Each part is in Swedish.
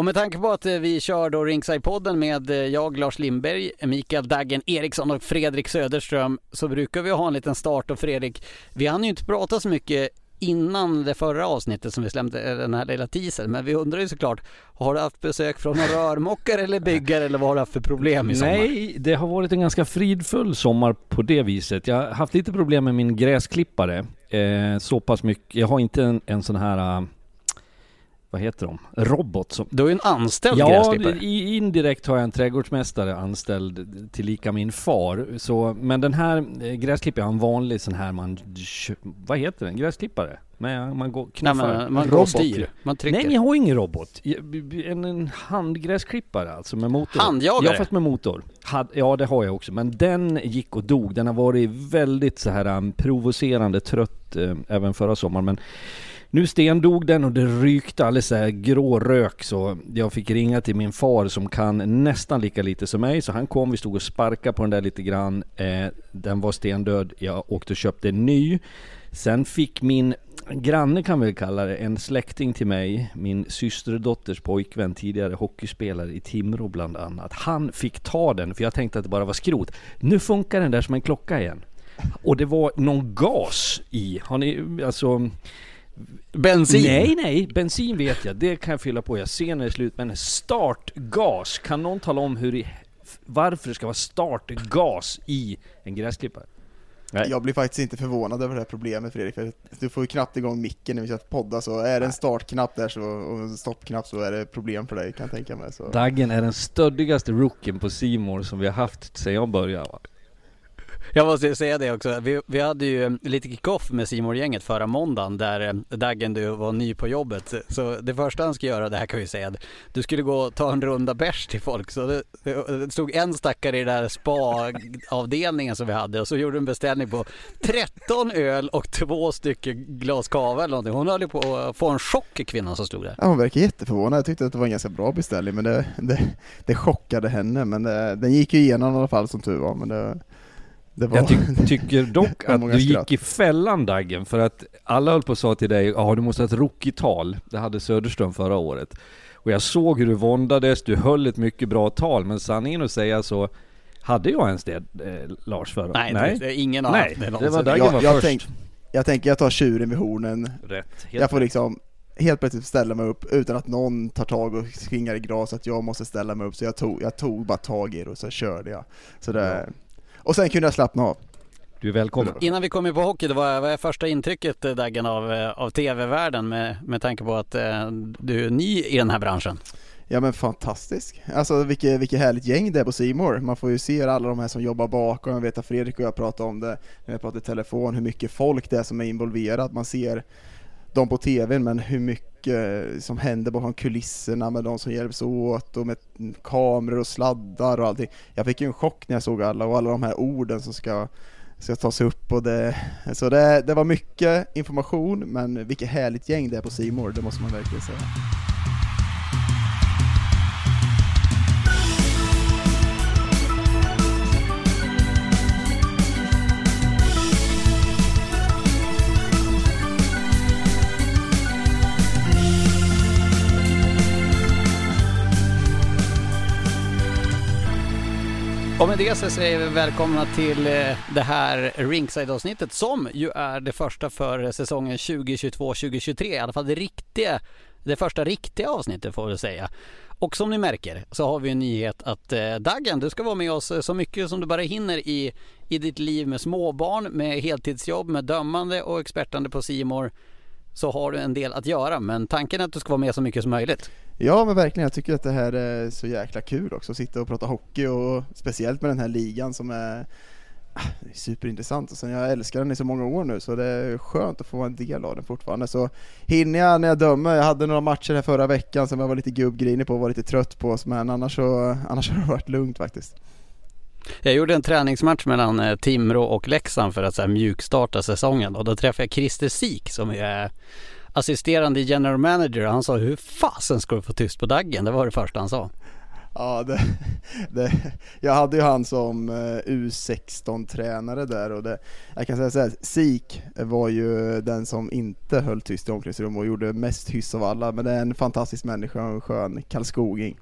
och med tanke på att eh, vi kör då Ringside-podden med eh, jag, Lars Lindberg, Mikael Daggen Eriksson och Fredrik Söderström så brukar vi ha en liten start och Fredrik, vi hann ju inte prata så mycket innan det förra avsnittet som vi släppte eh, den här lilla teasern. Men vi undrar ju såklart, har du haft besök från någon rörmokare eller byggare eller vad har du haft för problem i sommar? Nej, det har varit en ganska fridfull sommar på det viset. Jag har haft lite problem med min gräsklippare. Eh, så pass mycket. Jag har inte en, en sån här... Ah, vad heter de? Robot som... Du har ju en anställd Ja, gräsklippare. i- indirekt har jag en trädgårdsmästare anställd till lika min far. Så, men den här eh, gräsklipparen, jag har en vanlig sån här man... Vad heter den? Gräsklippare? Men man går Nej, knuffar. men man går och styr, man trycker. Nej, jag har ingen robot. En, en handgräsklippare alltså med motor. Handjagare? Ja, fast med motor. Had, ja, det har jag också. Men den gick och dog. Den har varit väldigt så här um, provocerande trött eh, även förra sommaren. Men nu stendog den och det rykte alldeles så här grå rök så jag fick ringa till min far som kan nästan lika lite som mig. Så han kom, vi stod och sparkade på den där lite grann. Eh, den var stendöd. Jag åkte och köpte en ny. Sen fick min granne kan vi kalla det, en släkting till mig, min systerdotters pojkvän, tidigare hockeyspelare i Timrå bland annat. Han fick ta den, för jag tänkte att det bara var skrot. Nu funkar den där som en klocka igen. Och det var någon gas i. Har ni, alltså... Bensin? Nej, nej, bensin vet jag. Det kan jag fylla på. Jag ser när det är slut. Men startgas, kan någon tala om hur i, varför det ska vara startgas i en gräsklippare? Jag blir faktiskt inte förvånad över det här problemet Fredrik, för du får ju knappt igång micken när vi ska podda, så är det en startknapp där så, och en stoppknapp så är det problem för dig kan jag tänka mig. Så. Daggen är den stöddigaste rookien på Simor som vi har haft sedan jag började. Va? Jag måste säga det också. Vi, vi hade ju eh, lite kick-off med simor gänget förra måndagen där eh, Daggen du var ny på jobbet. Så det första han ska göra, det här kan vi säga, du skulle gå och ta en runda bärs till folk. Så det, det stod en stackare i den där spa-avdelningen som vi hade och så gjorde du en beställning på 13 öl och två stycken glas cava eller någonting. Hon höll ju på att få en chock kvinnan som stod där. Ja, hon verkar jätteförvånad, jag tyckte att det var en ganska bra beställning, men det, det, det chockade henne, men det, den gick ju igenom i alla fall som tur var. Men det var, Jag ty tycker dock att du gick i fällan Daggen, för att alla höll på att säga till dig, ja du måste ha ett rookie-tal. Det hade Söderström förra året. Och jag såg hur du våndades, du höll ett mycket bra tal, men sanningen att säga så hade jag ens det, eh, Lars, förra Nej, det- det är ingen har Nej, haft det det var Daggen jag, var jag, först. tänk, jag tänker jag tar tjuren vid hornen. Rätt, helt jag får rätt. liksom helt plötsligt ställa mig upp utan att någon tar tag och skringar i gras att jag måste ställa mig upp. Så jag tog, jag tog bara tag i det och så körde jag. Så det, Och sen kunde jag slappna av. Du är välkommen. Innan vi kom in på hockey, det var, vad är första intrycket eh, Daggen av, eh, av tv-världen med, med tanke på att eh, du är ny i den här branschen? Ja men fantastisk. Alltså vilket, vilket härligt gäng det är på Simor. Man får ju se alla de här som jobbar bakom. Jag vet att Fredrik och jag pratade om det när jag pratade i telefon, hur mycket folk det är som är involverat. Man ser dem på tvn men hur mycket som händer bakom kulisserna med de som hjälps åt och med kameror och sladdar och allting. Jag fick ju en chock när jag såg alla och alla de här orden som ska ska tas upp och det, så det, det var mycket information men vilket härligt gäng det är på Simor, det måste man verkligen säga. Och med det så säger vi välkomna till eh, det här Ringside-avsnittet som ju är det första för säsongen 2022-2023. I alla fall det riktiga, det första riktiga avsnittet får vi säga. Och som ni märker så har vi en nyhet att eh, Dagen, du ska vara med oss eh, så mycket som du bara hinner i, i ditt liv med småbarn, med heltidsjobb, med dömande och expertande på Simor så har du en del att göra men tanken är att du ska vara med så mycket som möjligt. Ja men verkligen, jag tycker att det här är så jäkla kul också, att sitta och prata hockey och speciellt med den här ligan som är ah, superintressant och sen jag älskar den i så många år nu så det är skönt att få vara en del av den fortfarande. Så hinner jag när jag dömer, jag hade några matcher här förra veckan som jag var lite gubbgrinig på och var lite trött på men annars så annars har det varit lugnt faktiskt. Jag gjorde en träningsmatch mellan eh, Timrå och Leksand för att så här, mjukstarta säsongen och då träffade jag Christer Sik som är assisterande general manager och han sa hur fasen ska du få tyst på Daggen? Det var det första han sa. Ja, det, det, jag hade ju han som eh, U16-tränare där och det, jag kan säga såhär, Sik var ju den som inte höll tyst i omklädningsrummet och gjorde mest hyss av alla, men det är en fantastisk människa och en skön Karlskoging.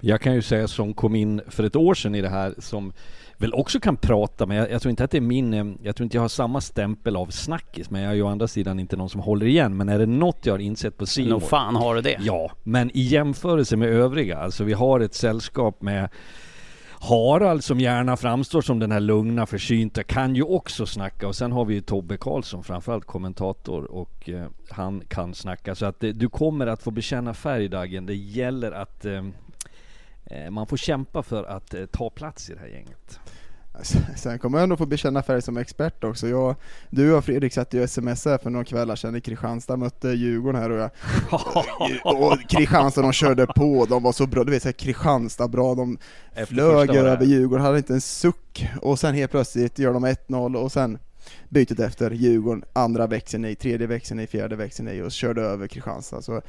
Jag kan ju säga som kom in för ett år sedan i det här som väl också kan prata, men jag, jag, tror inte att det är min, eh, jag tror inte jag har samma stämpel av snackis, men jag är ju å andra sidan inte någon som håller igen. Men är det något jag har insett på Simon? Nog fan har du det. Ja, men i jämförelse med övriga, alltså vi har ett sällskap med Harald som gärna framstår som den här lugna, försynta, kan ju också snacka. Och sen har vi ju Tobbe Karlsson, framförallt kommentator, och eh, han kan snacka. Så att eh, du kommer att få bekänna färg Dagen. Det gäller att eh, Eh, man får kämpa för att eh, ta plats i det här gänget. Sen kommer jag nog få bekänna färg som expert också. Jag, du och Fredrik satt ju sms för några kvällar sedan i Kristianstad, mötte Djurgården här och jag... och Kristianstad, de körde på, de var så bra, du vet såhär Kristianstad bra, de flög över Djurgården, hade inte en suck, och sen helt plötsligt gör de 1-0 och sen bytet efter Djurgården, andra växeln i, tredje växeln i, fjärde växeln i och körde över Kristianstad. Så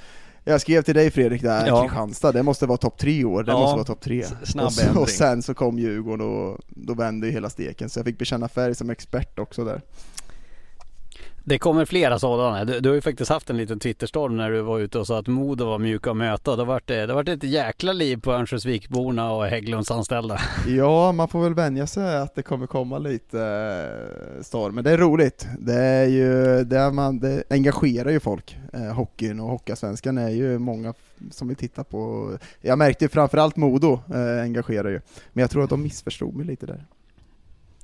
jag skrev till dig Fredrik där, ja. Kristianstad, det måste vara topp tre i år, det ja. måste vara topp tre. Snabb och, så, och sen så kom Djurgården och då vände ju hela steken, så jag fick bekänna färg som expert också där. Det kommer flera sådana. Du, du, har ju faktiskt haft en liten Twitterstorm när du var ute och sa att Modo var mjuka att möta. Det har varit, det har varit ett jäkla liv på Örnsköldsvikborna och Hägglunds anställda. Ja, man får väl vänja sig att det kommer komma lite eh, storm, men det är roligt. Det är ju, det, är man, det engagerar ju folk. Eh, hockeyn och Hockeyallsvenskan är ju många som vill titta på. Jag märkte ju framförallt Modo eh, engagerar ju, men jag tror att de missförstod mig lite där.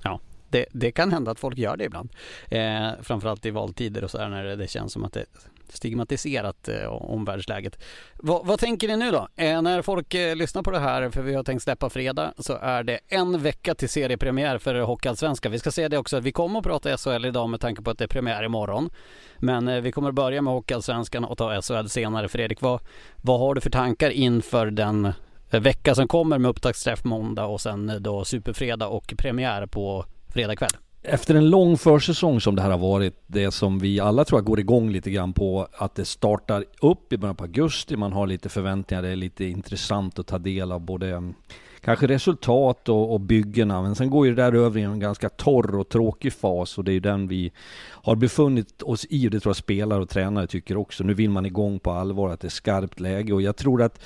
Ja, det, det, kan hända att folk gör det ibland. Eh, framförallt i valtider och så här när det, det känns som att det stigmatiserat eh, omvärldsläget. Va, vad tänker ni nu då? Eh, när folk eh, lyssnar på det här, för vi har tänkt släppa fredag, så är det en vecka till seriepremiär för Hockeyallsvenskan. Vi ska säga det också, vi kommer att prata SHL idag med tanke på att det är premiär imorgon. Men eh, vi kommer att börja med Hockeyallsvenskan och ta SHL senare. Fredrik, vad, vad har du för tankar inför den eh, vecka som kommer med upptaktsträff måndag och sen eh, då superfredag och premiär på fredag kväll. Efter en lång försäsong som det här har varit, det som vi alla tror jag går igång lite grann på, att det startar upp i början på augusti, man har lite förväntningar, det är lite intressant att ta del av både mm, kanske resultat och, och byggena, men sen går ju det där över i en ganska torr och tråkig fas och det är ju den vi har befunnit oss i och det tror jag spelare och tränare tycker också. Nu vill man igång på allvar, att det är skarpt läge och jag tror att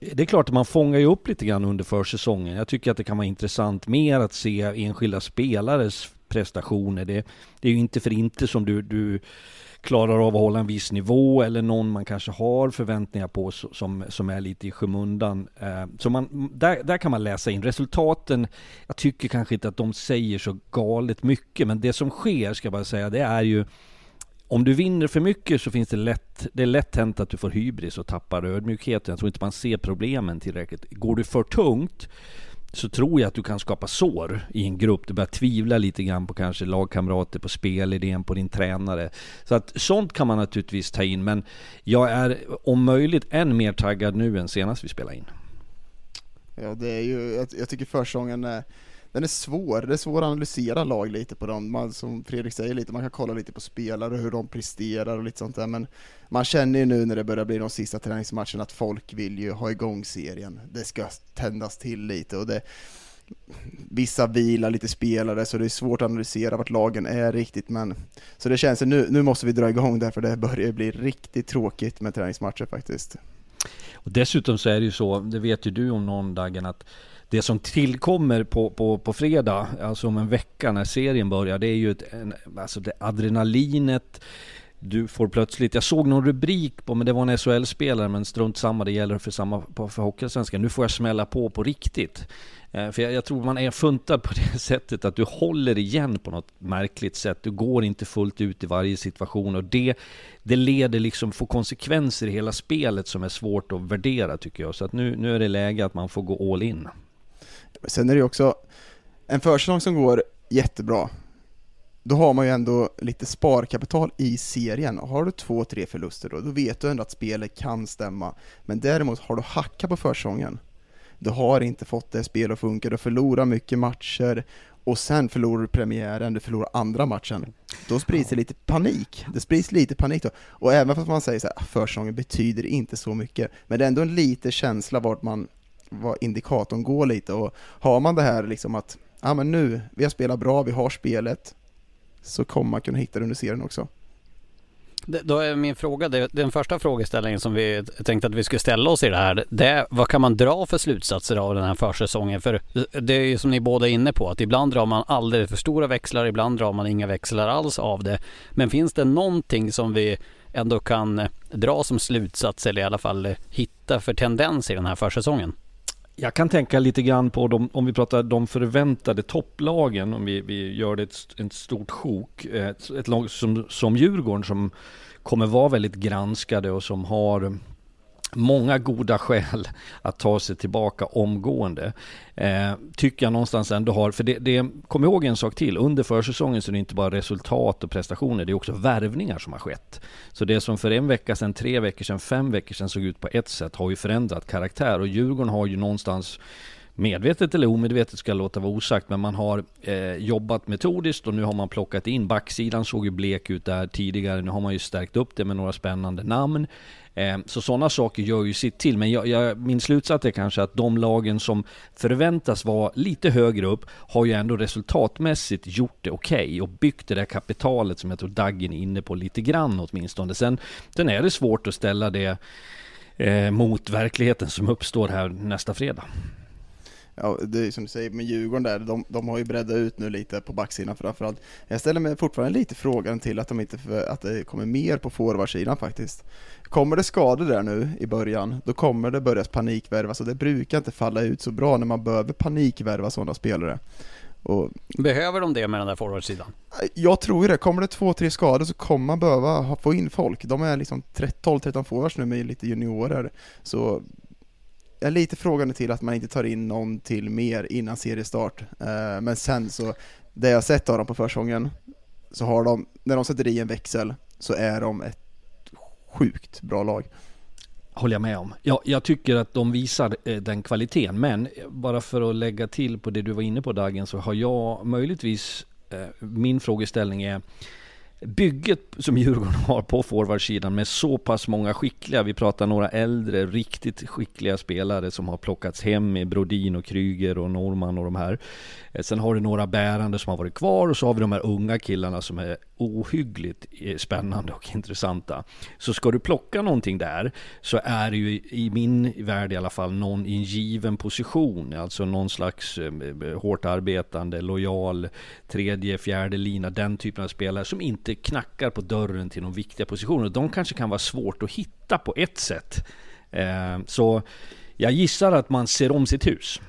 det är klart att man fångar ju upp lite grann under försäsongen. Jag tycker att det kan vara intressant mer att se enskilda spelares prestationer. Det, det är ju inte för inte som du, du klarar av att hålla en viss nivå eller någon man kanske har förväntningar på som, som är lite i skymundan. Eh, så man, där, där kan man läsa in resultaten. Jag tycker kanske inte att de säger så galet mycket, men det som sker, ska jag bara säga, det är ju om du vinner för mycket så finns det lätt, det är lätt hänt att du får hybris och tappar ödmjukheten. Jag tror inte man ser problemen tillräckligt. Går du för tungt så tror jag att du kan skapa sår i en grupp. Du börjar tvivla lite grann på kanske lagkamrater, på spelidén, på din tränare. Så att sånt kan man naturligtvis ta in, men jag är om möjligt än mer taggad nu än senast vi spelade in. Ja, det är ju, jag, jag tycker försäsongen är den är svår, det är svårt att analysera lag lite på dem, man, som Fredrik säger lite, man kan kolla lite på spelare, hur de presterar och lite sånt där, men man känner ju nu när det börjar bli de sista träningsmatcherna att folk vill ju ha igång serien, det ska tändas till lite och det Vissa vilar lite spelare så det är svårt att analysera vart lagen är riktigt men Så det känns nu, nu måste vi dra igång därför det börjar bli riktigt tråkigt med träningsmatcher faktiskt. Och dessutom så är det ju så, det vet ju du om någon Dagen, att det som tillkommer på, på, på fredag, alltså om en vecka när serien börjar, det är ju ett, en, alltså det adrenalinet, du får plötsligt, jag såg någon rubrik på, men det var en SHL-spelare, men strunt samma, det gäller för samma för Hockeyallsvenskan. Nu får jag smälla på på riktigt. Eh, för jag, jag, tror man är funtad på det sättet att du håller igen på något märkligt sätt. Du går inte fullt ut i varje situation och det, det leder liksom, får konsekvenser i hela spelet som är svårt att värdera tycker jag. Så att nu, nu är det läge att man får gå all in. Sen är det ju också en försäsong som går jättebra. Då har man ju ändå lite sparkapital i serien. Har du två, tre förluster då, då vet du ändå att spelet kan stämma. Men däremot har du hackat på försäsongen, du har inte fått det spel att funka, du förlorar mycket matcher och sen förlorar du premiären, du förlorar andra matchen. Då sprids det lite panik. Det sprids lite panik då. Och även fast man säger så här, ah, försäsongen betyder inte så mycket, men det är ändå en liten känsla vart man, var indikatorn går lite och har man det här liksom att, ja men nu, vi har spelat bra, vi har spelet, så kommer man kunna hitta det under serien också. Då är min fråga, den första frågeställningen som vi tänkte att vi skulle ställa oss i det här, det är vad kan man dra för slutsatser av den här försäsongen? För det är ju som ni båda är inne på, att ibland drar man alldeles för stora växlar, ibland drar man inga växlar alls av det. Men finns det någonting som vi ändå kan dra som slutsats eller i alla fall hitta för tendens i den här försäsongen? Jag kan tänka lite grann på de, om vi pratar de förväntade topplagen, om vi, vi gör det ett, ett stort sjok. Ett, ett lag som, som Djurgården som kommer vara väldigt granskade och som har många goda skäl att ta sig tillbaka omgående. Eh, tycker jag någonstans ändå har, för det, det, kom ihåg en sak till, under försäsongen så är det inte bara resultat och prestationer, det är också värvningar som har skett. Så det som för en vecka sedan, tre veckor sedan, fem veckor sedan såg ut på ett sätt har ju förändrat karaktär och Djurgården har ju någonstans medvetet eller omedvetet ska jag låta vara osagt, men man har eh, jobbat metodiskt och nu har man plockat in backsidan såg ju blek ut där tidigare. Nu har man ju stärkt upp det med några spännande namn. Eh, så sådana saker gör ju sitt till. Men jag, jag, min slutsats är kanske att de lagen som förväntas vara lite högre upp har ju ändå resultatmässigt gjort det okej okay och byggt det där kapitalet som jag tror Daggen är inne på lite grann åtminstone. Sen, sen är det svårt att ställa det eh, mot verkligheten som uppstår här nästa fredag ja, det är som du säger med Djurgården där, de, de har ju breddat ut nu lite på backsidan framförallt. Jag ställer mig fortfarande lite frågan till att, de inte, att det kommer mer på forwardsidan faktiskt. Kommer det skador där nu i början, då kommer det börja panikvärvas och det brukar inte falla ut så bra när man behöver panikvärva sådana spelare. Och, Behöver de det med den där forwardsidan? Jag tror ju det. Kommer det två, tre skador så kommer man behöva få in folk. De är liksom 12-13 forwards nu med lite juniorer. Så jag är lite frågande till att man inte tar in någon till mer innan seriestart. Eh, men sen så, det jag sett av dem på försäsongen, så har de, när de sätter i en växel, så är de ett sjukt bra lag. Håller jag med om. Ja, jag tycker att de visar eh, den kvaliteten, men bara för att lägga till på det du var inne på Dagen, så har jag möjligtvis, eh, min frågeställning är, bygget som Djurgården har på forwardsidan med så pass många skickliga, vi pratar några äldre, riktigt skickliga spelare som har plockats hem med Brodin och Kryger och Norman och de här. Eh, sen har du några bärande som har varit kvar och så har vi de här unga killarna som är ohyggligt eh, spännande och intressanta. Så ska du plocka någonting där så är det ju i min värld i alla fall någon i en given position, alltså någon slags eh, hårt arbetande, lojal, tredje, fjärde lina, den typen av spelare som inte knackar på dörren till de viktiga positionerna. De kanske kan vara svårt att hitta på ett sätt. Eh, så jag gissar att man ser om sitt hus.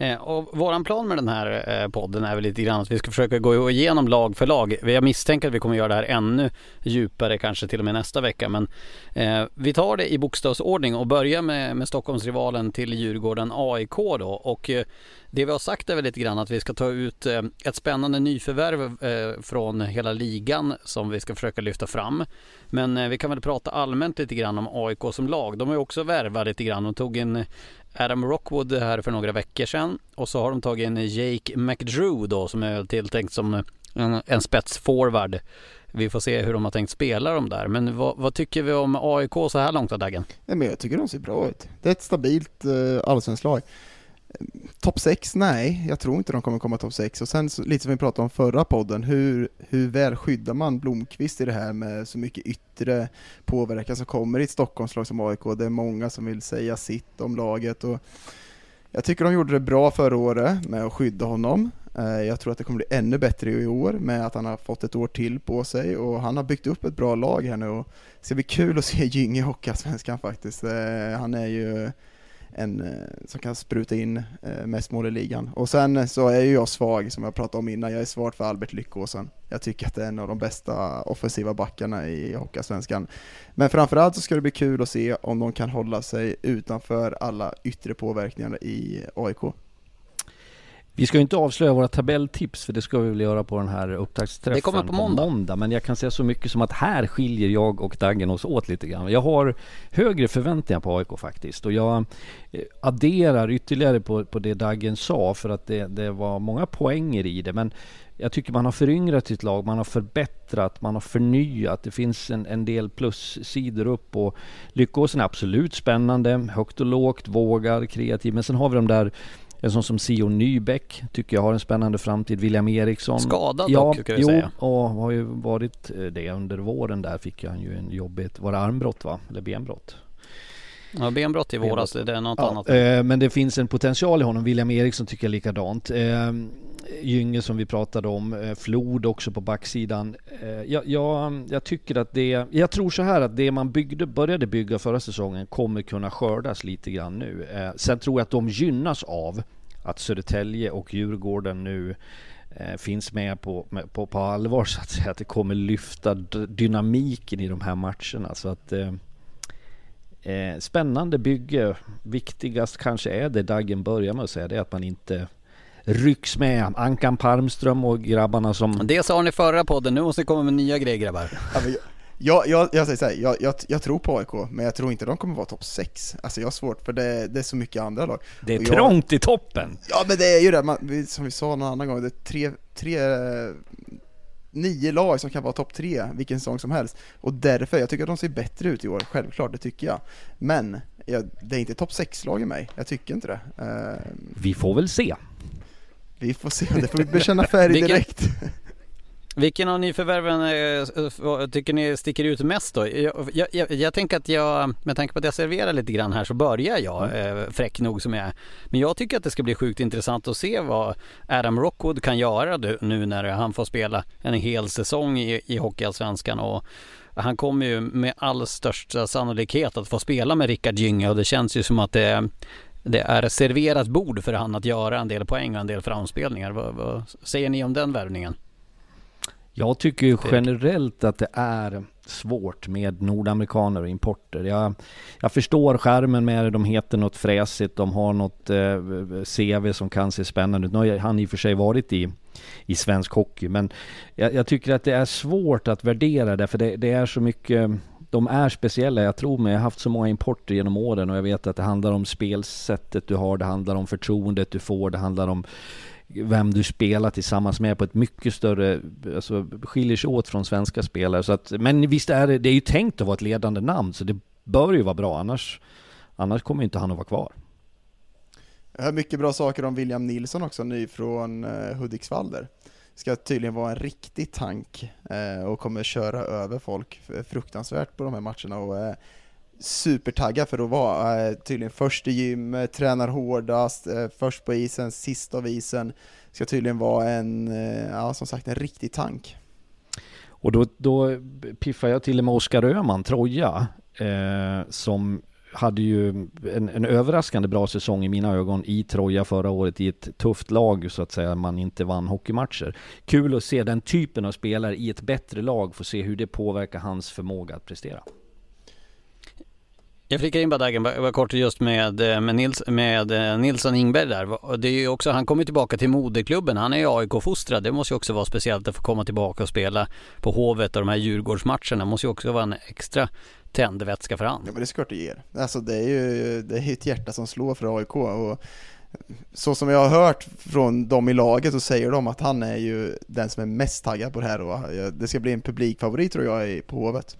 Eh, och våran plan med den här eh, podden är väl lite grann att vi ska försöka gå igenom lag för lag. Jag misstänker att vi kommer göra det här ännu djupare, kanske till och med nästa vecka. Men eh, vi tar det i bokstavsordning och börjar med, med Stockholmsrivalen till Djurgården AIK då. Och det vi har sagt är väl lite grann att vi ska ta ut ett spännande nyförvärv från hela ligan som vi ska försöka lyfta fram. Men vi kan väl prata allmänt lite grann om AIK som lag. De har ju också värvat lite grann. och tog en Adam Rockwood här för några veckor sedan och så har de tagit in Jake McDrew då som är tilltänkt som en, en spetsforward. Vi får se hur de har tänkt spela de där. Men vad, vad tycker vi om AIK så här långt av dagen? Nej, men jag tycker de ser bra ut. Det är ett stabilt eh, allsvenskt lag. Topp 6? Nej, jag tror inte de kommer komma topp 6. Och sen lite som vi pratade om förra podden, hur, hur väl skyddar man Blomqvist i det här med så mycket yttre påverkan som kommer i ett Stockholmslag som AIK? Det är många som vill säga sitt om laget och jag tycker de gjorde det bra förra året med att skydda honom. Eh, jag tror att det kommer bli ännu bättre i år med att han har fått ett år till på sig och han har byggt upp ett bra lag här nu och det ska bli kul att se Gynge i Hockeyallsvenskan faktiskt. Eh, han är ju en eh, som kan spruta in eh, mest mål i ligan. Och sen eh, så är ju jag svag, som jag pratade om innan, jag är svag för Albert Lyckåsen. Jag tycker att det är en av de bästa offensiva backarna i Hockeyallsvenskan. Men framförallt så ska det bli kul att se om de kan hålla sig utanför alla yttre påverkningar i AIK. Vi ska ju inte avslöja våra tabelltips för det ska vi väl göra på den här upptaktsträffen det kommer på måndag. på måndag. Men jag kan säga så mycket som att här skiljer jag och Daggen oss åt lite grann. Jag har högre förväntningar på AIK faktiskt och jag eh, adderar ytterligare på, på det Daggen sa för att det, det var många poänger i det. Men jag tycker man har föryngrat sitt lag, man har förbättrat, man har förnyat. Det finns en, en del plussidor upp och Lyckåsen är absolut spännande, högt och lågt, vågar, kreativ. Men sen har vi de där en sån som Sion Nybeck tycker jag har en spännande framtid. William Eriksson. Skadad ja, dock kan vi jo, säga. och har ju varit eh, det under våren där fick han ju en jobbigt, var det armbrott va? Eller benbrott? Ja, benbrott i våras, det är något ja, annat. Eh, men det finns en potential i honom. William Eriksson tycker jag likadant. Eh, Gynge som vi pratade om, eh, Flod också på backsidan. Eh, jag, jag, jag, tycker att det, jag tror så här att det man byggde, började bygga förra säsongen kommer kunna skördas lite grann nu. Eh, sen tror jag att de gynnas av att Södertälje och Djurgården nu finns med på, på, på allvar så att säga. Att det kommer lyfta dynamiken i de här matcherna. Så att eh, spännande bygge. Viktigast kanske är det Daggen börjar med att säga, det är att man inte rycks med. Ankan Palmström och grabbarna som... Det sa ni förra podden, nu måste ni komma med nya grejer grabbar. jag, jag, jag säger så här, jag, jag, jag, tror på AIK, men jag tror inte de kommer vara topp 6. Alltså jag har svårt, för det, det är så mycket andra lag. Det är trångt i toppen! Ja men det är ju det, man, som vi sa någon annan gång, det är tre, tre nio lag som kan vara topp tre vilken säsong som helst. Och därför, jag tycker att de ser bättre ut i år, självklart, det tycker jag. Men jag, det är inte topp 6-lag i mig, jag tycker inte det. Uh, vi får väl se. Vi får se, det får vi bekänna färg direkt. Vilken av nyförvärven eh, tycker ni sticker ut mest då? Jag, jag, jag, jag, tänker att jag, med tanke på att jag serverar lite grann här så börjar jag, mm. eh, fräck nog som jag är. Men jag tycker att det ska bli sjukt intressant att se vad Adam Rockwood kan göra nu när han får spela en hel säsong i, i Hockeyallsvenskan och han kommer ju med all största sannolikhet att få spela med Rickard Gynge och det känns ju som att det det är serverat bord för han att göra en del poäng och en del framspelningar. Vad, vad säger ni om den värvningen? Jag tycker ju generellt att det är svårt med nordamerikaner och importer. Jag, jag förstår skärmen med det, de heter något fräsigt, de har något eh, CV som kan se spännande ut. Nu har han i och för sig varit i, i svensk hockey, men jag, jag tycker att det är svårt att värdera det, för det, det är så mycket de är speciella, jag tror mig. Jag har haft så många importer genom åren och jag vet att det handlar om spelsättet du har, det handlar om förtroendet du får, det handlar om vem du spelar tillsammans med på ett mycket större, alltså skiljer sig åt från svenska spelare. Så att, men visst är det, det är ju tänkt att vara ett ledande namn så det bör ju vara bra annars, annars kommer inte han att vara kvar. Jag hör mycket bra saker om William Nilsson också, ny från eh, Hudiksvall där. Ska tydligen vara en riktig tank eh, och kommer köra över folk fruktansvärt på de här matcherna och supertaggad för att vara eh, tydligen först i gym, tränar hårdast, eh, först på isen, sist av isen. Ska tydligen vara en, eh, ja som sagt en riktig tank. Och då, då piffar jag till med Oskar Öhman, Troja, eh, som hade ju en, en, överraskande bra säsong i mina ögon i Troja förra året i ett tufft lag så att säga, man inte vann hockeymatcher. Kul att se den typen av spelare i ett bättre lag, få se hur det påverkar hans förmåga att prestera. Jag flikar in bara Dagen, bara kort just med, eh, med, Nils, med eh, Nilsson Ingberg där. Det är ju också, han kommer tillbaka till moderklubben. Han är ju AIK-fostrad. Det måste ju också vara speciellt att få komma tillbaka och spela på Hovet och de här Djurgårdsmatcherna. Det måste ju också vara en extra tändvätska för han. Ja men det är klart det ger. Alltså det är ju det är ett hjärta som slår för AIK och så som jag har hört från dem i laget så säger de att han är ju den som är mest taggad på det här och det ska bli en publikfavorit tror jag på Hovet.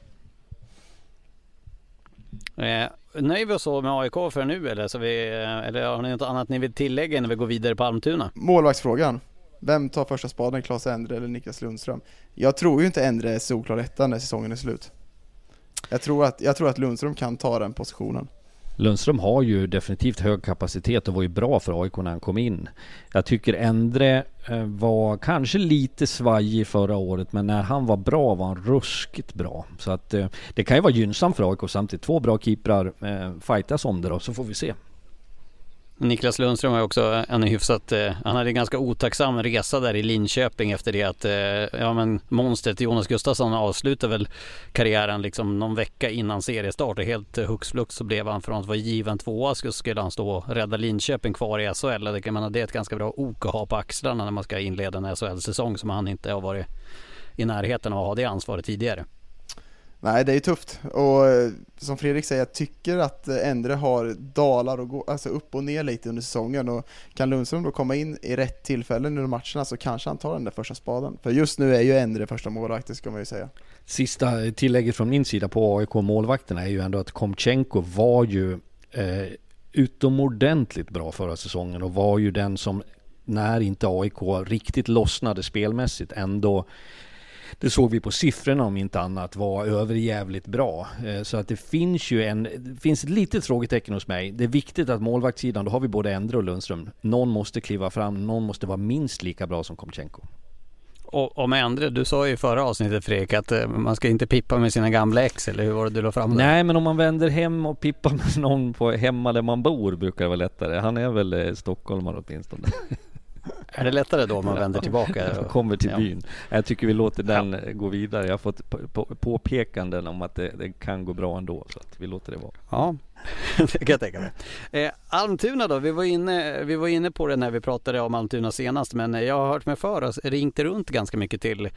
Eh, nöjer vi oss så med AIK för nu eller? Så vi, eh, eller har ni något annat ni vill tillägga innan vi går vidare på Almtuna? Målvaktsfrågan. Vem tar första spaden, Claes Endre eller Niklas Lundström? Jag tror ju inte Endre är solklar etta när säsongen är slut. Jag tror, att, jag tror att Lundström kan ta den positionen. Lundström har ju definitivt hög kapacitet och var ju bra för AIK när han kom in. Jag tycker Endre eh, var kanske lite svajig förra året men när han var bra var han ruskigt bra. Så att eh, det kan ju vara gynnsamt för AIK samtidigt. Två bra keeprar eh, fightas om det då så får vi se. Niklas Lundström har också en hyfsat, eh, han hade en ganska otacksam resa där i Linköping efter det att, eh, ja men monstret Jonas Gustafsson avslutade väl karriären liksom någon vecka innan seriestart och helt eh, hux flux så blev han från att vara given tvåa så skulle han stå och rädda Linköping kvar i SHL. Det kan man, det är ett ganska bra ok att ha på axlarna när man ska inleda en SHL-säsong som han inte har varit i närheten av att ha det ansvaret tidigare. Nej, det är tufft och eh, som Fredrik säger, jag tycker att eh, Endre har dalar och går alltså upp och ner lite under säsongen och kan Lundström då komma in i rätt tillfällen under matcherna så kanske han tar den där första spaden. För just nu är ju Endre första målvakt, ska man ju säga. Sista tillägget från min sida på AIK målvakterna är ju ändå att Komtjenko var ju eh, utomordentligt bra förra säsongen och var ju den som när inte AIK riktigt lossnade spelmässigt ändå det såg vi på siffrorna om inte annat, var överjävligt bra. Eh, så att det finns ju en, det finns ett litet frågetecken hos mig. Det är viktigt att målvaktssidan, då har vi både Endre och Lundström. Någon måste kliva fram, någon måste vara minst lika bra som Komchenko. Och, och med Endre, du sa ju i förra avsnittet Fredrik att eh, man ska inte pippa med sina gamla ex, eller hur var det du la fram där? Nej, men om man vänder hem och pippar med någon på hemma där man bor brukar det vara lättare. Han är väl eh, stockholmare åtminstone. Är det lättare då om man vänder tillbaka? Och kommer till byn. Jag tycker vi låter den ja. gå vidare. Jag har fått påpekanden om att det, det, kan gå bra ändå, så att vi låter det vara. Ja, det kan jag tänka mig. Eh, Almtuna då? Vi var, inne, vi var inne på det när vi pratade om Almtuna senast, men jag har hört mig för oss, ringt runt ganska mycket till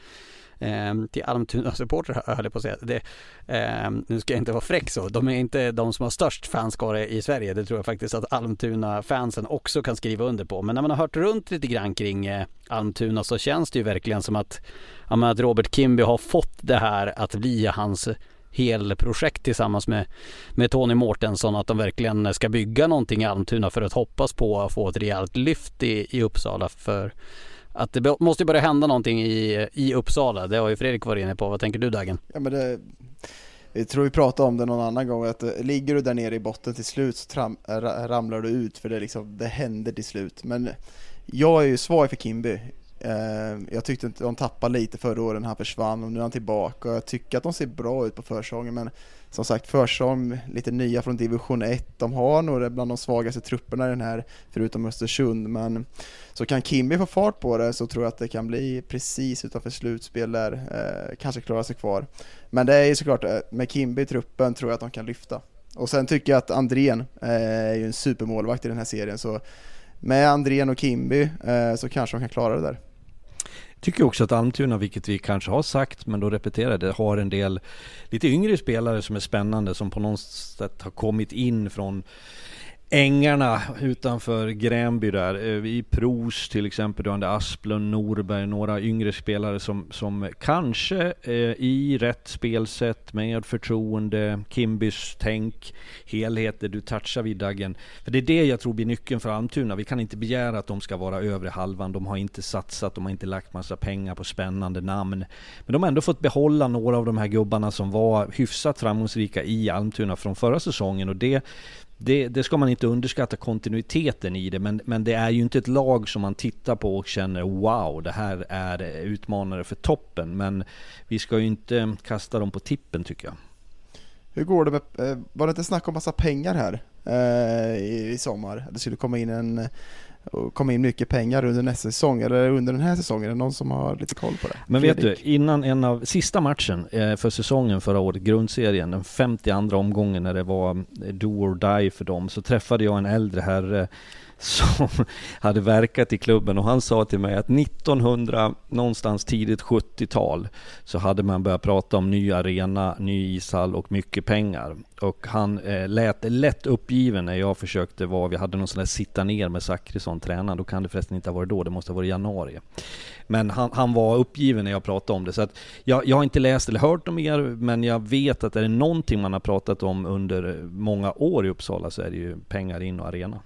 Ehm, till Almtuna-supportrar höll jag på att säga. Det, eh, nu ska jag inte vara fräck så. De är inte de som har störst fanskare i Sverige. Det tror jag faktiskt att Almtuna-fansen också kan skriva under på. Men när man har hört runt lite grann kring eh, Almtuna så känns det ju verkligen som att, ja, att Robert Kimby har fått det här att bli hans helprojekt tillsammans med, med Tony Mårtensson att de verkligen ska bygga någonting i Almtuna för att hoppas på att få ett rejält lyft i, i Uppsala. För att det måste börja hända någonting i, i Uppsala. Det har ju Fredrik varit inne på. Vad tänker du Dagen? Ja, men det, jag tror vi pratade om det någon annan gång, att eh, ligger du där nere i botten till slut så tram, eh, ramlar du ut för det, liksom, det händer till slut. Men jag är ju svag för Kimby. Eh, jag tyckte att de tappade lite förra året när han försvann och nu är han tillbaka och jag tycker att de ser bra ut på försäsongen men som sagt försäsong, lite nya från division 1, de har nog bland de svagaste trupperna i den här förutom Östersund men så kan Kimby få fart på det så tror jag att det kan bli precis utanför slutspel där, eh, kanske klara sig kvar. Men det är ju såklart, eh, med Kimby i truppen tror jag att de kan lyfta. Och sen tycker jag att Andrén eh, är ju en supermålvakt i den här serien så med Andrén och Kimby eh, så kanske de kan klara det där. Tycker också att Almtuna, vilket vi kanske har sagt, men då repeterar det, har en del lite yngre spelare som är spännande, som på något sätt har kommit in från ängarna utanför Gränby där. Eh, I Pros till exempel, du har Asplund, Norberg, några yngre spelare som, som kanske eh, i rätt spelsätt med förtroende, Kimbys tänk, helheter, du touchar vid Daggen. För det är det jag tror blir nyckeln för Almtuna. Vi kan inte begära att de ska vara övre halvan. De har inte satsat, de har inte lagt massa pengar på spännande namn. Men de har ändå fått behålla några av de här gubbarna som var hyfsat framgångsrika i Almtuna från förra säsongen och det det, det, ska man inte underskatta kontinuiteten i det, men, men det är ju inte ett lag som man tittar på och känner wow, det här är utmanare för toppen. Men vi ska ju inte kasta dem på tippen tycker jag. Hur går det med, eh, var det inte snack om massa pengar här eh, i, i sommar? Det skulle komma in en och komma in mycket pengar under nästa säsong, eller under den här säsongen? Är det någon som har lite koll på det? Men vet du, innan en av sista matchen eh, för säsongen förra året, grundserien, den 52 omgången när det var eh, do or die för dem, så träffade jag en äldre herre som hade verkat i klubben och han sa till mig att 1900, någonstans tidigt 70-tal, så hade man börjat prata om ny arena, ny ishall och mycket pengar. Och han eh, lät lätt uppgiven när jag försökte vara, vi hade någon sån där sitta ner med Zachrisson, tränaren, då kan det förresten inte ha varit då, det måste ha varit januari. Men han, han var uppgiven när jag pratade om det. Så att jag, jag har inte läst eller hört om er, men jag vet att är det någonting man har pratat om under många år i Uppsala så är det ju pengar in och arena.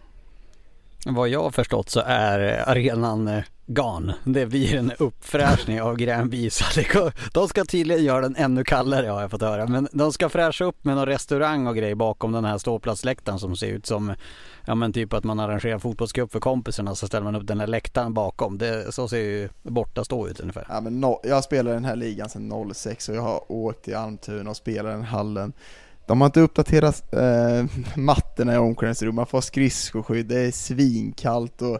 Vad jag har förstått så är arenan eh, gone. Det blir en uppfräschning av Gränby De ska tydligen göra den ännu kallare har jag fått höra. Men de ska fräscha upp med någon restaurang och grej bakom den här ståplatsläktaren som ser ut som Ja men typ att man arrangerar fotbollscup för kompisarna så ställer man upp den här läktaren bakom. Det, så ser ju borta stå ut ungefär. Ja, men no, jag spelar den här ligan sedan 06 och jag har åkt till Almtuna och spelat den hallen de har inte uppdaterat eh, mattorna i omklädningsrummet, man får skridskoskydd, det är svinkallt och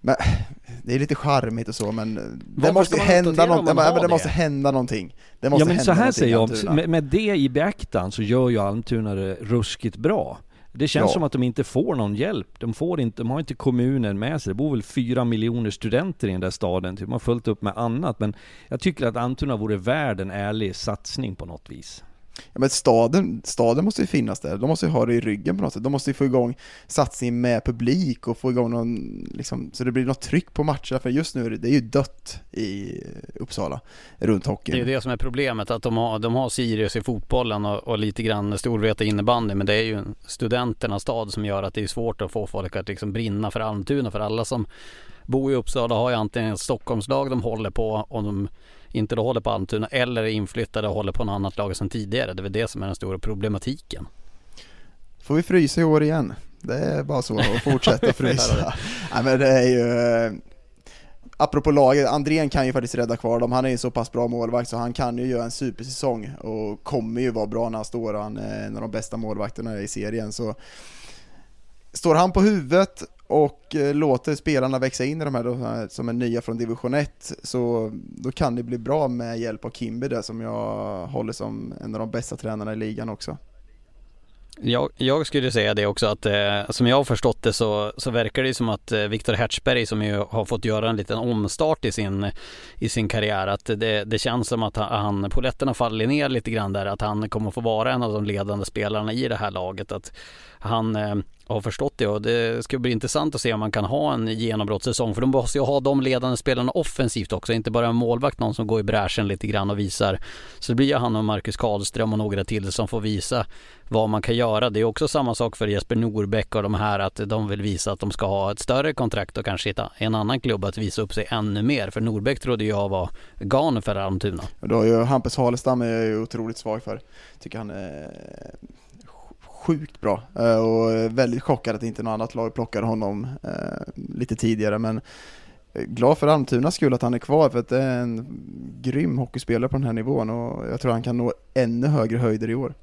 men, det är lite charmigt och så men det måste hända någonting, men det, det måste hända någonting. Det måste ja men så här säger jag, med, med, det i beaktan så gör ju Almtuna det ruskigt bra. Det känns ja. som att de inte får någon hjälp. De, får inte, de har inte kommunen med sig. Det bor väl fyra miljoner studenter i den där staden. De har fullt upp med annat. Men jag tycker att Almtuna vore värd en ärlig satsning på något vis. Ja, men staden, staden måste ju finnas där, de måste ju ha det i ryggen på något sätt. De måste ju få igång satsning med publik och få igång någon, liksom, så det blir något tryck på matcherna. För just nu är det, det är ju dött i Uppsala, runt hockeyn. Det är ju det som är problemet, att de har, de har Sirius i fotbollen och, och lite grann Storvreta innebandy. Men det är ju studenternas stad som gör att det är svårt att få folk att liksom brinna för Almtuna. För alla som bor i Uppsala har ju antingen ett Stockholmslag de håller på och de inte då håller på Almtuna eller är inflyttade och håller på något annat lag sedan tidigare. Det är väl det som är den stora problematiken. Får vi frysa i år igen? Det är bara så att fortsätta frysa. Nej men det är ju Apropå laget, Andrén kan ju faktiskt rädda kvar dem, han är ju så pass bra målvakt så han kan ju göra en supersäsong och kommer ju vara bra när han står han är en av de bästa målvakterna i serien så Står han på huvudet och eh, låter spelarna växa in i de här eh, som är nya från division 1 så då kan det bli bra med hjälp av Kimby där som jag håller som en av de bästa tränarna i ligan också. Jag, jag skulle säga det också att eh, som jag har förstått det så, så verkar det som att eh, Viktor Hertzberg som ju har fått göra en liten omstart i sin, i sin karriär att det, det känns som att han, poletterna faller ner lite grann där att han kommer få vara en av de ledande spelarna i det här laget. Att han eh, har förstått det och det ska bli intressant att se om man kan ha en genombrottssäsong för de måste ju ha de ledande spelarna offensivt också, inte bara en målvakt, någon som går i bräschen lite grann och visar. Så det blir ju han och Marcus Karlström och några till som får visa vad man kan göra. Det är också samma sak för Jesper Norbäck och de här att de vill visa att de ska ha ett större kontrakt och kanske hitta en annan klubb att visa upp sig ännu mer. För Norbäck trodde jag var gan för Almtuna. Då har ju Hampus Halestam är jag ju otroligt svag för. Tycker han är sjukt bra eh, och väldigt chockad att inte något annat lag plockade honom eh, lite tidigare men eh, glad för Almtunas skull att han är kvar för att det är en grym hockeyspelare på den här nivån och jag tror han kan nå ännu högre höjder i år.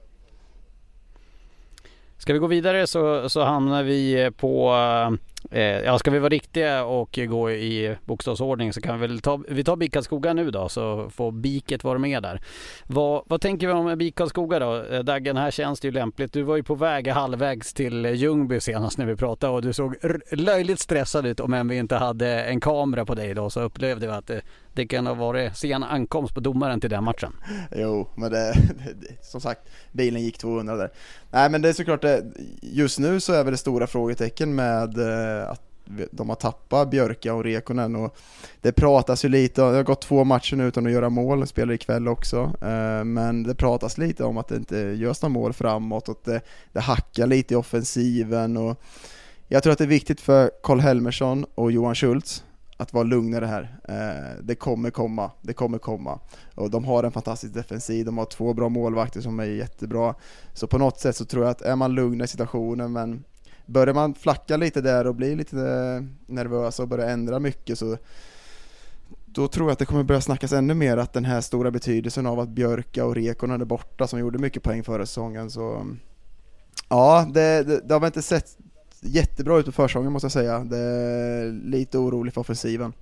Ska vi gå vidare så, så hamnar vi på Eh, ja, ska vi vara riktiga och gå i bokstavsordning så kan vi väl ta, vi tar BIK Karlskoga nu då så får Biket vara med där. Vad, vad tänker vi om BIK Karlskoga då? Eh, Daggen, här känns det ju lämpligt. Du var ju på väg halvvägs till Ljungby senast när vi pratade och du såg löjligt stressad ut om än vi inte hade en kamera på dig då så upplevde vi att det, det kan ha varit sen ankomst på domaren till den matchen. Jo, men det, det, som sagt, bilen gick 200 där. Nej men det är såklart det, just nu så är väl det stora frågetecken med att de har tappat Björka och Rekonen och det pratas ju lite, det har gått två matcher nu utan att göra mål, spelar ikväll också, eh, men det pratas lite om att det inte görs några mål framåt och att det, det hackar lite i offensiven och jag tror att det är viktigt för Karl Helmersson och Johan Schultz att vara lugnare här. Eh, det kommer komma, det kommer komma. Och de har en fantastisk defensiv, de har två bra målvakter som är jättebra. Så på något sätt så tror jag att är man lugn i situationen, men börjar man flacka lite där och bli lite eh, nervös och börja ändra mycket så då tror jag att det kommer börja snackas ännu mer att den här stora betydelsen av att Björka och Rekonen är borta som gjorde mycket poäng förra säsongen så ja, det, det, det har väl inte sett jättebra ut på försäsongen måste jag säga. Det är lite orolig för offensiven.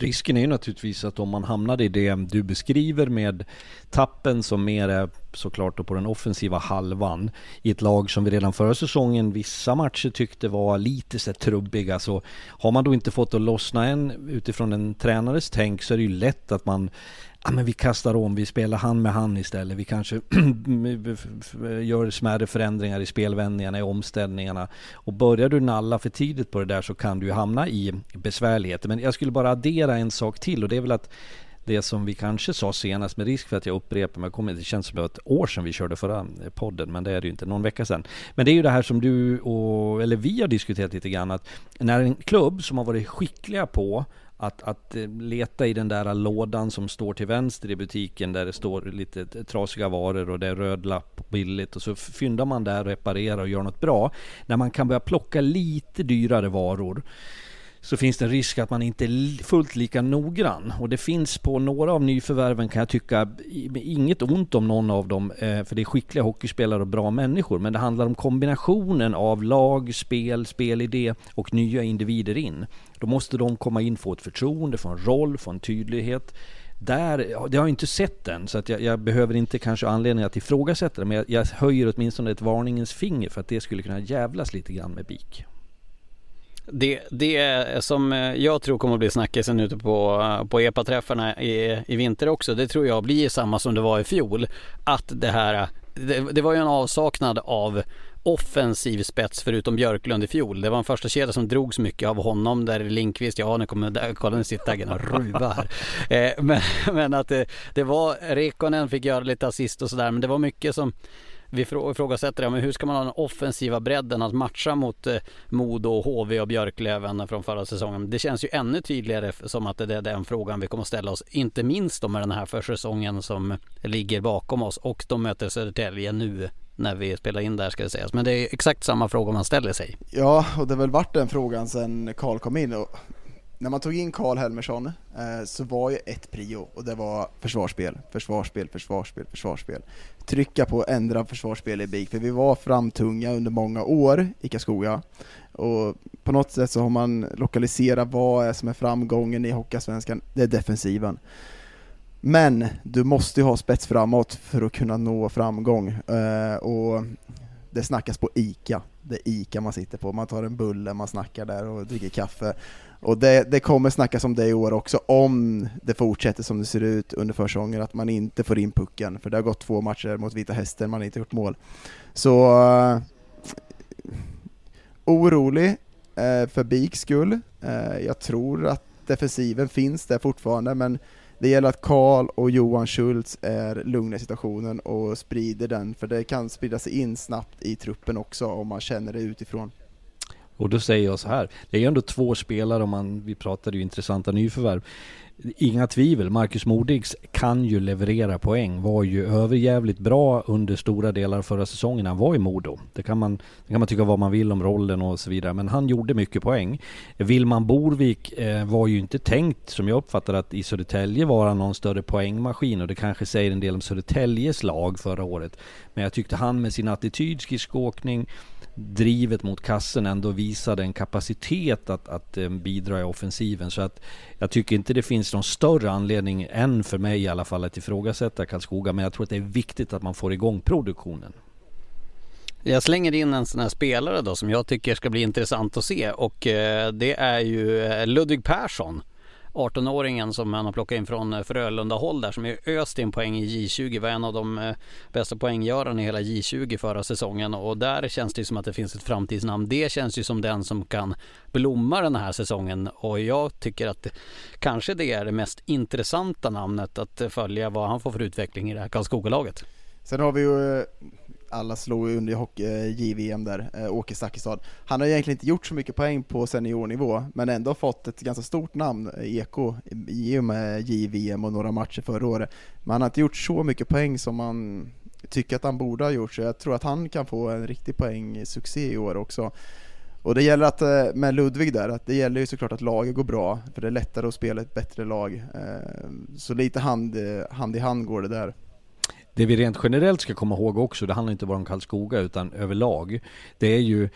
Risken är ju naturligtvis att om man hamnar i det du beskriver med tappen som mer är såklart på den offensiva halvan i ett lag som vi redan förra säsongen vissa matcher tyckte var lite så trubbiga så har man då inte fått att lossna än utifrån en tränares tänk så är det ju lätt att man ja, men vi kastar om, vi spelar hand med hand istället. Vi kanske gör smärre förändringar i spelvändningarna, i omställningarna. Och börjar du nalla för tidigt på det där så kan du ju hamna i besvärligheter. Men jag skulle bara addera en sak till och det är väl att det som vi kanske sa senast med risk för att jag upprepar mig, kommer, det känns som ett år sedan vi körde förra eh, podden, men det är det ju inte, någon vecka sedan. Men det är ju det här som du och, eller vi har diskuterat lite grann, att när en klubb som har varit skickliga på att, att eh, leta i den där lådan som står till vänster i butiken där det står lite trasiga varor och det är röd lapp billigt och så fyndar man där reparerar och gör något bra. När man kan börja plocka lite dyrare varor så finns det en risk att man inte är fullt lika noggrann. Och det finns på några av nyförvärven kan jag tycka, inget ont om någon av dem, eh, för det är skickliga hockeyspelare och bra människor. Men det handlar om kombinationen av lag, spel, spelidé och nya individer in. Då måste de komma in, få ett förtroende, få en roll, få en tydlighet. Där, det har jag inte sett än, så att jag, jag behöver inte kanske anledning att ifrågasätta det, men jag, jag höjer åtminstone ett varningens finger för att det skulle kunna jävlas lite grann med BIK. Det, det som jag tror kommer att bli snackisen ute på, på EPA-träffarna i, i vinter också, det tror jag blir samma som det var i fjol. Att det här, det, det var ju en avsaknad av offensiv spets förutom Björklund i fjol. Det var en första kedja som drogs mycket av honom där Linkvist, ja nu kommer, kolla nu sitter Daggen och ruva här. Eh, men, men att det, det var, Rekonen fick göra lite assist och sådär men det var mycket som vi ifrågasätter det, men hur ska man ha den offensiva bredden att matcha mot eh, Modo, HV och Björklöven från förra säsongen? Det känns ju ännu tydligare som att det är den frågan vi kommer att ställa oss, inte minst med den här försäsongen som ligger bakom oss och de möter Södertälje nu när vi spelar in där ska det sägas. Men det är exakt samma fråga man ställer sig. Ja, och det har väl varit den frågan sedan Karl kom in. Och när man tog in Karl Helmersson eh, så var ju ett prio och det var försvarsspel, försvarsspel, försvarsspel, försvarsspel. Trycka på ändra försvarsspel i BIK, för vi var framtunga under många år i Karlskoga. Och på något sätt så har man lokaliserat vad är som är framgången i Hockeysvenskan, det är defensiven. Men du måste ju ha spets framåt för att kunna nå framgång. Eh, och det snackas på ICA, det är ICA man sitter på, man tar en bulle, man snackar där och dricker kaffe. Och det, det kommer snackas om det i år också, om det fortsätter som det ser ut under försäsongen, att man inte får in pucken, för det har gått två matcher mot Vita Hästen, man har inte gjort mål. Så uh, orolig uh, för BIKs skull. Uh, jag tror att defensiven finns där fortfarande, men det gäller att Karl och Johan Schultz är lugna i situationen och sprider den, för det kan sprida sig in snabbt i truppen också om man känner det utifrån. Och då säger jag så här, det är ju ändå två spelare om man, vi pratade ju intressanta nyförvärv. Inga tvivel, Marcus Modigs kan ju leverera poäng. Var ju överjävligt bra under stora delar av förra säsongen. Han var i Modo. Det kan, man, det kan man tycka vad man vill om rollen och så vidare. Men han gjorde mycket poäng. Vilman Borvik eh, var ju inte tänkt, som jag uppfattar att i Södertälje vara någon större poängmaskin. Och det kanske säger en del om Södertäljes lag förra året. Men jag tyckte han med sin attityd, skridskoåkning, drivet mot kassen ändå visade en kapacitet att, att eh, bidra i offensiven. Så att jag tycker inte det finns finns någon större anledning än för mig i alla fall att ifrågasätta Karlskoga. Men jag tror att det är viktigt att man får igång produktionen. Jag slänger in en sån här spelare då som jag tycker ska bli intressant att se och eh, det är ju eh, Ludvig Persson 18-åringen som han har plockat in från eh, Frölunda håll där som är öst in poäng i J20 var en av de eh, bästa poänggörarna i hela J20 förra säsongen och där känns det som att det finns ett framtidsnamn. Det känns ju som den som kan blomma den här säsongen och jag tycker att kanske det är det mest intressanta namnet att följa vad han får för utveckling i det här Karlskoga-laget. Sen har vi ju eh, alla slog under hockey, eh, JVM där, eh, Åke Stakkestad. Han har egentligen inte gjort så mycket poäng på seniornivå, men ändå fått ett ganska stort namn, eh, Eko, i och med JVM och några matcher förra året. Men han har inte gjort så mycket poäng som man tycker att han borde ha gjort, så jag tror att han kan få en riktig poängsuccé i år också. Och det gäller att, eh, med Ludvig där, att det gäller ju såklart att laget går bra, för det är lättare att spela ett bättre lag. Så lite hand, hand i hand går det där. Det vi rent generellt ska komma ihåg också, det handlar inte bara om Karlskoga utan överlag. Det är ju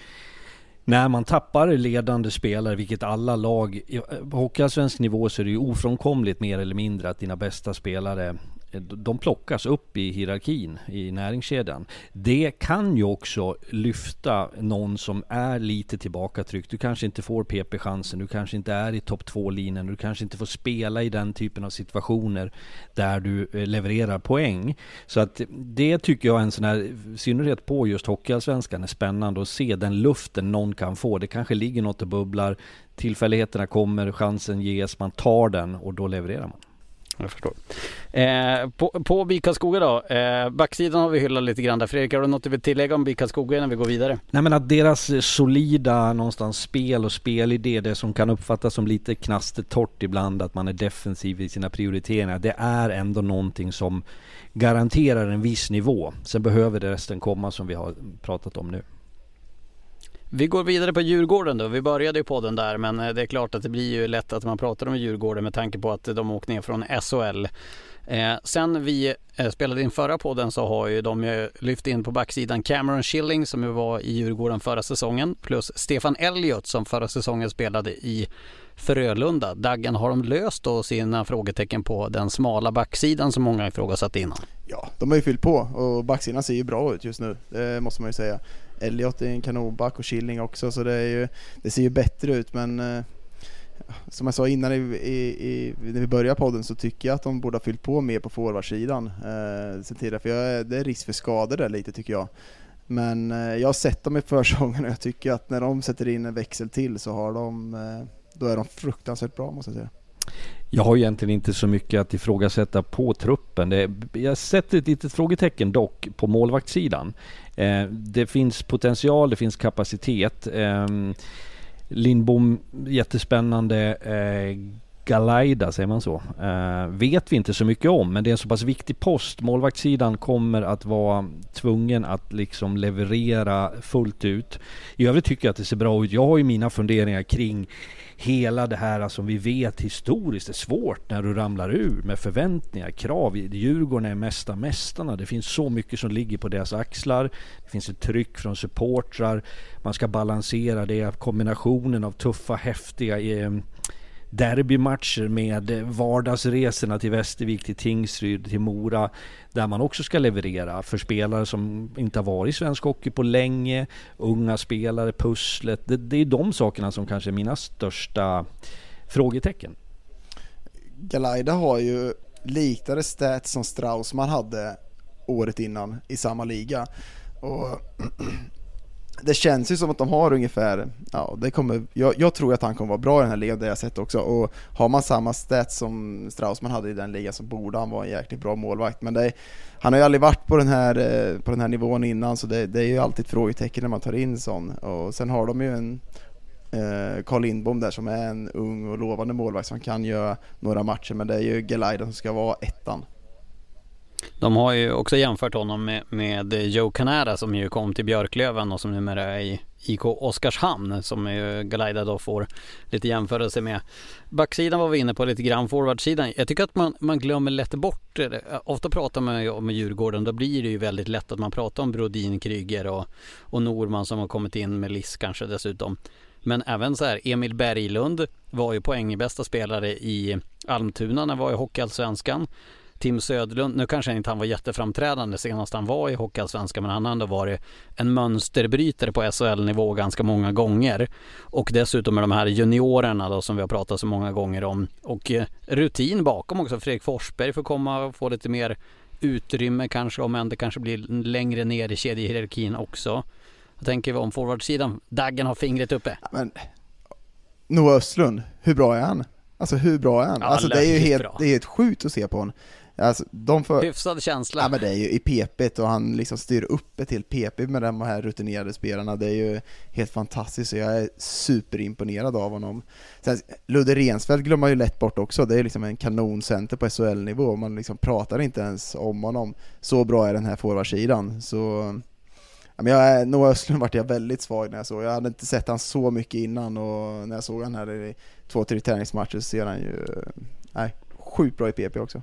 när man tappar ledande spelare, vilket alla lag, eh, på hockeyallsvensk nivå så är det ju ofrånkomligt mer eller mindre att dina bästa spelare Eh, de plockas upp i hierarkin i näringskedjan. Det kan ju också lyfta någon som är lite tillbakatryckt. Du kanske inte får PP-chansen, du kanske inte är i topp 2-linjen, du kanske inte får spela i den typen av situationer där du eh, levererar poäng. Så att det tycker jag är en sån här, i synnerhet på just Hockeyallsvenskan, är spännande att se den luften någon kan få. Det kanske ligger något och bubblar, tillfälligheterna kommer, chansen ges, man tar den och då levererar man. Jag förstår. Eh, på, på BIK Karlskoga då, eh, backsidan har vi hyllat lite grann där. Fredrik, har du något du vill tillägga om BIK Karlskoga innan vi går vidare? Nej men att deras solida någonstans spel och spelidé, det som kan uppfattas som lite knastertorrt ibland, att man är defensiv i sina prioriteringar, det är ändå någonting som garanterar en viss nivå. Sen behöver det resten komma som vi har pratat om nu. Vi går vidare på Djurgården då. Vi började ju på den där men eh, det är klart att det blir ju lätt att man pratar om Djurgården med tanke på att eh, de åkt ner från SHL. Eh, sen vi eh, spelade in förra podden så har ju de ju lyft in på backsidan Cameron Schilling som ju var i Djurgården förra säsongen plus Stefan Elliot som förra säsongen spelade i Frölunda. Daggen, har de löst då sina frågetecken på den smala backsidan som många ifrågasatte innan? Ja, de har ju fyllt på och backsidan ser ju bra ut just nu, det måste man ju säga. Elliot är en kanonback och Killing också så det, är ju, det ser ju bättre ut men eh, som jag sa innan i, i, i, när vi började podden så tycker jag att de borde ha fyllt på mer på forwardsidan eh, sen tidigare för jag, det är risk för skador där lite tycker jag. Men eh, jag har sett dem i försäsongen och jag tycker att när de sätter in en växel till så har de, eh, då är de fruktansvärt bra måste jag säga. Jag har egentligen inte så mycket att ifrågasätta på truppen. Det, jag sätter ett litet frågetecken dock på målvaktssidan. Eh, det finns potential, det finns kapacitet. Eh, Lindbom, jättespännande. Eh, Galaida, säger man så? Eh, vet vi inte så mycket om, men det är en så pass viktig post. Målvaktssidan kommer att vara tvungen att liksom leverera fullt ut. I övrigt tycker jag att det ser bra ut. Jag har ju mina funderingar kring hela det här som vi vet historiskt är svårt när du ramlar ur med förväntningar, krav. Djurgården är mesta mästarna. Det finns så mycket som ligger på deras axlar. Det finns ett tryck från supportrar. Man ska balansera det, kombinationen av tuffa, häftiga eh, derbymatcher med vardagsresorna till Västervik, till Tingsryd, till Mora. Där man också ska leverera för spelare som inte har varit i svensk hockey på länge. Unga spelare, pusslet. Det, det är de sakerna som kanske är mina största frågetecken. Galaida har ju liknande stats som Straussman hade året innan i samma liga. Och det känns ju som att de har ungefär, ja det kommer, jag, jag, tror att han kommer vara bra i den här ligan, det jag sett också. Och har man samma stats som Straussman hade i den ligan så borde han vara en jäkligt bra målvakt. Men det, han har ju aldrig varit på den här, eh, på den här nivån innan så det, det är ju alltid ett frågetecken när man tar in sån. Och sen har de ju en eh, Carl Lindbom där som är en ung och lovande målvakt som kan göra några matcher men det är ju Gelaiden som ska vara ettan. De har ju också jämfört honom med, med Joe Canara som ju kom till Björklöven och som numera är i IK Oskarshamn som ju Galaida då får lite jämförelse med. Backsidan var vi inne på lite grann, forwardsidan. Jag tycker att man, man glömmer lätt bort. Eh, ofta pratar man ju om Djurgården, då blir det ju väldigt lätt att man pratar om Brodin, Kryger och, och Norman som har kommit in med Liss kanske dessutom. Men även så här, Emil Berglund var ju poängbästa spelare i Almtuna när han var i Hockeyallsvenskan. Tim Söderlund, nu kanske inte han var jätteframträdande senast han var i Hockeyallsvenskan men han har ändå varit en mönsterbrytare på SHL-nivå ganska många gånger. Och dessutom med de här juniorerna då som vi har pratat så många gånger om. Och eh, rutin bakom också. Fredrik Forsberg får komma och få lite mer utrymme kanske om än det kanske blir längre ner i kedjehierarkin också. Jag tänker vi om forwardsidan, Daggen har fingret uppe. Men Noah Östlund, hur bra är han? Alltså hur bra är han? Ja, alltså det är ju helt, det är helt sjukt att se på honom. Alltså, de för... Hyfsad känsla. Ja men det är ju i PP och han liksom styr upp ett till PP med de här rutinerade spelarna. Det är ju helt fantastiskt och jag är superimponerad av honom. Sen, Ludde Rensfeldt glömmer man ju lätt bort också. Det är liksom en kanoncenter på SHL-nivå. Man liksom pratar inte ens om honom. Så bra är den här forwardsidan. Så ja, men jag, Noah Östlund vart jag väldigt svag när jag såg. Jag hade inte sett han så mycket innan och när jag såg han här i två, tre träningsmatcher så ser han ju nej, sjukt bra i PP också.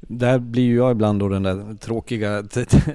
där blir ju jag ibland då den där tråkiga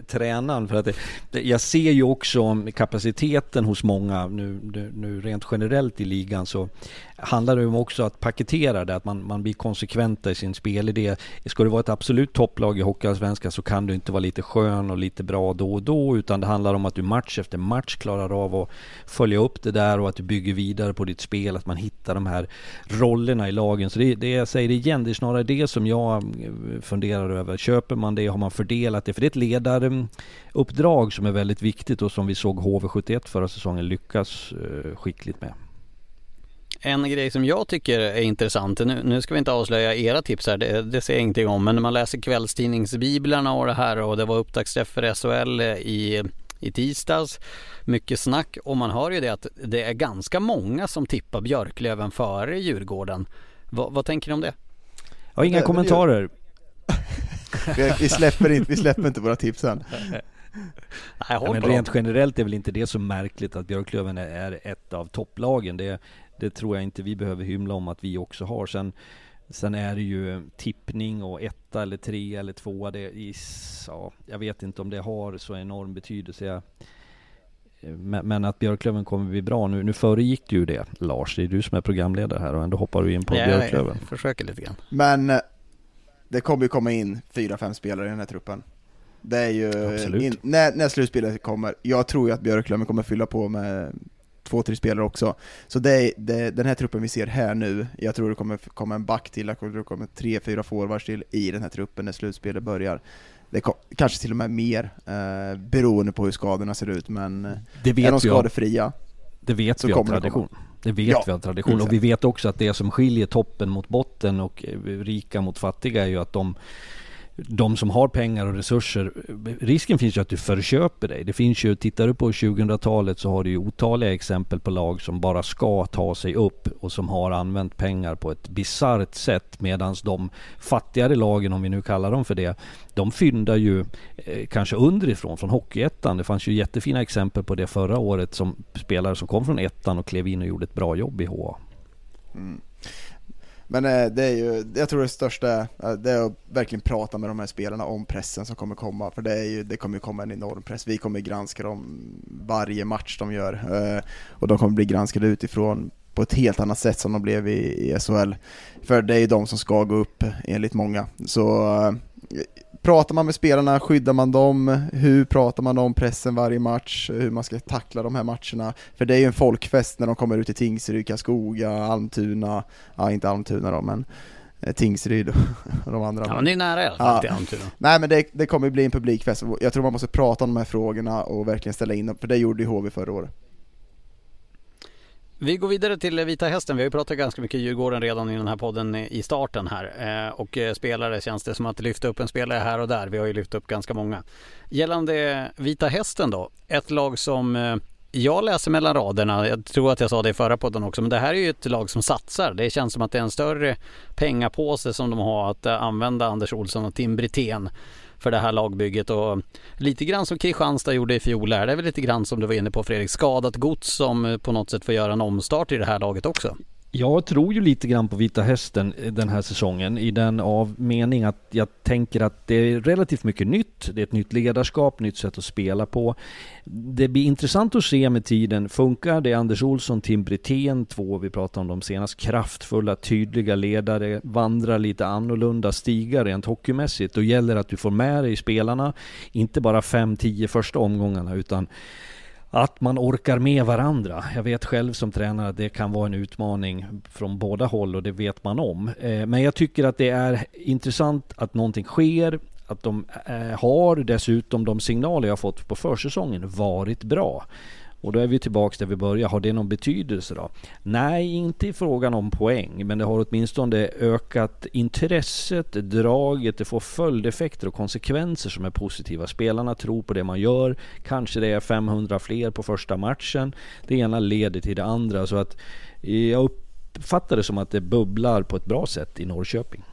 tränaren för att det, jag ser ju också kapaciteten hos många nu, nu rent generellt i ligan så handlar det om också att paketera det, att man, man blir konsekventa i sin spelidé. Ska du vara ett absolut topplag i Hockeyallsvenskan så kan du inte vara lite skön och lite bra då och då utan det handlar om att du match efter match klarar av att följa upp det där och att du bygger vidare på ditt spel, att man hittar de här rollerna i lagen. Så det, det jag säger igen, det är snarare det som jag eh, funderar över. Köper man det, har man fördelat det? För det är ett ledaruppdrag som är väldigt viktigt och som vi såg HV71 förra säsongen lyckas eh, skickligt med. En grej som jag tycker är intressant, nu, nu ska vi inte avslöja era tips här, det, det ser jag ingenting om, men när man läser kvällstidningsbiblarna och det här och det var upptaktsträff för SHL i, i tisdags, mycket snack och man hör ju det att det är ganska många som tippar Björklöven före Djurgården. Va, vad tänker ni om det? Jag har inga det, kommentarer. Vi, släpper inte, vi släpper inte våra tips än. Nej, men rent generellt är väl inte det så märkligt att Björklöven är ett av topplagen. Det, det tror jag inte vi behöver hymla om att vi också har. Sen, sen är det ju tippning och etta eller tre eller tvåa. Det is, ja, jag vet inte om det har så enorm betydelse. Jag, men, men, att Björklöven kommer bli bra nu. Nu föregick du ju det Lars. Det är du som är programledare här och ändå hoppar du in på ja, Björklöven. Jag försöker lite grann. Men eh, det kommer ju komma in fyra, fem spelare i den här truppen. Det är ju, in, när, när slutspelet kommer, jag tror ju att Björklöven kommer fylla på med två, tre spelare också. Så det det, den här truppen vi ser här nu, jag tror det kommer komma en back till, jag tror det kommer tre, fyra forwards till i den här truppen när slutspelet börjar. Det kom, kanske till och med mer, eh, beroende på hur skadorna ser ut, men det vet är de skadefria det vet vi av tradition. Det vet ja, vi av tradition. Och vi vet också att det som skiljer toppen mot botten och rika mot fattiga är ju att de de som har pengar och resurser, risken finns ju att du förköper dig. Det finns ju, tittar du på 2000-talet så har du ju otaliga exempel på lag som bara ska ta sig upp och som har använt pengar på ett bisarrt sätt medan de fattigare lagen, om vi nu kallar dem för det, de fyndar ju eh, kanske underifrån från Hockeyettan. Det fanns ju jättefina exempel på det förra året som spelare som kom från ettan och klev in och gjorde ett bra jobb i HA. Mm. Men eh, det är ju, jag tror det största eh, det är att verkligen prata med de här spelarna om pressen som kommer komma, för det, är ju, det kommer ju komma en enorm press. Vi kommer granska dem varje match de gör eh, och de kommer bli granskade utifrån på ett helt annat sätt som de blev i, i SHL. För det är ju de som ska gå upp enligt många. Så pratar man med spelarna, skyddar man dem, hur pratar man om pressen varje match, hur man ska tackla de här matcherna. För det är ju en folkfest när de kommer ut i Tingsryd, Karlskoga, Almtuna, ja inte Almtuna då men eh, Tingsryd och de andra. Ja men det är nära i alla fall till Almtuna. Nej men det, det kommer bli en publikfest, jag tror man måste prata om de här frågorna och verkligen ställa in dem, för det gjorde ju HV förra året. Vi går vidare till Vita Hästen. Vi har ju pratat ganska mycket Djurgården redan i den här podden i starten här. Eh, och eh, spelare känns det som att lyfta upp en spelare här och där. Vi har ju lyft upp ganska många. Gällande Vita Hästen då. Ett lag som eh, jag läser mellan raderna. Jag tror att jag sa det i förra podden också. Men det här är ju ett lag som satsar. Det känns som att det är en större pengapåse som de har att eh, använda Anders Olsson och Tim Brithén för det här lagbygget och lite grann som Kristianstad gjorde i fjol är det väl lite grann som du var inne på Fredrik, skadat gods som på något sätt får göra en omstart i det här laget också. Jag tror ju lite grann på Vita Hästen eh, den här säsongen i den av mening att jag tänker att det är relativt mycket nytt. Det är ett nytt ledarskap, nytt sätt att spela på. Det blir intressant att se med tiden. Funkar det Anders Olsson, Tim Brithén, två vi pratade om de senast, kraftfulla, tydliga ledare, vandrar lite annorlunda stigar rent hockeymässigt. Då gäller det att du får med dig spelarna, inte bara 5-10 första omgångarna utan att man orkar med varandra. Jag vet själv som tränare att det kan vara en utmaning från båda håll och det vet man om. Eh, men jag tycker att det är intressant att någonting sker, att de eh, har dessutom de signaler jag fått på försäsongen varit bra. Och då är vi tillbaka där vi började. Har det någon betydelse då? Nej, inte i frågan om poäng, men det har åtminstone ökat intresset, draget, det får följdeffekter och konsekvenser som är positiva. Spelarna tror på det man gör. Kanske det är 500 fler på första matchen. Det ena leder till det andra. Så att eh, jag uppfattar det som att det bubblar på ett bra sätt i Norrköping.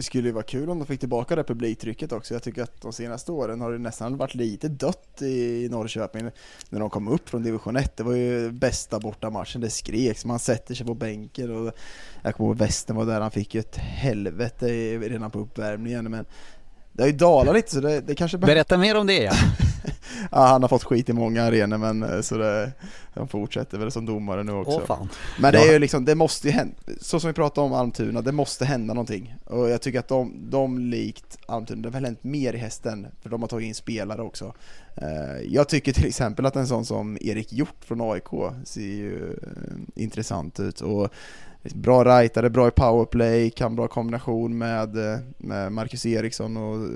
Det skulle ju vara kul om de fick tillbaka det publiktrycket också. Jag tycker att de senaste åren har det nästan varit lite dött i Norrköping när de kom upp från division 1. Det var ju bästa bortamatchen, det skreks, man sätter sig på bänken och jag kommer ihåg Västern var där, han fick ju ett helvete redan på uppvärmningen men det har ju dalat lite så det, det kanske... Berätta mer om det ja. ja, han har fått skit i många arenor men eh, så det, han fortsätter väl som domare nu också. Åh. Men det är ju liksom, det måste ju hända, så som vi pratade om Almtuna, det måste hända någonting. Och jag tycker att de, de likt Almtuna, det har väl hänt mer i hästen, för de har tagit in spelare också. Eh, jag tycker till exempel att en sån som Erik Hjort från AIK ser ju eh, intressant ut. Och bra rightare, bra i powerplay, kan bra kombination med, med Marcus Eriksson och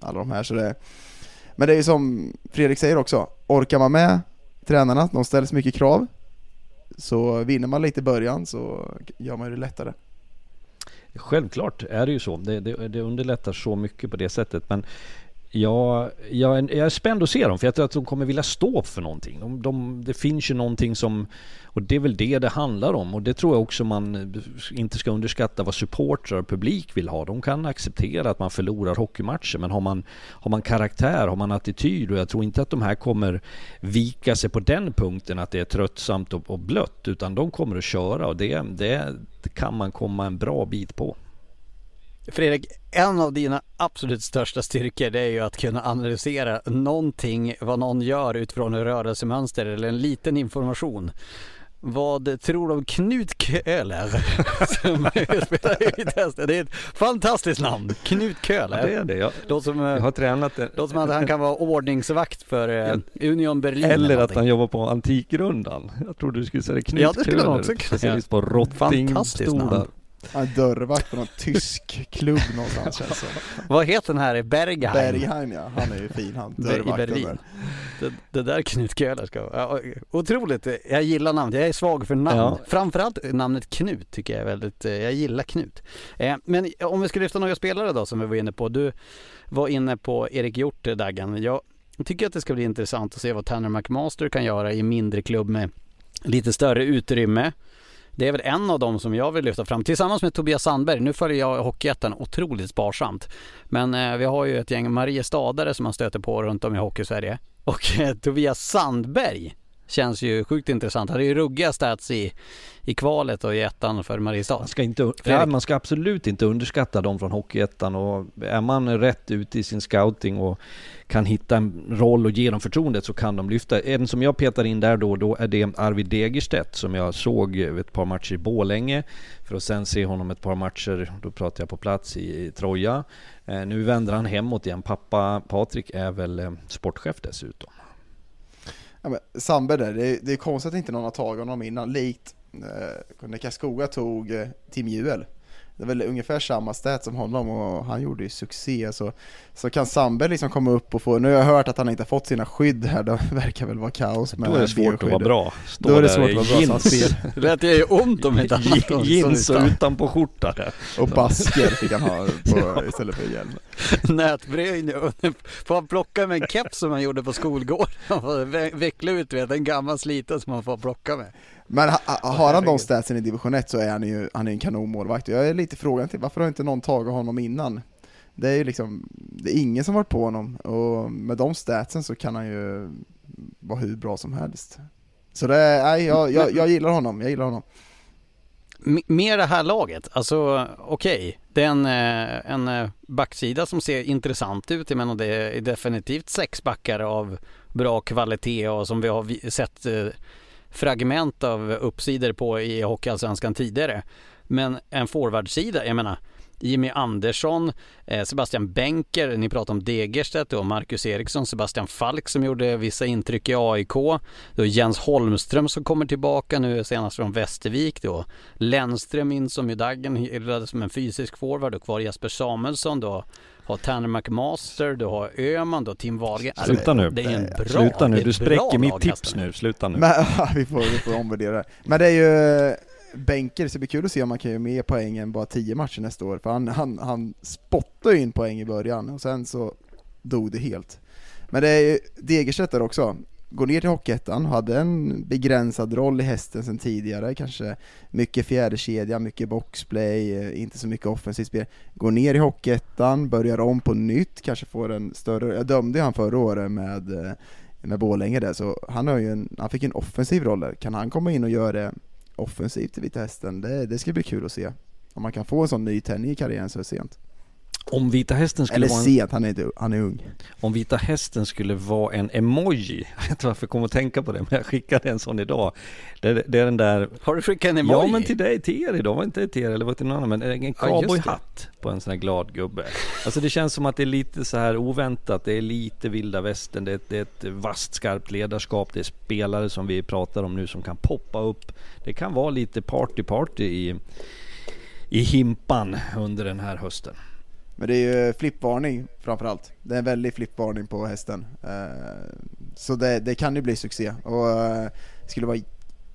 alla de här. Så det, men det är ju som Fredrik säger också, orkar man med tränarna, de ställer så mycket krav, så vinner man lite i början så gör man det lättare. Självklart är det ju så. Det, det, det underlättar så mycket på det sättet. Men jag, jag, jag, är spänd att se dem för jag tror att de kommer vilja stå för någonting. De, de, det finns ju någonting som, och det är väl det det handlar om och det tror jag också man inte ska underskatta vad supportrar och publik vill ha. De kan acceptera att man förlorar hockeymatcher men har man, har man karaktär, har man attityd och jag tror inte att de här kommer vika sig på den punkten att det är tröttsamt och, och blött utan de kommer att köra och det, det, det kan man komma en bra bit på. Fredrik, en av dina absolut största styrkor det är ju att kunna analysera någonting, vad någon gör utifrån ett rörelsemönster eller en liten information. Vad tror du om Knut Köhler som spelar i testet? Det är ett fantastiskt namn, Knut Köhler. Ja, det är det. Jag, låter som, jag har tränat det. Låter som att han kan vara ordningsvakt för eh, Union Berlin. Eller att han jobbar på Antikrundan. Jag trodde du skulle säga Knut Ja, det skulle Köhler. Specialist på Fantastiskt namn. rottingstolar. Han är dörrvakt på någon tysk klubb någonstans känns det Vad heter den här? Bergheim? Bergheim ja, han är ju fin han, I dörrvakten Berlin. där. Det, det där Knut Köhler ska vara. Ja, Otroligt, jag gillar namnet. Jag är svag för namn. Ja. Framförallt namnet Knut tycker jag är väldigt, eh, jag gillar Knut. Eh, Men om vi ska lyfta några spelare då som vi var inne på. Du var inne på Erik Hjort, eh, Daggan. Jag tycker att det ska bli intressant att se vad Tanner McMaster kan göra i en mindre klubb med lite större utrymme. Det är väl en av dem som jag vill lyfta fram tillsammans med Tobias Sandberg. Nu följer jag Hockeyettan otroligt sparsamt. Men eh, vi har ju ett gäng Mariestadare som man stöter på runt om i Hockeysverige. Och eh, Tobias Sandberg känns ju sjukt intressant. Han hade ju ruggiga stats i, i kvalet och i ettan för Mariestad. Man ska, inte, ja, man ska absolut inte underskatta dem från Hockeyettan och är man rätt ute i sin scouting och kan hitta en roll och ge dem förtroendet så kan de lyfta. En som jag petar in där då, då är det Arvid Degerstedt som jag såg ett par matcher i Bålänge för att sen se honom ett par matcher, då pratar jag på plats i, i Troja. Eh, nu vänder han hemåt igen. Pappa Patrik är väl eh, sportchef dessutom. Ja, men Sandberg där, det är, det är konstigt att inte någon har tagit honom innan, likt eh, när Karlskoga tog eh, Tim Juel. Det är väl ungefär samma stat som honom och han gjorde ju succé. Så, så kan Sandberg liksom komma upp och få, nu har jag hört att han inte har fått sina skydd här, det verkar väl vara kaos med Då är det svårt att vara bra. Stå Då är det svårt att vara bra, jeans. spel- Det lät ju ont om inte annat. Jeans och utan. utanpå skjorta. Och basker fick han ha på, istället för hjälm. Nätbryn. Får han plocka med en keps som han gjorde på skolgården? Veckla ut vet, en gammal sliten som han får plocka med. Men ha, ha- har han de statsen i division 1 så är han ju han är en kanonmålvakt. Jag är lite frågan till varför har inte någon tagit honom innan? Det är ju liksom, det är ingen som varit på honom och med de statsen så kan han ju vara hur bra som helst. Så det nej, jag, jag, jag gillar honom, jag gillar honom. Med det här laget, alltså okej, det är en, eh, en eh, backsida som ser intressant ut. Jag menar det är definitivt sex backar av bra kvalitet och som vi har sett eh, fragment av uppsidor på i Hockeyallsvenskan tidigare. Men en forwardsida, jag menar Jimmy Andersson, eh, Sebastian Benker, ni pratar om Degerstedt och Marcus Eriksson, Sebastian Falk som gjorde vissa intryck i AIK. Då Jens Holmström som kommer tillbaka nu senast från Västervik då. Lennström in som i Daggen hyllades som en fysisk forward och kvar Jesper Samuelsson då. Har Tanner McMaster, du har Öhman, då Tim Wahlgren. Alltså, Sluta nu. Det är en bra, Sluta nu, du spräcker mitt tips nu. Sluta nu. Men vi får, vi får omvärdera det. Men det är ju Benker, så det blir kul att se om man kan göra mer poäng än bara 10 matcher nästa år. För han, han, han spottade ju in poäng i början och sen så dog det helt. Men det är ju Degerstedt där också går ner till Hockeyettan, hade en begränsad roll i hästen sedan tidigare, kanske mycket fjärdekedja, mycket boxplay, eh, inte så mycket offensivt spel. Går ner i Hockeyettan, börjar om på nytt, kanske får en större, jag dömde han förra året med, eh, med Borlänge där, så han, har ju en, han fick en offensiv roll där. Kan han komma in och göra det offensivt i Vita Hästen, det, det ska bli kul att se. Om man kan få en sån ny tändning i karriären så sent. Om Vita Hästen skulle Eller vara en, sent, han är, inte, han är ung. om Vita Hästen skulle vara en emoji, jag vet inte varför jag kommer att tänka på det, men jag skickade en sån idag. Det, det är den där Har du skickat en emoji? Ja men till dig, till er idag, var inte till er eller var det till någon annan, men en Ja, cowboyhatt på en sån här glad gubbe. Alltså det känns som att det är lite så här oväntat, det är lite vilda västern, det är, ett, det är ett vasst skarpt ledarskap, det är spelare som vi pratar om nu som kan poppa upp. Det kan vara lite party party i, i himpan under den här hösten. Men det är ju flippvarning framförallt. Det är en väldig flippvarning på hästen. Eh, så det, det kan ju bli succé. Och eh, det skulle vara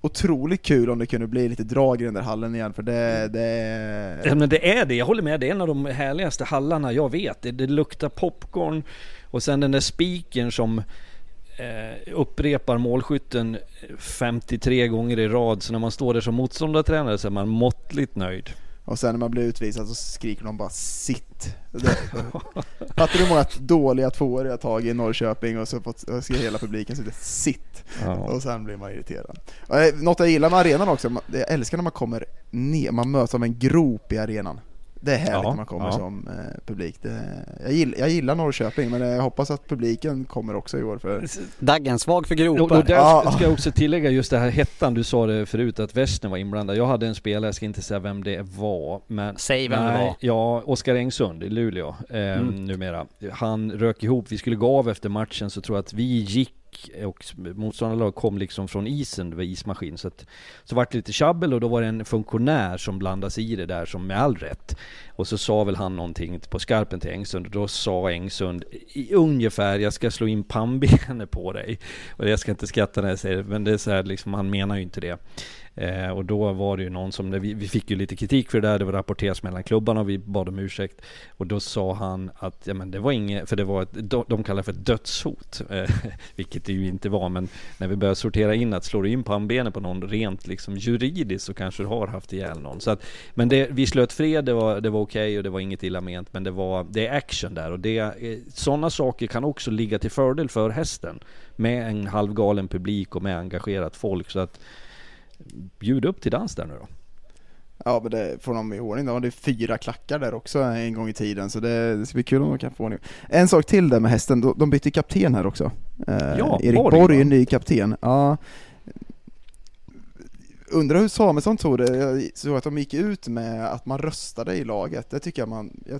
otroligt kul om det kunde bli lite drag i den där hallen igen, för det... det Ja, men det är det, jag håller med. Det är en av de härligaste hallarna jag vet. Det, det luktar popcorn och sen den där spiken som eh, upprepar målskytten 53 gånger i rad. Så när man står där som motståndartränare så är man måttligt nöjd. Och sen när man blir utvisad så skriker de bara 'sitt' Fattar du hur många dåliga tvåor jag tagit i Norrköping och så fått, och ska hela publiken sitta 'sitt' Ja. och sen blir man irriterad. Och, eh, något jag gillar med arenan också, jag älskar när man kommer ner, man möts av en grop i arenan. Det är härligt Ja, man kommer ja. som eh, publik. Det, jag, gillar, jag gillar Norrköping, men jag hoppas att publiken kommer också i år. För, Daggen, svag för Och, och gropar. där Ja. ska jag också tillägga just det här hettan, du sa det förut att Western var inblandad. Jag hade en spelare, jag ska inte säga vem det var, men... Säg vem det Nej, var. Ja, Oskar Engsund i Luleå eh, Mm. numera. Han rök ihop, vi skulle gå av efter matchen så tror jag att vi gick och motståndarlag kom liksom från isen, det var ismaskin. Så, att, så vart det lite tjabbel och då var det en funktionär som blandade sig i det där som med all rätt. Och så sa väl han någonting på skarpen till Engsund och då sa Engsund i ungefär jag ska slå in pannbenet på dig. Och jag ska inte skratta när jag säger det, men det är så här liksom, han menar ju inte det. Eh, och då var det ju någon som, vi, vi fick ju lite kritik för det där, det var rapporteras mellan klubbarna och vi bad om ursäkt. Och då sa han att, ja men det var inget, för det var ett, de, de kallar det för ett dödshot. Eh, vilket det ju inte var, men när vi började sortera in att slår du in pannbenet på någon rent liksom juridiskt så kanske du har haft ihjäl någon. Så att, men det, vi slöt fred, det var, det var okej och det var inget illa ment, men det var, det är action där och det, eh, sådana saker kan också ligga till fördel för hästen. Med en halvgalen publik och med engagerat folk. Så att bjud upp till dans där nu då. ja, men det får de i ordning. De hade fyra klackar där också en gång i tiden, så det, det ska bli kul om de kan få ordning. En sak till där med hästen, de, bytte kapten här också. Eh, Ja, Erik Borg, Borg, är ny kapten. Ja. Undrar hur Samuelsson tog det, jag såg att de gick ut med att man röstade i laget. Det tycker jag man, jag,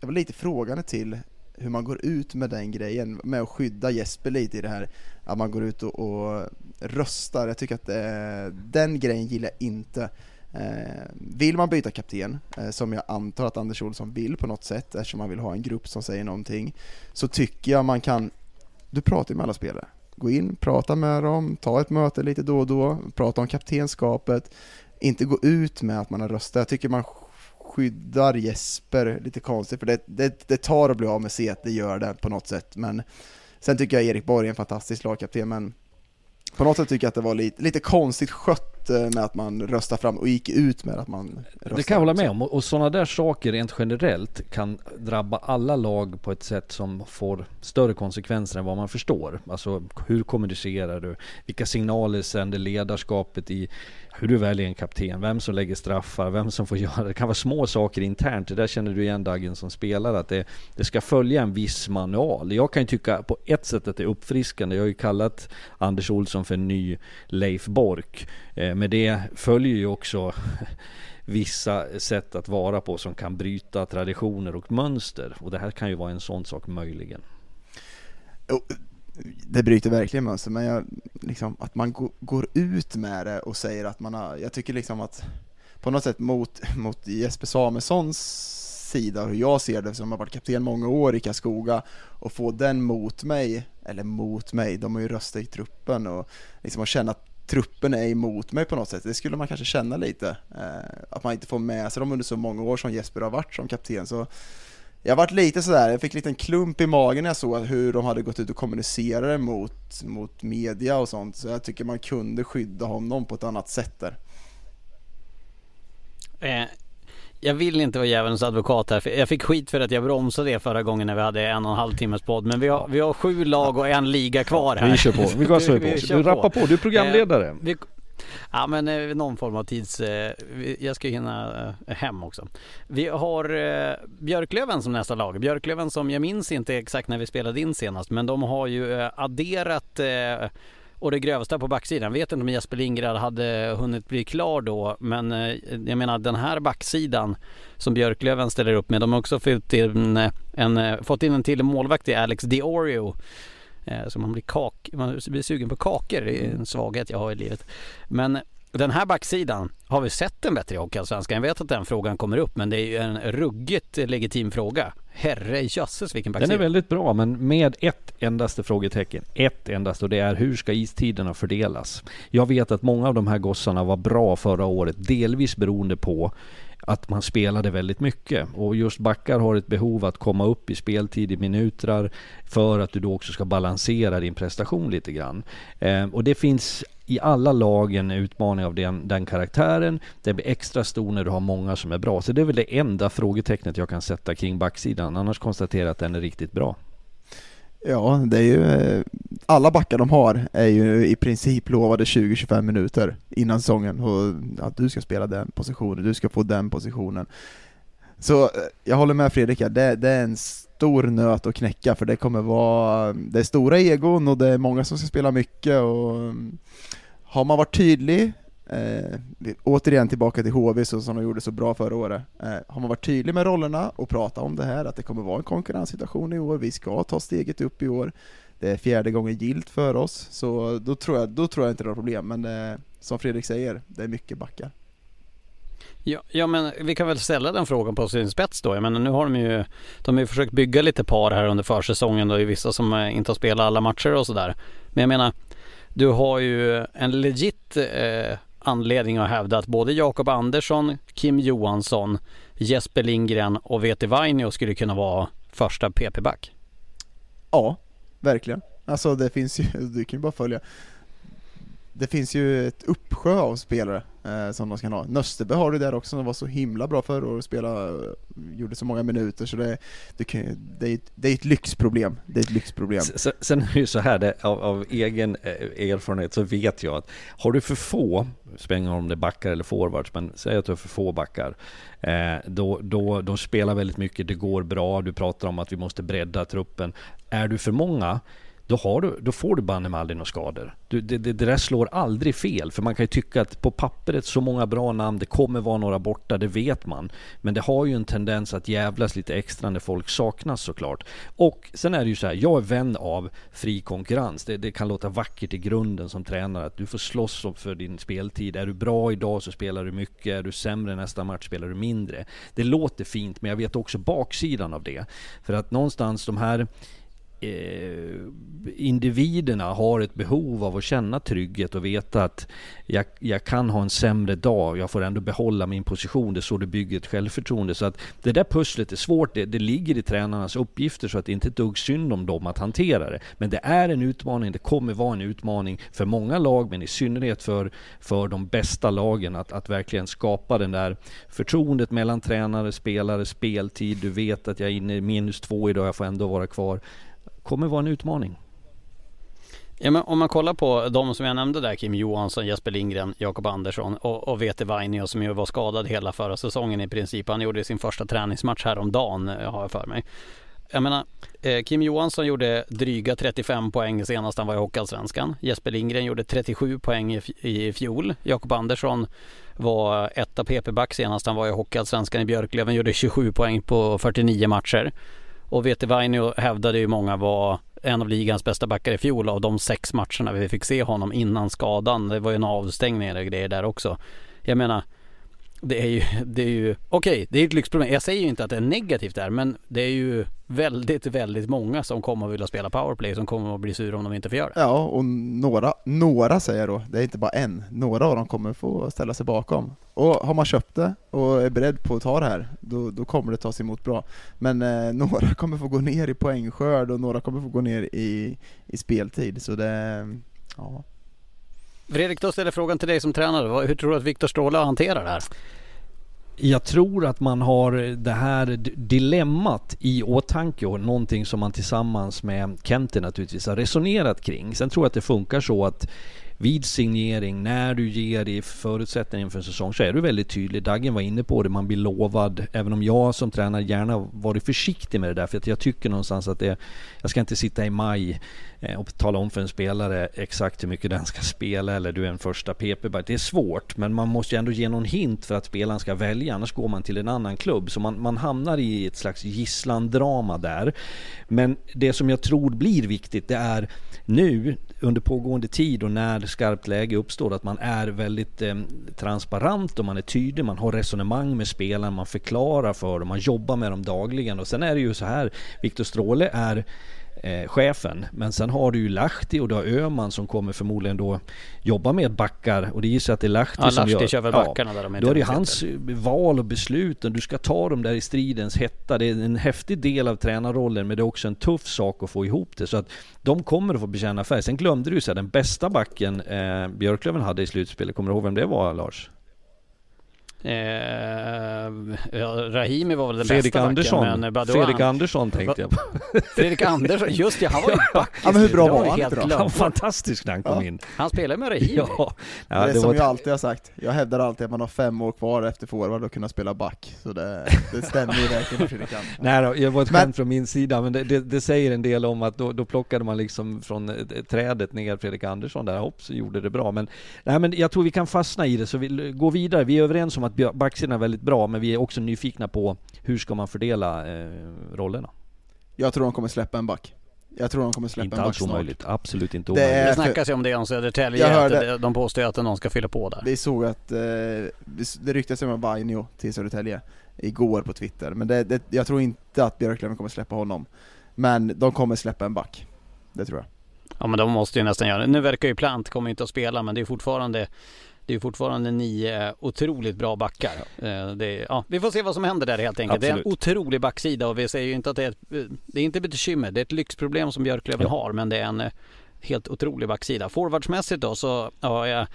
jag var lite frågande till hur man går ut med den grejen, med att skydda Jesper lite i det här, att man går ut och, och röstar. Jag tycker att eh, den grejen gillar jag inte. Eh, vill man byta kapten, eh, som jag antar att Anders Olsson vill på något sätt, eftersom man vill ha en grupp som säger någonting, så tycker jag man kan, du pratar ju med alla spelare, gå in, prata med dem, ta ett möte lite då och då, prata om kaptenskapet, inte gå ut med att man har röstat. Jag tycker man skyddar Jesper lite konstigt, för det, det, det tar att bli av med C, det gör det på något sätt, men sen tycker jag Erik Borg är en fantastisk lagkapten, men på något sätt tycker jag att det var lite, lite konstigt skött eh, med att man röstade fram och gick ut med att man röstade. Det kan jag hålla med om. Och- Och sådana där saker rent generellt kan drabba alla lag på ett sätt som får större konsekvenser än vad man förstår. Alltså hur kommunicerar du? Vilka signaler sänder ledarskapet i hur du väljer en kapten? Vem som lägger straffar? Vem som får göra det? Det kan vara små saker internt. Det där känner du igen Dagen som spelare att det, det ska följa en viss manual. Jag kan ju tycka på ett sätt att det är uppfriskande. Jag har ju kallat Anders Olsson för en ny Leif Bork. Eh, Med det följer ju också vissa sätt att vara på som kan bryta traditioner och mönster. Och det här kan ju vara en sån sak möjligen. Det bryter verkligen mönster, men jag, liksom, att man go, går ut med det och säger att man har, jag tycker liksom att på något sätt mot, mot Jesper Samuelssons sida, hur jag ser det, som har varit kapten många år i Karlskoga, och få den mot mig, eller mot mig, de har ju röstat i truppen och liksom att känna att truppen är emot mig på något sätt, det skulle man kanske känna lite. Eh, att man inte får med sig dem under så många år som Jesper har varit som kapten, så jag varit lite sådär, jag fick en liten klump i magen när jag såg hur de hade gått ut och kommunicerat mot, mot media och sånt, så jag tycker man kunde skydda honom på ett annat sätt där. Eh, jag vill inte vara djävulens advokat här, för jag fick skit för att jag bromsade det förra gången när vi hade en och en halv timmes podd. Men vi har, vi har sju lag och en liga kvar här. Vi kör på, vi gasar på. Du rappar på, du är programledare. Eh, vi, Ja men eh, någon form av tids... Eh, jag ska ju hinna eh, hem också. Vi har eh, Björklöven som nästa lag. Björklöven som jag minns inte exakt när vi spelade in senast men de har ju eh, adderat eh, och det grövsta på backsidan. Jag vet inte om Jesper Lindgren hade hunnit bli klar då men eh, jag menar den här backsidan som Björklöven ställer upp med. De har också fått in eh, en, eh, fått in en till målvakt i Alex Diorio så man blir, kak, man blir sugen på kakor, det är en svaghet jag har i livet. Men den här backsidan, har vi sett en bättre i Hockeyallsvenskan? Jag vet att den frågan kommer upp men det är ju en ruggigt legitim fråga. Herre jösses vilken backsida. Den är väldigt bra men med ett endaste frågetecken. Ett endast och det är hur ska istiderna fördelas? Jag vet att många av de här gossarna var bra förra året, delvis beroende på att man spelade väldigt mycket. Och just backar har ett behov att komma upp i speltid i minuter för att du då också ska balansera din prestation lite grann. Eh, och det finns i alla lag en utmaning av den, den karaktären. Det blir extra stor när du har många som är bra. Så det är väl det enda frågetecknet jag kan sätta kring backsidan. Annars konstaterar jag att den är riktigt bra. Ja, det är ju, eh, alla backar de har är ju i princip lovade 20-25 minuter innan säsongen och att du ska spela den positionen, du ska få den positionen. Så eh, jag håller med Fredrik, det, det är en stor nöt att knäcka för det kommer vara, det är stora egon och det är många som ska spela mycket och mm, har man varit tydlig Eh, återigen tillbaka till HV så, som de gjorde så bra förra året. Eh, har man varit tydlig med rollerna och pratat om det här, att det kommer vara en konkurrenssituation i år, vi ska ta steget upp i år, det är fjärde gången gilt för oss, så då tror jag, då tror jag inte det är problem, men eh, som Fredrik säger, det är mycket backar. Ja, ja, men vi kan väl ställa den frågan på sin spets då. Jag menar, nu har de ju, de har ju försökt bygga lite par här under försäsongen då, är vissa som eh, inte har spelat alla matcher och sådär. Men jag menar, du har ju en legit eh, anledning att hävda att både Jakob Andersson, Kim Johansson, Jesper Lindgren och Vete Vainio skulle kunna vara första PP-back. Ja, verkligen. Alltså det finns ju, du kan ju bara följa det finns ju ett uppsjö av spelare eh, som de ska ha. Nöstebe har du där också som var så himla bra förra året och spelade, eh, gjorde så många minuter så det, det, kan, det, är, det är ett lyxproblem. Det är ett lyxproblem. Sen, sen är det ju så här, det, av, av, egen eh, erfarenhet så vet jag att har du för få, spelar om det är backar eller forwards, men säg att du har för få backar, eh, då, då, de spelar väldigt mycket, det går bra, du pratar om att vi måste bredda truppen. Är du för många, då, har du, då får du banne aldrig några skador. Du, det, det, det där slår aldrig fel, för man kan ju tycka att på pappret så många bra namn, det kommer vara några borta, det vet man. Men det har ju en tendens att jävlas lite extra när folk saknas såklart. Och sen är det ju så här, jag är vän av fri konkurrens. Det, det kan låta vackert i grunden som tränare, att du får slåss för din speltid. Är du bra idag så spelar du mycket, är du sämre nästa match spelar du mindre. Det låter fint, men jag vet också baksidan av det. För att någonstans de här Eh, individerna har ett behov av att känna trygghet och veta att jag, jag, kan ha en sämre dag, jag får ändå behålla min position. Det är så du bygger ett självförtroende. Så att det där pusslet är svårt. Det, det ligger i tränarnas uppgifter så att det inte är ett dugg synd om dem att hantera det. Men det är en utmaning, det kommer vara en utmaning för många lag, men i synnerhet för, för de bästa lagen att, att verkligen skapa den där förtroendet mellan tränare, spelare, speltid. Du vet att jag är inne i minus två idag, jag får ändå vara kvar kommer vara en utmaning. Ja, men om man kollar på de som jag nämnde där, Kim Johansson, Jesper Lindgren, Jakob Andersson och, och Vete Vainio som ju var skadad hela förra säsongen i princip. Han gjorde sin första träningsmatch häromdagen eh, har jag för mig. Jag menar, eh, Kim Johansson gjorde dryga 35 poäng senast han var i Hockeyallsvenskan. Jesper Lindgren gjorde 37 poäng i, i fjol. Jakob Andersson var etta PP-back senast han var i Hockeyallsvenskan i Björklöven. Gjorde 27 poäng på 49 matcher. Och Vete Vainio hävdade ju många var en av ligans bästa backar i fjol av de sex matcherna vi fick se honom innan skadan. Det var ju en avstängning eller grejer där också. Jag menar, det är ju, det är ju, okej, okay, det är ett lyxproblem. Jag säger ju inte att det är negativt där, men det är ju väldigt, väldigt många som kommer att vilja spela powerplay som kommer att bli sura om de inte får göra det. Ja, och några, några säger jag då, det är inte bara en, några av dem kommer få ställa sig bakom. Och har man köpt det och är beredd på att ta det här, då, då kommer det tas emot bra. Men eh, några kommer få gå ner i poängskörd och några kommer få gå ner i, i speltid, så det, ja. Fredrik, då ställer frågan till dig som tränare. Hur tror du att Viktor Stråle hanterar det här? Jag tror att man har det här dilemmat i åtanke och någonting som man tillsammans med Kente naturligtvis har resonerat kring. Sen tror jag att det funkar så att vid signering, när du ger dig förutsättningar inför en säsong så är du väldigt tydlig. Daggen var inne på det, man blir lovad. Även om jag som tränare gärna varit försiktig med det där. För att jag tycker någonstans att det, jag ska inte sitta i maj eh, och tala om för en spelare exakt hur mycket den ska spela eller du är en första PP. Det är svårt, men man måste ju ändå ge någon hint för att spelaren ska välja. Annars går man till en annan klubb. Så man, man hamnar i ett slags gisslandrama där. Men det som jag tror blir viktigt, det är nu under pågående tid och när skarpt läge uppstår att man är väldigt eh, transparent och man är tydlig, man har resonemang med spelarna, man förklarar för dem, man jobbar med dem dagligen. Och sen är det ju så här, Viktor Stråle är eh, chefen. Men sen har du ju Lahti och du har Öman som kommer förmodligen då jobba med backar och det gissar att det är Lahti ja, som Lahti gör... kör väl backarna där de Då är det hans val och beslut och du ska ta dem där i stridens hetta. Det är en häftig del av tränarrollen men det är också en tuff sak att få ihop det. Så att de kommer att få bekänna färg. Sen glömde du säga den bästa backen eh, Björklöven hade i slutspelet. Kommer du ihåg vem det var Lars? Eh, ja, Rahimi var väl den Fredrik bästa Andersson. backen, men Badouan, Fredrik Andersson tänkte jag på. Fredrik Andersson, just det, han var ju back. Ja, men hur bra var han helt? Han var fantastisk när han kom Ja. in. Han spelade med Rahimi. Ja, ja det är det som var jag alltid har sagt, jag hävdar alltid att man har fem år kvar efter forward och kunna spela back, så det, det stämmer ju verkligen för Fredrik Andersson. Nej då, det var ett Men- skämt från min sida, men det, det, det säger en del om att då, då plockade man liksom från eh, trädet ner Fredrik Andersson där, hopp så gjorde det bra. Men, nej, men jag tror vi kan fastna i det, så vi går vidare. Vi är överens om att bj- backsidan är väldigt bra, men vi är också nyfikna på hur ska man fördela eh, rollerna? Jag tror de kommer släppa en back. Jag tror de kommer släppa Inte en back alls snart. omöjligt, absolut inte Det är- omöjligt. Det snackas ju om det om Södertälje, Jag att hörde- de påstår att någon ska fylla på där. Vi såg att, eh, det ryktas om Vainio till Södertälje igår på Twitter, men det, det, jag tror inte att Björklöven kommer släppa honom. Men de kommer släppa en back. Det tror jag. Ja men de måste ju nästan göra det. Nu verkar ju Plant kommer inte att spela men det är fortfarande det är fortfarande nio otroligt bra backar. Eh, är, ja, vi får se vad som händer där helt enkelt. Det är en Absolut. otrolig backsida och vi säger ju inte att det är ett, det är inte ett bekymmer. Det är ett lyxproblem som Björklöven Ja. har men det är en eh, helt otrolig backsida. Forwardsmässigt då så har jag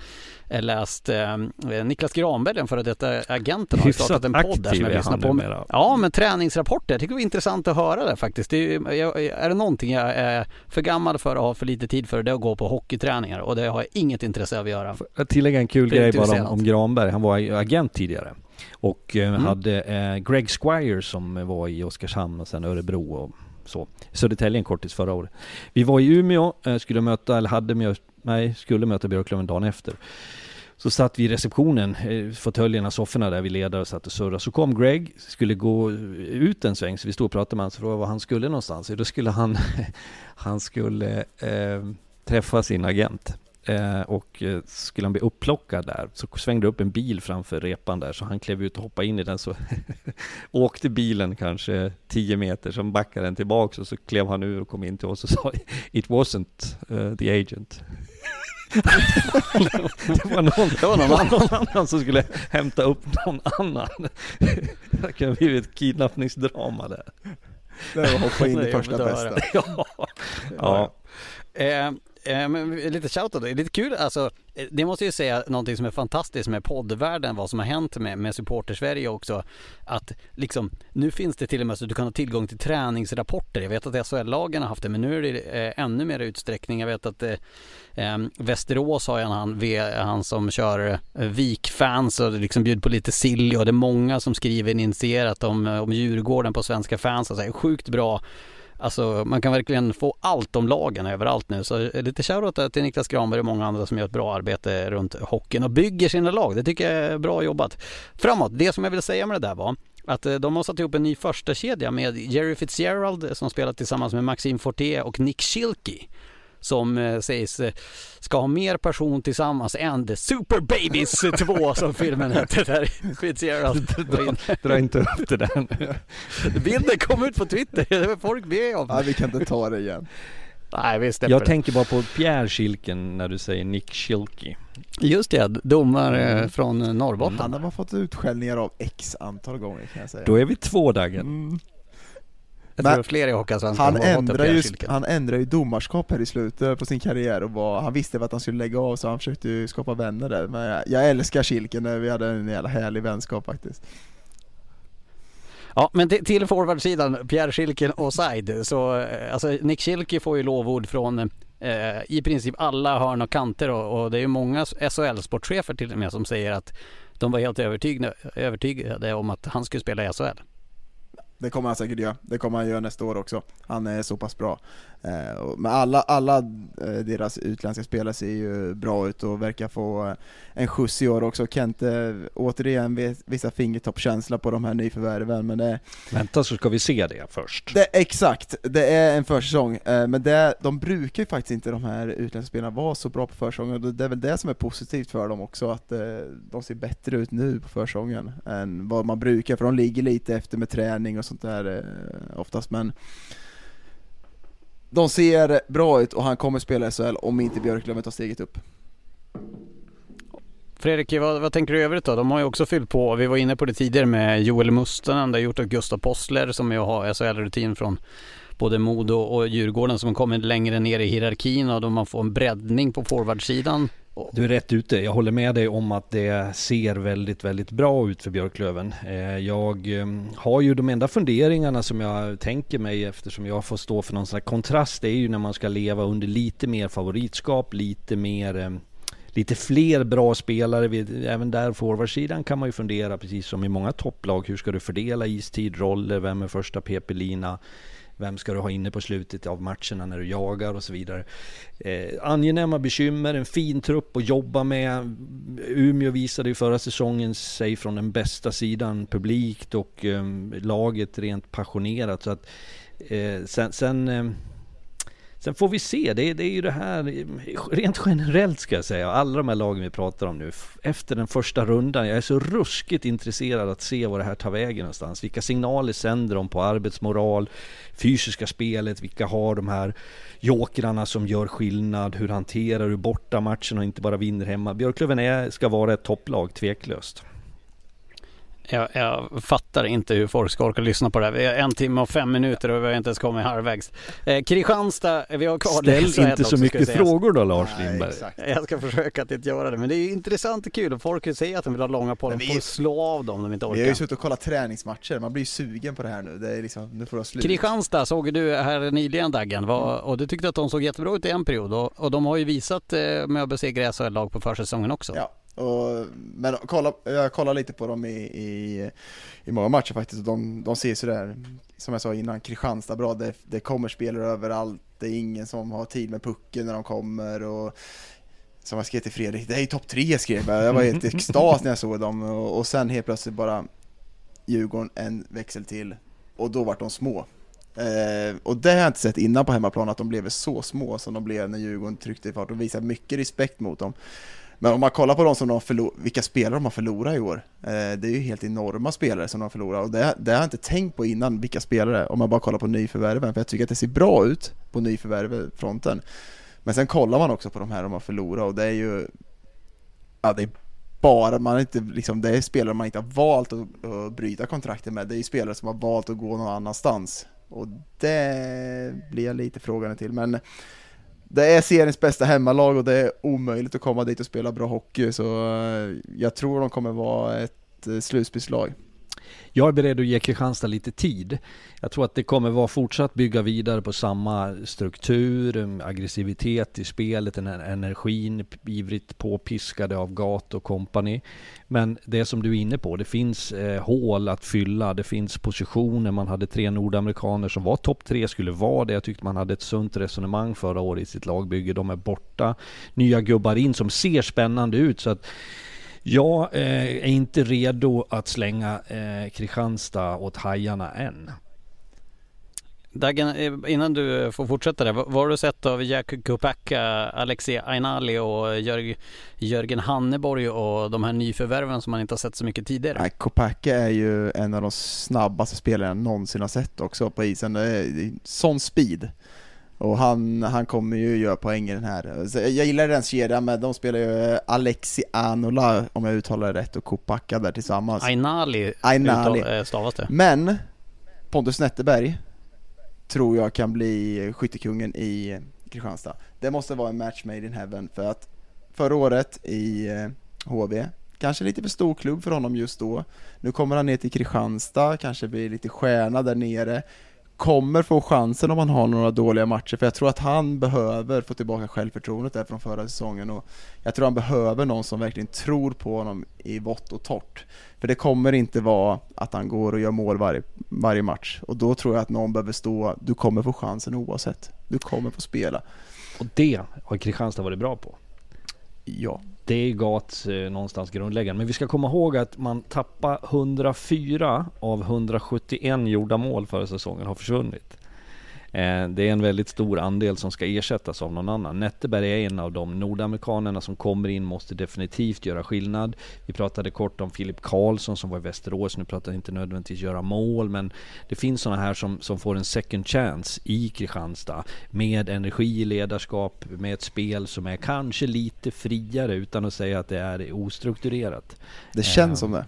läst eh, Niklas Granberg, den före detta agenten, har startat en podd där som jag lyssnar på. numera. Ja, men träningsrapporter. Jag tycker det var intressant att höra det faktiskt. Det är, jag, är det någonting jag är för gammal för och har för lite tid för det är att gå på hockeyträningar och det har jag inget intresse av att göra. Jag tillägga en kul grej bara om, om Granberg. Han var agent tidigare. Och eh, Mm. hade eh, Greg Squire som var i Oskarshamn och sen Örebro och så. Södertälje en kortis förra året. Vi var i Umeå, eh, skulle möta, eller hade mö, nej, skulle möta Björklöven dagen efter. Så satt vi i receptionen, eh, fåtöljerna, sofforna där vi ledare satt och surrade. Så kom Greg, skulle gå ut en sväng, så vi stod och pratade med honom, så frågade var han skulle någonstans. Då skulle han, han skulle eh, träffa sin agent. Eh, och eh, skulle han bli upplockad där så svängde upp en bil framför repan där så han klev ut och hoppade in i den så åkte bilen kanske 10 meter så backade den tillbaks och så klev han ur och kom in till oss och sa It wasn't uh, the agent. det var någon, Det var någon någon annan som skulle hämta upp någon annan. det kan ha blivit ett kidnappningsdrama där. Det var hoppa in i första bästa. ja. ja. Eh, eh, men lite shoutout, det är lite kul alltså. Eh, det måste ju säga någonting som är fantastiskt med poddvärlden, vad som har hänt med, med supportersverige också. Att liksom, nu finns det till och med så att du kan ha tillgång till träningsrapporter. Jag vet att SHL-lagen har haft det, men nu är det eh, ännu mer utsträckning. Jag vet att eh, eh Västerås har ju en han, han som kör eh, Wik-fans och liksom bjuder på lite sill och det är många som skriver initierat om, om Djurgården på svenska fans. Alltså, sjukt bra Alltså man kan verkligen få allt om lagen överallt nu. Så lite shoutout till Niklas Granberg och många andra som gör ett bra arbete runt hockeyn och bygger sina lag. Det tycker jag är bra jobbat. Framåt, det som jag ville säga med det där var att eh, de har satt ihop en ny första kedja med Jerry Fitzgerald som spelar tillsammans med Maxime Fortier och Nick Schilke som eh, sägs eh, ska ha mer passion tillsammans än The Super Babies 2 som filmen hette där Fitzgerald. dra, dra inte upp det där nu. Bilden kom ut på Twitter, det var folk med om. Ja, vi kan inte ta det igen. Nej, vi Jag det. tänker bara på Pierre Schilken när du säger Nick Schilke. Just det, domare från Norrbotten. Han har bara fått utskällningar av x antal gånger kan jag säga. Då är vi två Dagen. Mm. Jag Men tror fler i Hockeyallsvenskan Han ändrar, ju, han ändrar ju domarskap här i slutet på sin karriär och var, han visste att han skulle lägga av så han försökte ju skapa vänner där. Men jag, jag älskar Kilken, vi hade en jävla härlig vänskap faktiskt. Ja, men till, till forwardsidan, Pierre Schilken och Said, så eh, alltså Nick Schilke får ju lovord från eh, i princip alla hörn och kanter och, och det är ju många SHL-sportchefer till och med som säger att de var helt övertygade, övertygade om att han skulle spela i SHL. Det kommer han säkert göra, det kommer han göra nästa år också. Han är så pass bra. Eh, Men alla, alla eh, deras utländska spelare ser ju bra ut och verkar få eh, en skjuts i år också. Kente, återigen vis- vissa fingertoppkänsla på de här nyförvärven, men det, Vänta så ska vi se det först. det exakt, det är en försäsong, eh, men det, de brukar ju faktiskt inte de här utländska spelarna vara så bra på försäsongen, och det är väl det som är positivt för dem också, att eh, de ser bättre ut nu på försäsongen än vad man brukar, för de ligger lite efter med träning och sånt där eh, oftast, men de ser bra ut och han kommer spela i SHL om inte Björklöven tar steget upp. Fredrik, vad, vad tänker du i övrigt då? De har ju också fyllt på, vi var inne på det tidigare med Joel Mustonen, det har gjort och Gustav Possler som ju har SHL-rutin från både Modo och Djurgården som kommer längre ner i hierarkin och då man får en breddning på forwardsidan. Du är rätt ute. Jag håller med dig om att det ser väldigt, väldigt bra ut för Björklöven. Eh, jag ehm, har ju de enda funderingarna som jag tänker mig eftersom jag får stå för någon sån här kontrast. Det är ju när man ska leva under lite mer favoritskap, lite mer ehm, Lite fler bra spelare, även där forwardsidan kan man ju fundera precis som i många topplag. Hur ska du fördela istid, roller, vem är första PP-lina? Vem ska du ha inne på slutet av matcherna när du jagar och så vidare. Eh, angenäma bekymmer, en fin trupp att jobba med. Umeå visade ju förra säsongen sig från den bästa sidan publikt och eh, laget rent passionerat. Så att, eh, sen, sen, eh, sen får vi se, det, är- det är ju det här rent generellt ska jag säga. Alla de här lagen vi pratar om nu. Efter den första rundan, jag är så ruskigt intresserad att se vad det här tar vägen någonstans. Vilka signaler sänder de på arbetsmoral, fysiska spelet, vilka har de här jokrarna som gör skillnad, hur hanterar du borta matchen och inte bara vinner hemma. Björklöven är, ska vara ett topplag, tveklöst. Jag, jag fattar inte hur folk ska orka lyssna på det här. Vi har en timme och fem minuter och vi har inte ens kommit halvvägs. Eh, Kristianstad, vi har kvar Ställ SHL inte så också, mycket frågor då Lars Nej, Lindberg. exakt. Jag ska försöka att inte göra det, men det är ju intressant och kul och folk säger att de vill ha långa dem. vi- får slå av dem om de inte Vi har ju orkar. suttit och kollat träningsmatcher, man blir ju sugen på det här nu. Det är liksom, nu får det slut. Kristianstad såg du här nyligen Daggen var, och du tyckte att de såg jättebra ut i en period och, och de har ju visat eh, med att besegra SHL-lag på försäsongen också. Ja, och, men kolla, jag kollar lite på dem i, i, i många matcher faktiskt, och de, de ser sådär, som jag sa innan, Kristianstad bra, det, det kommer spelare överallt, det är ingen som har tid med pucken när de kommer och som jag skrev till Fredrik, det är ju topp tre skrev jag, jag var helt i extas när jag såg dem och, och sen helt plötsligt bara Djurgården en växel till och då vart de små. Eh, och det har jag inte sett innan på hemmaplan, att de blev så små som de blev när Djurgården tryckte i fart. och visade mycket respekt mot dem. Men om man kollar på de som de förlor- vilka spelare de har förlorat i år, eh, det är ju helt enorma spelare som de har förlorat och det, det har jag inte tänkt på innan, vilka spelare, om man bara kollar på nyförvärven, för jag tycker att det ser bra ut på nyförvärvfronten. Men sen kollar man också på de här de har förlorat och det är ju, ja det är bara, man inte, liksom, det är spelare man inte har valt att, att bryta kontraktet med, det är ju spelare som har valt att gå någon annanstans. Och det blir jag lite frågande till, men det är seriens bästa hemmalag och det är omöjligt att komma dit och spela bra hockey, så eh, jag tror de kommer vara ett eh, slutspelslag. Jag är beredd att ge Kristianstad lite tid. Jag tror att det kommer vara fortsatt bygga vidare på samma struktur, um, aggressivitet i spelet, den här energin, ivrigt påpiskade av Gat och kompani. Men det som du är inne på, det finns eh, hål att fylla, det finns positioner. Man hade tre nordamerikaner som var topp tre, skulle vara det. Jag tyckte man hade ett sunt resonemang förra året i sitt lagbygge. De är borta. Nya gubbar in som ser spännande ut. Så att jag eh, är inte redo att slänga eh, Kristianstad åt hajarna än. Dagen, eh, innan du får fortsätta där, vad har du sett av Jack Kopacka, Alexei Ainali och Jörg, Jörgen Hanneborg och de här nyförvärven som man inte har sett så mycket tidigare? Nej, Kopacka är ju en av de snabbaste spelarna jag någonsin har sett också på isen. Det är sån speed. Och han, han kommer ju göra poäng i den här. Så jag gillar den kedjan med, de spelar ju Alexi Anola, om jag uttalar det rätt, och Kopacka där tillsammans. Ainali, Ainali. Uttal, stavas det. Men Pontus Netterberg tror jag kan bli skyttekungen i Kristianstad. Det måste vara en match made in heaven för att förra året i HV, kanske lite för stor klubb för honom just då. Nu kommer han ner till Kristianstad, kanske blir lite stjärna där nere. Kommer få chansen om han har några dåliga matcher, för jag tror att han behöver få tillbaka självförtroendet där från förra säsongen och jag tror han behöver någon som verkligen tror på honom i vått och torrt. För det kommer inte vara att han går och gör mål varje, varje match och då tror jag att någon behöver stå, du kommer få chansen oavsett. Du kommer få spela. Och det har Kristianstad varit bra på. Ja. Det är Gats eh, någonstans grundläggande. Men vi ska komma ihåg att man tappar 104 av 171 gjorda mål förra säsongen har försvunnit. Eh, det är en väldigt stor andel som ska ersättas av någon annan. Netteberg är en av de nordamerikanerna som kommer in, måste definitivt göra skillnad. Vi pratade kort om Filip Karlsson som var i Västerås, nu pratar jag inte nödvändigtvis göra mål, men det finns sådana här som, som får en second chance i Kristianstad med energi, ledarskap, med ett spel som är kanske lite friare utan att säga att det är ostrukturerat. Det känns Eh, som det.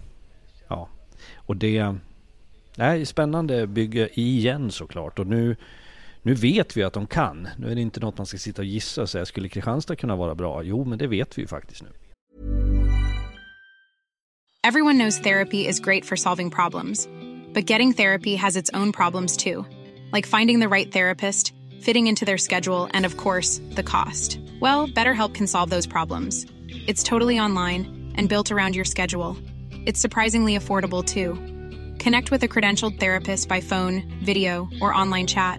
Ja, och det är spännande bygge igen såklart. Och nu, nu vet vi att de kan. Nu är det inte något man ska sitta och gissa och säga, skulle Kristianstad kunna vara bra? Jo, men det vet vi ju faktiskt nu. Everyone knows therapy is great for solving problems, but getting therapy has its own problems too, like finding the right therapist, fitting into their schedule, and of course, the cost. Well, BetterHelp can solve those problems. It's totally online and built around your schedule. It's surprisingly affordable too. Connect with a credentialed therapist by phone, video, or online chat,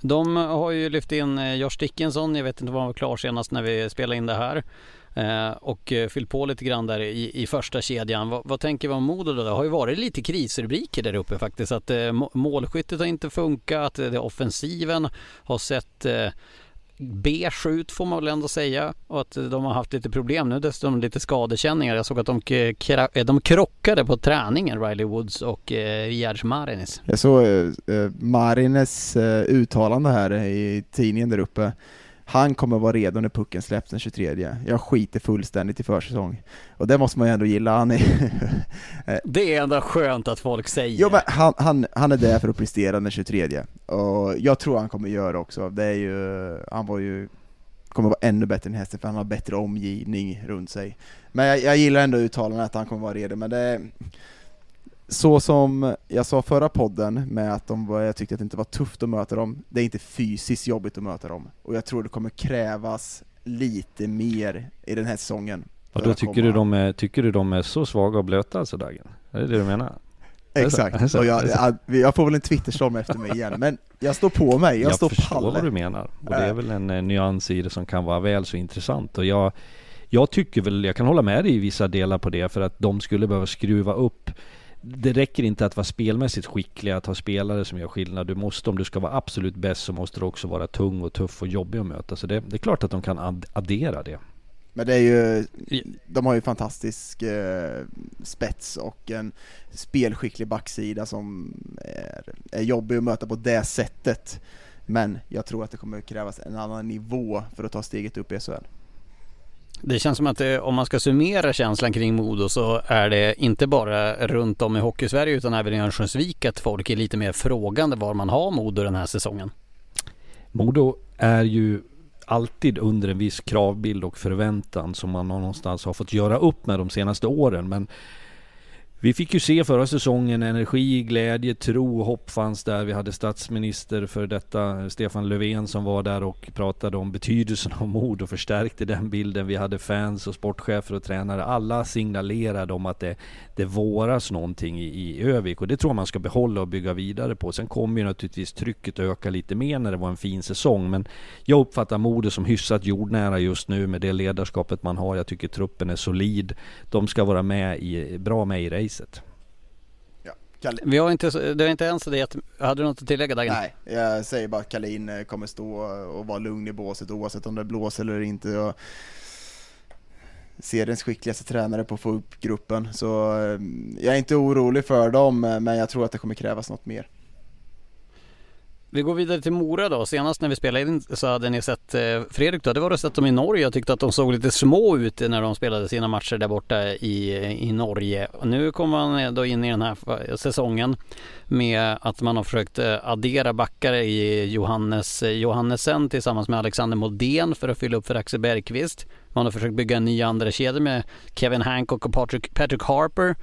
De har ju lyft in eh, Josh Dickinson, jag vet inte vad han var klar senast när vi spelade in det här. Eh, och eh, fyllt på lite grann där i, i första kedjan. Vad, vad tänker vi om Modo då? Det har ju varit lite krisrubriker där uppe faktiskt. Att målskyttet har inte funkat, det, offensiven har sett eh, beige ut får man väl ändå säga. Och att de har haft lite problem nu, dessutom lite skadekänningar. Jag såg att de, kra- eh, de krockade på träningen, Riley Woods och eh, Gerd Marinis. Jag såg eh, eh Marines eh, uttalande här i tidningen där uppe. Han kommer vara redo när pucken släpps den 23. Jag skiter fullständigt i försäsong. Och det måste man ju ändå gilla. Han är, Eh, Det är ändå skönt att folk säger. jo, men han, han, han är där för att prestera den 23. Och jag tror han kommer göra också. Det är ju, han var ju kommer vara ännu bättre än hästen för han har bättre omgivning runt sig. Men jag, jag gillar ändå uttalandet att han kommer vara redo, men det så som jag sa förra podden med att de var, jag tyckte att det inte var tufft att möta dem, det är inte fysiskt jobbigt att möta dem. Och jag tror det kommer krävas lite mer i den här säsongen. Och för då tycker du, de är, tycker du de är så svaga och blöta alltså Dagen? Är det det du menar? Exakt, och jag, jag, jag får väl en twitterstorm efter mig igen, men jag står på mig, jag, står förstår palle. vad du menar. Och det är Äh. väl en eh, nyans i det som kan vara väl så intressant. Och jag, jag tycker väl, jag kan hålla med dig i vissa delar på det, för att de skulle behöva skruva upp det räcker inte att vara spelmässigt skicklig, att ha spelare som gör skillnad. Du måste, om du ska vara absolut bäst, så måste du också vara tung och tuff och jobbig att möta. Så det, det är klart att de kan addera det. Men det är ju, de har ju fantastisk eh, spets och en spelskicklig backsida som är, är jobbig att möta på det sättet. Men jag tror att det kommer krävas en annan nivå för att ta steget upp i SHL. Det känns som att det, om man ska summera känslan kring Modo så är det inte bara runt om i Hockeysverige utan även i Örnsköldsvik att folk är lite mer frågande var man har Modo den här säsongen. Modo är ju alltid under en viss kravbild och förväntan som man någonstans har fått göra upp med de senaste åren. Men vi fick ju se förra säsongen energi, glädje, tro, hopp fanns där. Vi hade statsminister för detta Stefan Löfven som var där och pratade om betydelsen av mod och förstärkte den bilden. Vi hade fans och sportchefer och tränare. Alla signalerade om att det, det våras någonting i, i Övik och det tror jag man ska behålla och bygga vidare på. Sen kommer ju naturligtvis trycket öka lite mer när det var en fin säsong. Men jag uppfattar modet som hyfsat jordnära just nu med det ledarskapet man har. Jag tycker truppen är solid. De ska vara med i, bra med i racet. Vi har inte, det är inte ens det. Hade du något att tillägga Dagen? Nej, jag säger bara att Kalin eh, kommer stå och vara lugn i båset oavsett om det blåser eller inte. Jag seriens skickligaste tränare på att få upp gruppen, så eh, jag är inte orolig för dem, eh, men jag tror att det kommer krävas något mer. Vi går vidare till Mora då. Senast när vi spelade in så hade ni sett eh, Fredrik då, det var du sett dem i Norge. Jag tyckte att de såg lite små ut när de spelade sina matcher där borta i, i Norge. Och nu kommer man eh, då in i den här eh, säsongen med att man har försökt eh, addera backar i Johannes Johannesen tillsammans med Alexander Modén för att fylla upp för Axel Bergqvist. Man har försökt bygga en ny andra kedja med Kevin Hancock och Patrick, Patrick Harper.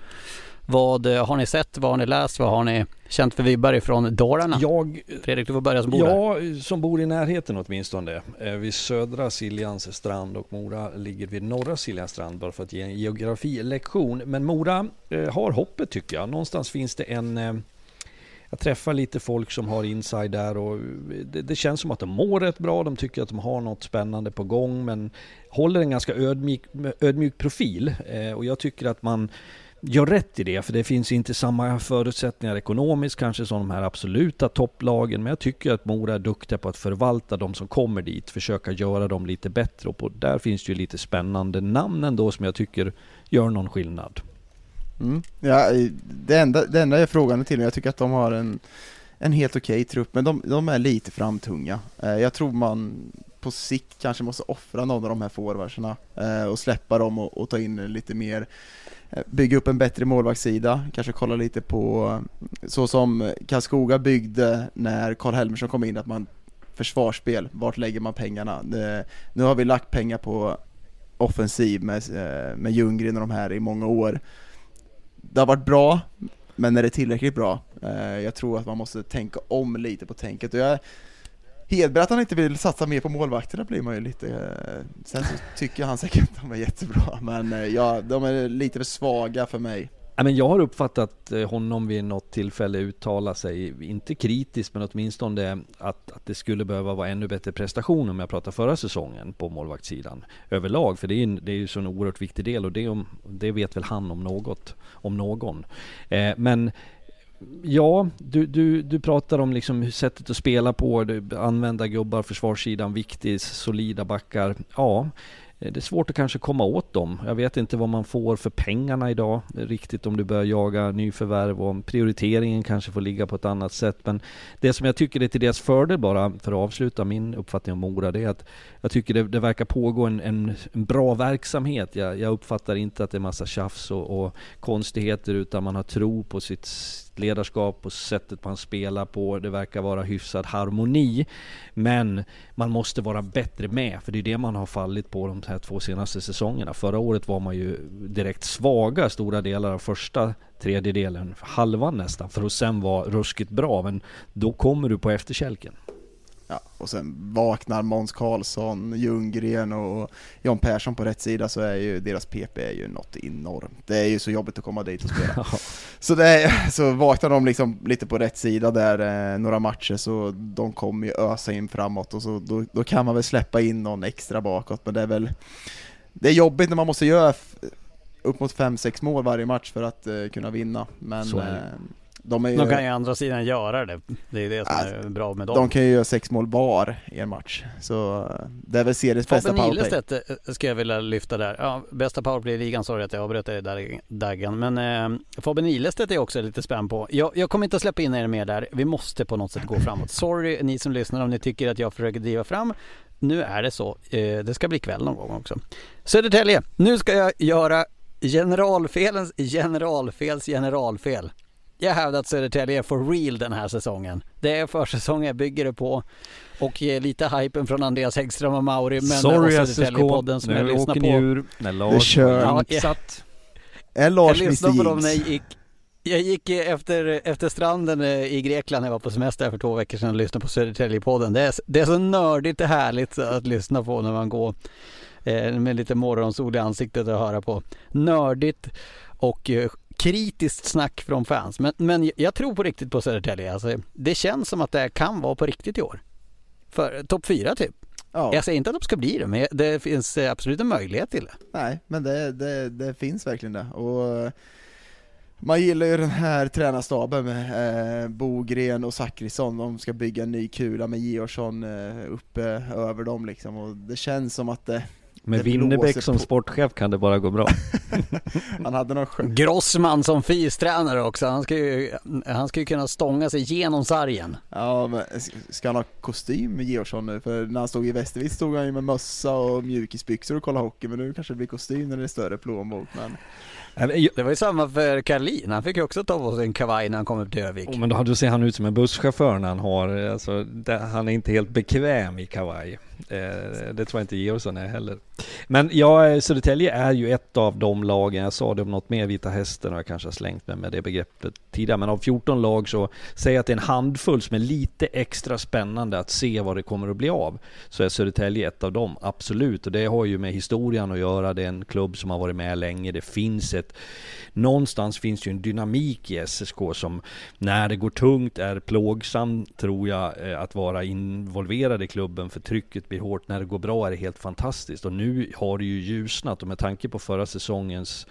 Vad eh, har ni sett? Vad har ni läst? Vad har ni känt för vibbar ifrån Dalarna? Jag, Fredrik, du får börja som bor Ja, där. som bor i närheten åtminstone. Eh, vid södra Siljans strand och Mora ligger vid norra Siljans strand bara för att ge en geografilektion. Men Mora eh, har hoppet tycker jag. Någonstans finns det en jag träffar lite folk som har inside där och det, det, känns som att de mår rätt bra. De tycker att de har något spännande på gång men håller en ganska ödmjuk, ödmjuk profil. Eh, och jag tycker att man gör rätt i det, för det finns inte samma förutsättningar ekonomiskt kanske som de här absoluta topplagen. Men jag tycker att Mora är duktiga på att förvalta de som kommer dit, försöka göra dem lite bättre. Och på, där finns det ju lite spännande namn ändå som jag tycker gör någon skillnad. Mm. Ja, det, enda, det enda jag frågar till, jag tycker att de har en, en helt okej okay trupp, men de, de är lite framtunga. Eh, jag tror man på sikt kanske måste offra någon av de här forwardsarna eh, och släppa dem och, och ta in lite mer bygga upp en bättre målvaktssida, kanske kolla lite på så som Karlskoga byggde när Karl Helmersson kom in, att man försvarsspel, vart lägger man pengarna? Nu har vi lagt pengar på offensiv med, eh, med Ljunggren och de här i många år. Det har varit bra, men är det tillräckligt bra? Eh, jag tror att man måste tänka om lite på tänket och jag Hedberg att han inte vill satsa mer på målvakterna blir man ju lite... Eh, sen så tycker han säkert att de är jättebra, men eh, ja, de är lite för svaga för mig. Ja, men jag har uppfattat eh, honom vid något tillfälle uttala sig, inte kritiskt men åtminstone att, att det skulle behöva vara ännu bättre prestation om jag pratar förra säsongen på målvaktssidan överlag. För det är, det är ju så en oerhört viktig del och det, det vet väl han om något, om någon. Eh, men Ja, du, du, du pratar om liksom sättet att spela på, använda gubbar, försvarssidan, viktig, solida backar. Ja, eh, det är svårt att kanske komma åt dem. Jag vet inte vad man får för pengarna idag riktigt om du börjar jaga nyförvärv och om prioriteringen kanske får ligga på ett annat sätt. Men det som jag tycker är till deras fördel bara för att avsluta min uppfattning om Mora det är att jag tycker det, det verkar pågå en, en, en bra verksamhet. Jag, jag, uppfattar inte att det är massa tjafs och, och konstigheter utan man har tro på sitt ledarskap och sättet man spelar på. Det verkar vara hyfsad harmoni. Men man måste vara bättre med, för det är det man har fallit på de här två senaste säsongerna. Förra året var man ju direkt svaga stora delar av första tredjedelen, halvan nästan, för att sen vara ruskigt bra. Men då kommer du på efterkälken. Ja, och sen vaknar Måns Karlsson, Ljunggren och Jan Persson på rätt sida så är ju deras PP är ju något enormt. Det är ju så jobbigt att komma dit och spela. så, är, så vaknar de liksom lite på rätt sida där eh, några matcher så de kommer ju ösa in framåt och så då, då, kan man väl släppa in någon extra bakåt men det är väl det är jobbigt när man måste göra upp mot 5-6 mål varje match för att uh, kunna vinna. Men De, ju, De kan ju andra sidan göra det. Det är det som Ja, är bra med dem. de kan ju göra sex mål var i en match. Så det är väl seriens bästa Fabian powerplay. Ilestedt eh, ska jag vilja lyfta där. Ja, bästa powerplay i ligan, sorry att jag avbröt dig där Daggan. Men eh, Fabian Ilestedt är jag också lite spänd på. Jag, jag kommer inte att släppa in er mer där. Vi måste på något sätt gå framåt. Sorry ni som lyssnar om ni tycker att jag försöker driva fram. Nu är det så. Eh, det ska bli kväll någon gång också. Södertälje, nu ska jag göra generalfelens generalfels generalfel. Jag hävdar att Södertälje är for real den här säsongen. Det är försäsong jag bygger det på. Och eh, lite hypen från Andreas Häggström och Mauri. Men Sorry SSK, Södertälje-podden som jag nu lyssnar åker på. ni ur när Det var Ja, insatt. Är Lars jag lyssnade på dem när jag gick jag gick efter, efter stranden eh, i Grekland när jag var på semester för två veckor sedan och lyssnade på Södertälje-podden. Det är, det är så nördigt och härligt att lyssna på när man går eh, med lite morgonsol i ansiktet och höra på. Nördigt och eh, kritiskt snack från fans. Men, men jag tror på riktigt på Södertälje. Alltså, det känns som att det kan vara på riktigt i år. För topp fyra typ. Ja. Jag säger inte att de ska bli det, men det finns eh, absolut en möjlighet till det. Nej, men det, det, det finns verkligen det. Och eh, man gillar ju den här tränarstaben med eh, Bogren och Zachrisson, de ska bygga en ny kula med Georgsson eh, uppe över dem liksom, och det känns som att det, Med Winnerbäck som på. sportchef kan det bara gå bra. han hade någon skö- Grossman som fystränare också. Han ska, ju, han ska ju kunna stånga sig genom sargen. Ja, men ska han ha kostym med Georgsson nu? För när han stod i Västervik stod han ju med mössa och mjukisbyxor och kollade hockey, men nu kanske det blir kostym när det är större plånbok, men Det var ju samma för Karlin. Han fick ju också ta på sig en kavaj när han kom upp till Övik. Oh, men då ser han ut som en busschaufför när han har, alltså, han är inte helt bekväm i kavaj. Eh, det tror jag inte Georgsson är heller. Men ja, eh, Södertälje är ju ett av de lagen, jag sa det om något mer Vita Hästen och jag kanske har slängt mig med det begreppet tidigare, men av 14 lag så säger att det är en handfull som är lite extra spännande att se vad det kommer att bli av. Så är Södertälje ett av dem, absolut. Och det har ju med historien att göra, det är en klubb som har varit med länge, det finns ett Någonstans finns ju en dynamik i SSK som när det går tungt är plågsam, tror jag, eh, att vara involverad i klubben för trycket blir hårt. När det går bra är det helt fantastiskt och nu har det ju ljusnat och med tanke på förra säsongens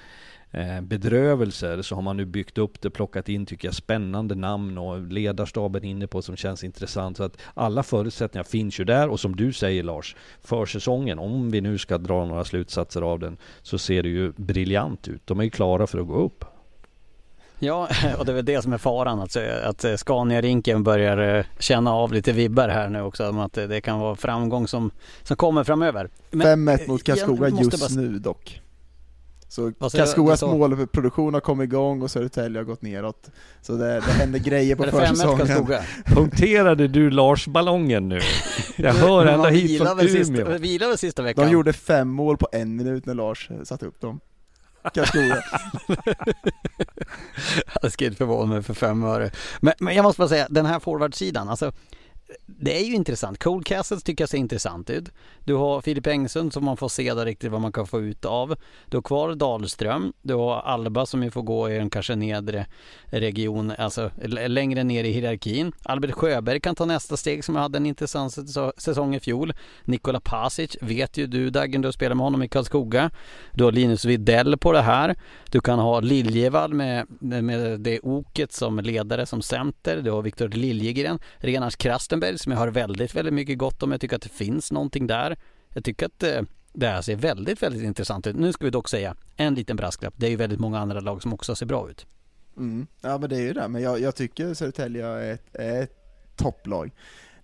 eh, bedrövelser så har man nu byggt upp det, plockat in tycker jag spännande namn och ledarstaben inne på som känns intressant. Så att alla förutsättningar finns ju där och som du säger Lars, försäsongen, om vi nu ska dra några slutsatser av den, så ser det ju briljant ut. De är ju klara för att gå upp. Ja, och det är väl det som är faran. Alltså, att eh, Scania-rinken börjar eh, känna av lite vibbar här nu också. Om att eh, det kan vara framgång som, som kommer framöver. Men, 5-1 mot Karlskoga just bara- nu dock. Så? Karlskogas målproduktion har kommit igång och Södertälje har gått neråt. Så det, det händer grejer på Är det 5-1 försäsongen. Punkterade du Lars-ballongen nu? Jag hör ända hit från sista, Umeå. vilar väl sista veckan? De gjorde fem mål på en minut när Lars satte upp dem. Karlskoga. Jag ska inte förvåna mig för fem öre. Men, men jag måste bara säga, den här forwardsidan, alltså det är ju intressant. Cold Castles tycker jag ser intressant ut. Du har Filip Engsund som man får se där riktigt vad man kan få ut av. Du har kvar Dahlström. Du har Alba som ju får gå i en kanske nedre region, alltså längre ner i hierarkin. Albert Sjöberg kan ta nästa steg som hade en intressant säsong i fjol. Nikola Pasic vet ju du Daggen, du spelar med honom i Karlskoga. Du har Linus Widell på det här. Du kan ha Liljevall med, med det oket som ledare som center. Du har Viktor Liljegren, Renars Krastenberg som jag har väldigt, väldigt mycket gott om. Jag tycker att det finns någonting där. Jag tycker att eh, det här ser väldigt, väldigt intressant ut. Nu ska vi dock säga en liten brasklapp. Det är ju väldigt många andra lag som också ser bra ut. Mm. Ja men det är ju det, men jag, jag tycker Södertälje är ett, är ett topplag.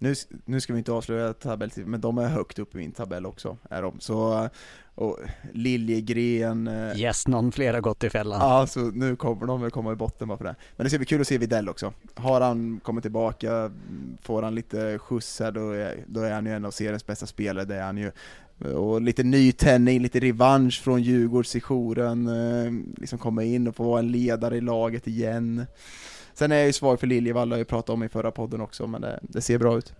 Nu, nu ska vi inte avslöja tabellsiffror, men de är högt upp i min tabell också, är de. Så, och Liljegren, eh, Yes, någon fler har gått i fällan. Ja, så nu kommer de väl komma i botten bara för det. Men det ska bli kul att se Widell också. Har han kommit tillbaka, får han lite skjuts här, då är, då är han ju en av seriens bästa spelare, det är han ju. Och lite nytändning, lite revansch från Djurgårdssessionen, eh, liksom komma in och få vara en ledare i laget igen. Sen är jag ju svag för Liljevall, har jag ju pratat om i förra podden också, men det, det ser bra ut.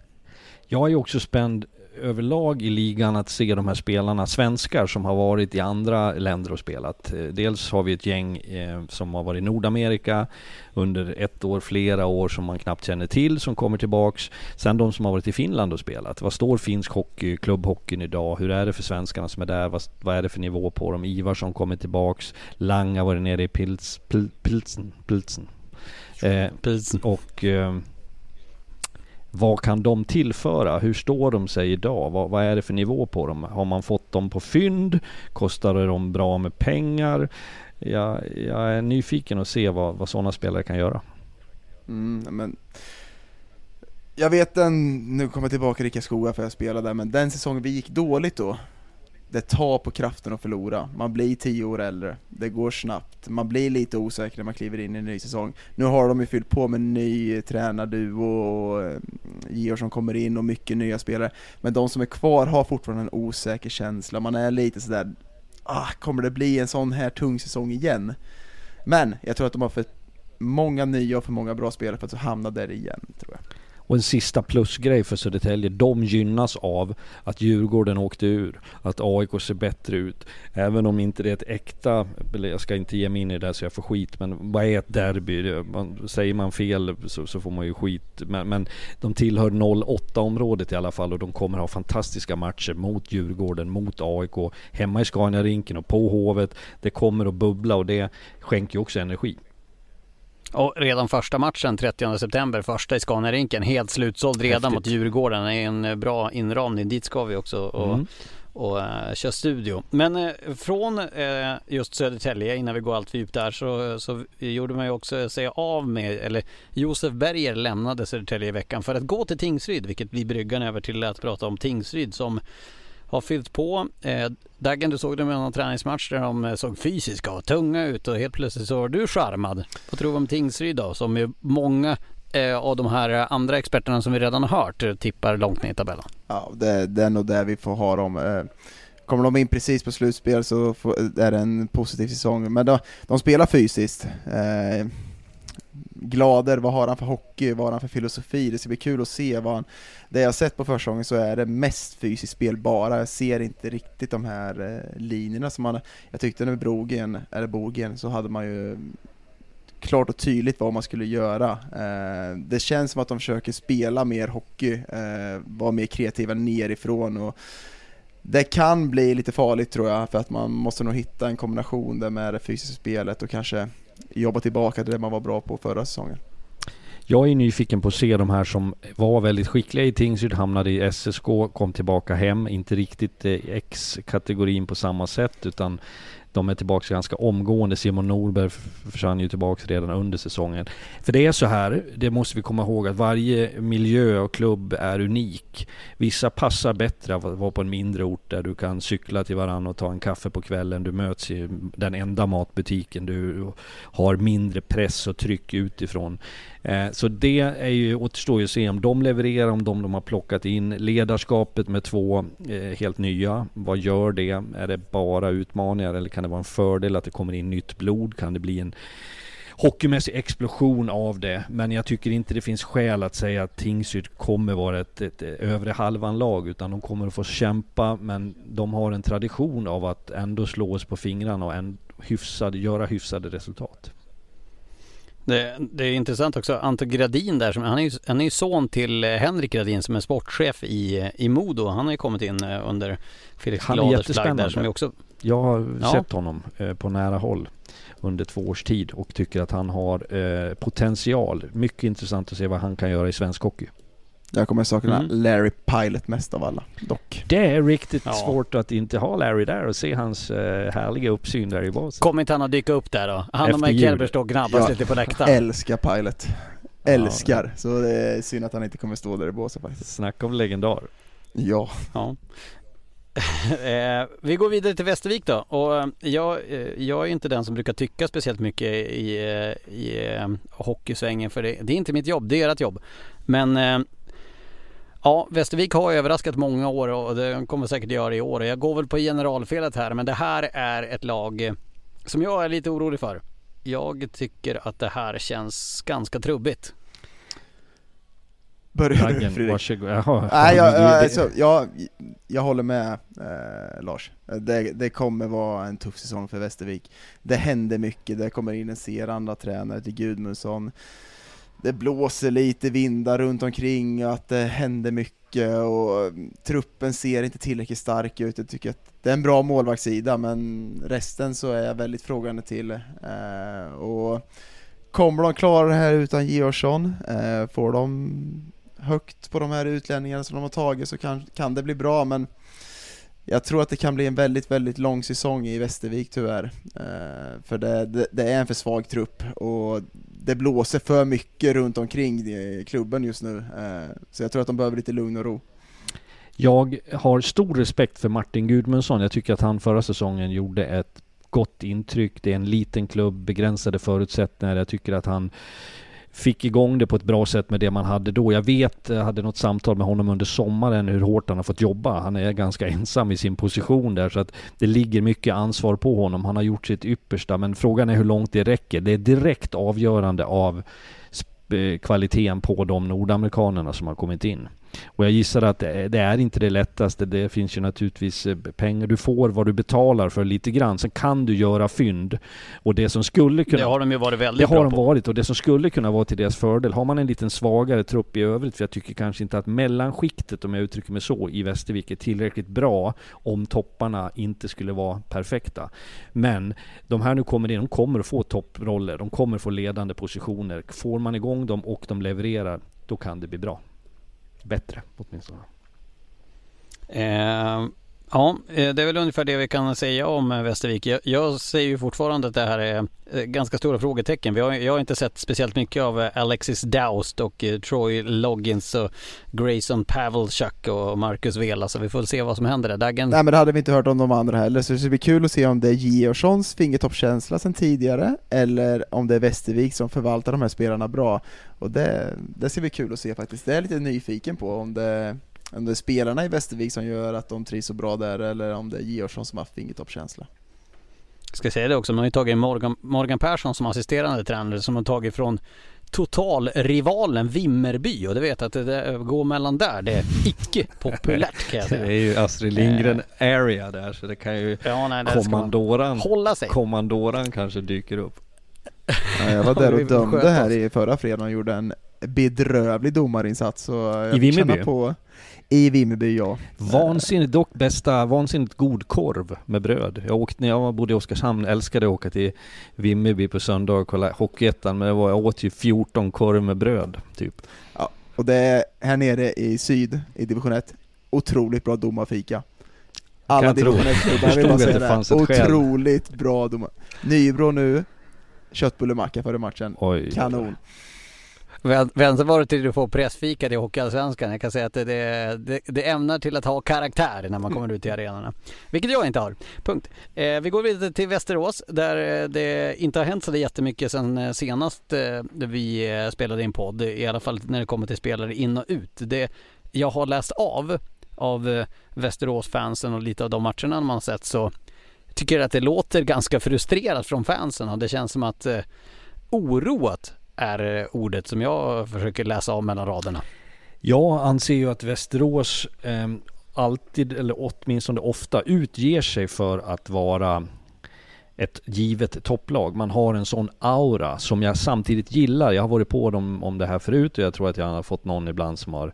Jag är ju också spänd överlag i ligan att se de här spelarna, svenskar som har varit i andra länder och spelat. Eh, dels har vi ett gäng eh, som har varit i Nordamerika under ett år, flera år som man knappt känner till som kommer tillbaks. Sen de som har varit i Finland och spelat. Vad står finsk hockey, klubbhockeyn idag? Hur är det för svenskarna som är där? Vad, vad är det för nivå på dem? Ivar som kommer tillbaks. Lang har varit nere i Pils, Pil, Pilsen, Pilsen. Eh, Pilsen. Och eh, vad kan de tillföra? Hur står de sig idag? Vad, vad, är det för nivå på dem? Har man fått dem på fynd? Kostar dem bra med pengar? Jag, jag är nyfiken att se vad, vad sådana spelare kan göra. Mm, men jag vet den, nu kommer jag tillbaka Rickard Skoga för jag spelade där, men den säsongen vi gick dåligt då, det tar på kraften att förlora. Man blir tio år äldre, det går snabbt, man blir lite osäker när man kliver in i en ny säsong. Nu har de ju fyllt på med ny tränarduo och eh, Georg som kommer in och mycket nya spelare. Men de som är kvar har fortfarande en osäker känsla, man är lite sådär, ah, kommer det bli en sån här tung säsong igen? Men jag tror att de har för många nya och för många bra spelare för att hamna där igen, tror jag. Och en sista plusgrej för Södertälje. De gynnas av att Djurgården åkte ur. Att AIK ser bättre ut. Även om inte det är ett äkta, jag ska inte ge mig in i det så jag får skit. Men vad är ett derby? Man, säger man fel så, så, får man ju skit. Men, men de tillhör 08 området i alla fall och de kommer ha fantastiska matcher mot Djurgården, mot AIK, hemma i Scaniarinken och på Hovet. Det kommer att bubbla och det skänker ju också energi. Och redan första matchen 30 september, första i Scaniarinken, helt slutsåld redan Häftigt. mot Djurgården. Det är en bra inramning. Dit ska vi också och, mm. och uh, köra studio. Men uh, från uh, just Södertälje, innan vi går allt för djupt där, så, så gjorde man ju också sig av med, eller Josef Berger lämnade Södertälje i veckan för att gå till Tingsryd, vilket blir bryggan över till att prata om Tingsryd som har fyllt på. Eh, Daggen, du såg dem i någon träningsmatch där de eh, såg fysiska och tunga ut och helt plötsligt så var du charmad. Vad tror du om Tingsryd då, som ju många eh, av de här eh, andra experterna som vi redan har hört eh, tippar långt ner i tabellen? Ja, det, det är nog det vi får ha dem. Eh, kommer de in precis på slutspel så får, är det en positiv säsong, men de, de spelar fysiskt. Eh, Glader, vad har han för hockey, vad har han för filosofi? Det ska bli kul att se vad han... Det jag sett på försäsongen så är det mest fysiskt spelbara, jag ser inte riktigt de här eh, linjerna som man... Jag tyckte när Brogen, eller Bogen, så hade man ju klart och tydligt vad man skulle göra. Eh, det känns som att de försöker spela mer hockey, eh, vara mer kreativa nerifrån och det kan bli lite farligt tror jag, för att man måste nog hitta en kombination där med det fysiska spelet och kanske jobba tillbaka till det man var bra på förra säsongen. Jag är nyfiken på att se de här som var väldigt skickliga i Tingsryd, hamnade i SSK, kom tillbaka hem, inte riktigt eh, X-kategorin på samma sätt utan de är tillbaka ganska omgående. Simon Norberg försvann ju tillbaka redan under säsongen. För det är så här, det måste vi komma ihåg, att varje miljö och klubb är unik. Vissa passar bättre att vara på en mindre ort där du kan cykla till varandra och ta en kaffe på kvällen. Du möts i den enda matbutiken. Du har mindre press och tryck utifrån. Eh, så det är ju, återstår ju att se om de levererar, om de de har plockat in. Ledarskapet med två eh, helt nya, vad gör det? Är det bara utmaningar eller kan det vara en fördel att det kommer in nytt blod? Kan det bli en hockeymässig explosion av det. Men jag tycker inte det finns skäl att säga att Tingsryd kommer vara ett, ett, ett övre halvan-lag. Utan de kommer att få kämpa. Men de har en tradition av att ändå slå oss på fingrarna och en hyfsad, göra hyfsade resultat. Det, det, är intressant också, Ante Gradin där, som, han, är ju, han är ju son till eh, Henrik Gradin som är sportchef i, i Modo. Han har ju kommit in eh, under Felix Gladers flagg där som är också... Jag har ja. sett honom eh, på nära håll under två års tid och tycker att han har potential. Mycket intressant att se vad han kan göra i svensk hockey. Jag kommer sakna mm. Larry Pilot mest av alla, dock. Det är riktigt ja. svårt att inte ha Larry där och se hans uh, härliga uppsyn där i basen. Kommer inte han att dyka upp där då? Han och Mike Elber står och gnabbas lite på läktaren. älskar Pilot. Älskar. Ja. Så det är synd att han inte kommer stå där i båset faktiskt. Snacka om legendar. Ja. ja. eh, vi går vidare till Västervik då. Och eh, jag, eh, jag är inte den som brukar tycka speciellt mycket i, eh, i eh, hockeysvängen för det, det är inte mitt jobb, det är ert jobb. Men eh, Ja, Västervik har överraskat många år och det kommer säkert göra i år. Jag går väl på generalfelet här men det här är ett lag som jag är lite orolig för. Jag tycker att det här känns ganska trubbigt. Börjar du Fredrik? varsågod. Jaha. Nej, jag, Det- jag, så, jag, jag håller med eh, Lars. Det, det kommer vara en tuff säsong för Västervik. Det händer mycket, det kommer in en ser andra tränare till Gudmundsson. Det blåser lite vindar runt omkring, att det händer mycket och mm, truppen ser inte tillräckligt stark ut. Jag tycker att det är en bra målvaktssida, men resten så är jag väldigt frågande till. Eh, och kommer de klara det här utan Georgsson? Eh, får de högt på de här utlänningarna som de har tagit så kan, kan det bli bra men jag tror att det kan bli en väldigt, väldigt lång säsong i Västervik tyvärr. Eh, för det, det, det är en för svag trupp och det blåser för mycket runt omkring klubben just nu. Eh, så jag tror att de behöver lite lugn och ro. Jag har stor respekt för Martin Gudmundsson. Jag tycker att han förra säsongen gjorde ett gott intryck. Det är en liten klubb, begränsade förutsättningar. Jag tycker att han fick igång det på ett bra sätt med det man hade då. Jag vet, jag hade något samtal med honom under sommaren hur hårt han har fått jobba. Han är ganska ensam i sin position där så att det ligger mycket ansvar på honom. Han har gjort sitt yppersta men frågan är hur långt det räcker. Det är direkt avgörande av eh, kvaliteten på de nordamerikanerna som har kommit in. Och jag gissar att det är, det inte det lättaste. Det finns ju naturligtvis eh, pengar. Du får vad du betalar för lite grann. Sen kan du göra fynd. Och det som skulle kunna... Det har de ju varit Det väldigt har bra de på. varit och det som skulle kunna vara till deras fördel. Har man en liten svagare trupp i övrigt, för jag tycker kanske inte att mellanskiktet, om jag uttrycker mig så, i Västervik är tillräckligt bra om topparna inte skulle vara perfekta. Men de här nu kommer in, de kommer att få topproller, de kommer att få ledande positioner. Får man igång dem och de levererar, då kan det bli bra. Bättre åtminstone. Eh, ja, eh, det är väl ungefär det vi kan säga om eh, Västervik. Jag, jag säger ju fortfarande att det här är eh, ganska stora frågetecken. Vi har, jag har inte sett speciellt mycket av Alexis Daust och Troy Loggins och Grayson Pavelchuk och Marcus Vela. Så vi får se vad som händer där. Dagen, Nej men det hade vi inte hört om de andra heller, så det ska bli kul att se om det är Georgssons fingertoppskänsla sedan tidigare, eller om det är Västervik som förvaltar de här spelarna bra. Och det, det ska bli kul att se faktiskt. Det är jag lite nyfiken på om det, om det är spelarna i Västervik som gör att de trivs så bra där, eller om det är Georgsson som har haft fingertoppskänsla. ska säga det också, man har ju tagit Morgan, Morgan Persson som assisterande tränare som har tagit från totalrivalen Vimmerby och det vet att det där, går mellan där, det är icke populärt kan jag Det säga. är ju Astrid Lindgren area där så det kan ju Ja, nej, kommandoran, hålla sig. kommandoran kanske dyker upp. Ja, jag var där och dömde här i förra fredagen och gjorde en bedrövlig domarinsats, så jag I Vimmerby? på i Vimmerby, ja. Vansinnigt, dock bästa, vansinnigt god korv med bröd. Jag åkte, när jag bodde i Oskarshamn, älskade att åka till Vimmerby på söndag och kolla Hockeyettan, men det var, jag åt ju 14 korv med bröd, typ. Och det är här nere i syd, i division 1, otroligt bra domarfika. Alla division 1-klubbar Jag vill bara säga det fanns. Otroligt bra domar. Nybro nu, köttbullemacka före matchen. Oj. Kanon. Vänta bara till du får pressfika i Hockeyallsvenskan. Jag kan säga att det, det, det, ämnar till att ha karaktär när man kommer ut i arenorna. Vilket jag inte har. Punkt. Eh, vi går vidare till Västerås där eh, det inte har hänt så jättemycket sen eh, senast eh, vi eh, spelade in podd. I alla fall när det kommer till spelare in och ut. Det jag har läst av av Västerås-fansen och lite av de matcherna man har sett så tycker jag att det låter ganska frustrerat från fansen och det känns som att eh, oroat är ordet som jag försöker läsa av mellan raderna. Jag anser ju att Västerås eh, alltid, eller åtminstone ofta, utger sig för att vara ett givet topplag. Man har en sån aura som jag samtidigt gillar. Jag har varit på dem om det här förut och jag tror att jag har fått någon ibland som har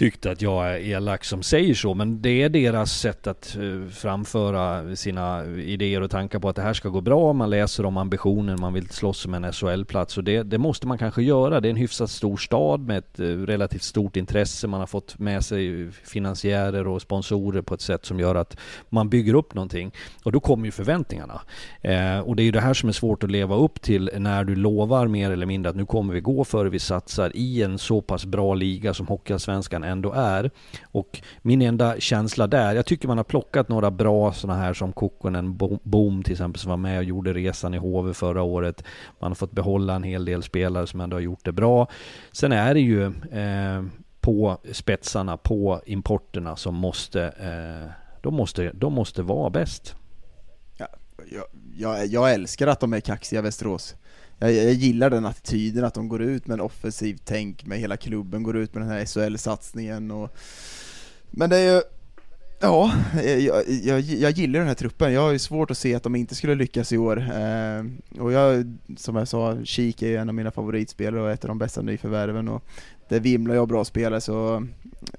tyckt att jag är elak som säger så. Men det är deras sätt att eh, framföra sina idéer och tankar på att det här ska gå bra. Man läser om ambitionen, man vill slåss om en SHL-plats och det, det måste man kanske göra. Det är en hyfsat stor stad med ett eh, relativt stort intresse. Man har fått med sig finansiärer och sponsorer på ett sätt som gör att man bygger upp någonting. Och då kommer ju förväntningarna. Eh, och det är ju det här som är svårt att leva upp till när du lovar mer eller mindre att nu kommer vi gå före vi satsar i en så pass bra liga som Hockeyallsvenskan ändå är. Och min enda känsla där, jag tycker man har plockat några bra sådana här som Kokkonen Boom till exempel som var med och gjorde resan i HV förra året. Man har fått behålla en hel del spelare som ändå har gjort det bra. Sen är det ju eh, på spetsarna, på importerna som måste, eh, de måste, de måste vara bäst. jag, jag, jag älskar att de är kaxiga Västerås. Jag, jag gillar den attityden, att de går ut med en offensiv tänk, med hela klubben går ut med den här SHL-satsningen och Men det är ju Ja, jag, jag, jag gillar den här truppen. Jag har ju svårt att se att de inte skulle lyckas i år. Eh, och jag, som jag sa, Kik är ju en av mina favoritspelare och ett av de bästa nyförvärven och det vimlar ju av bra spelare så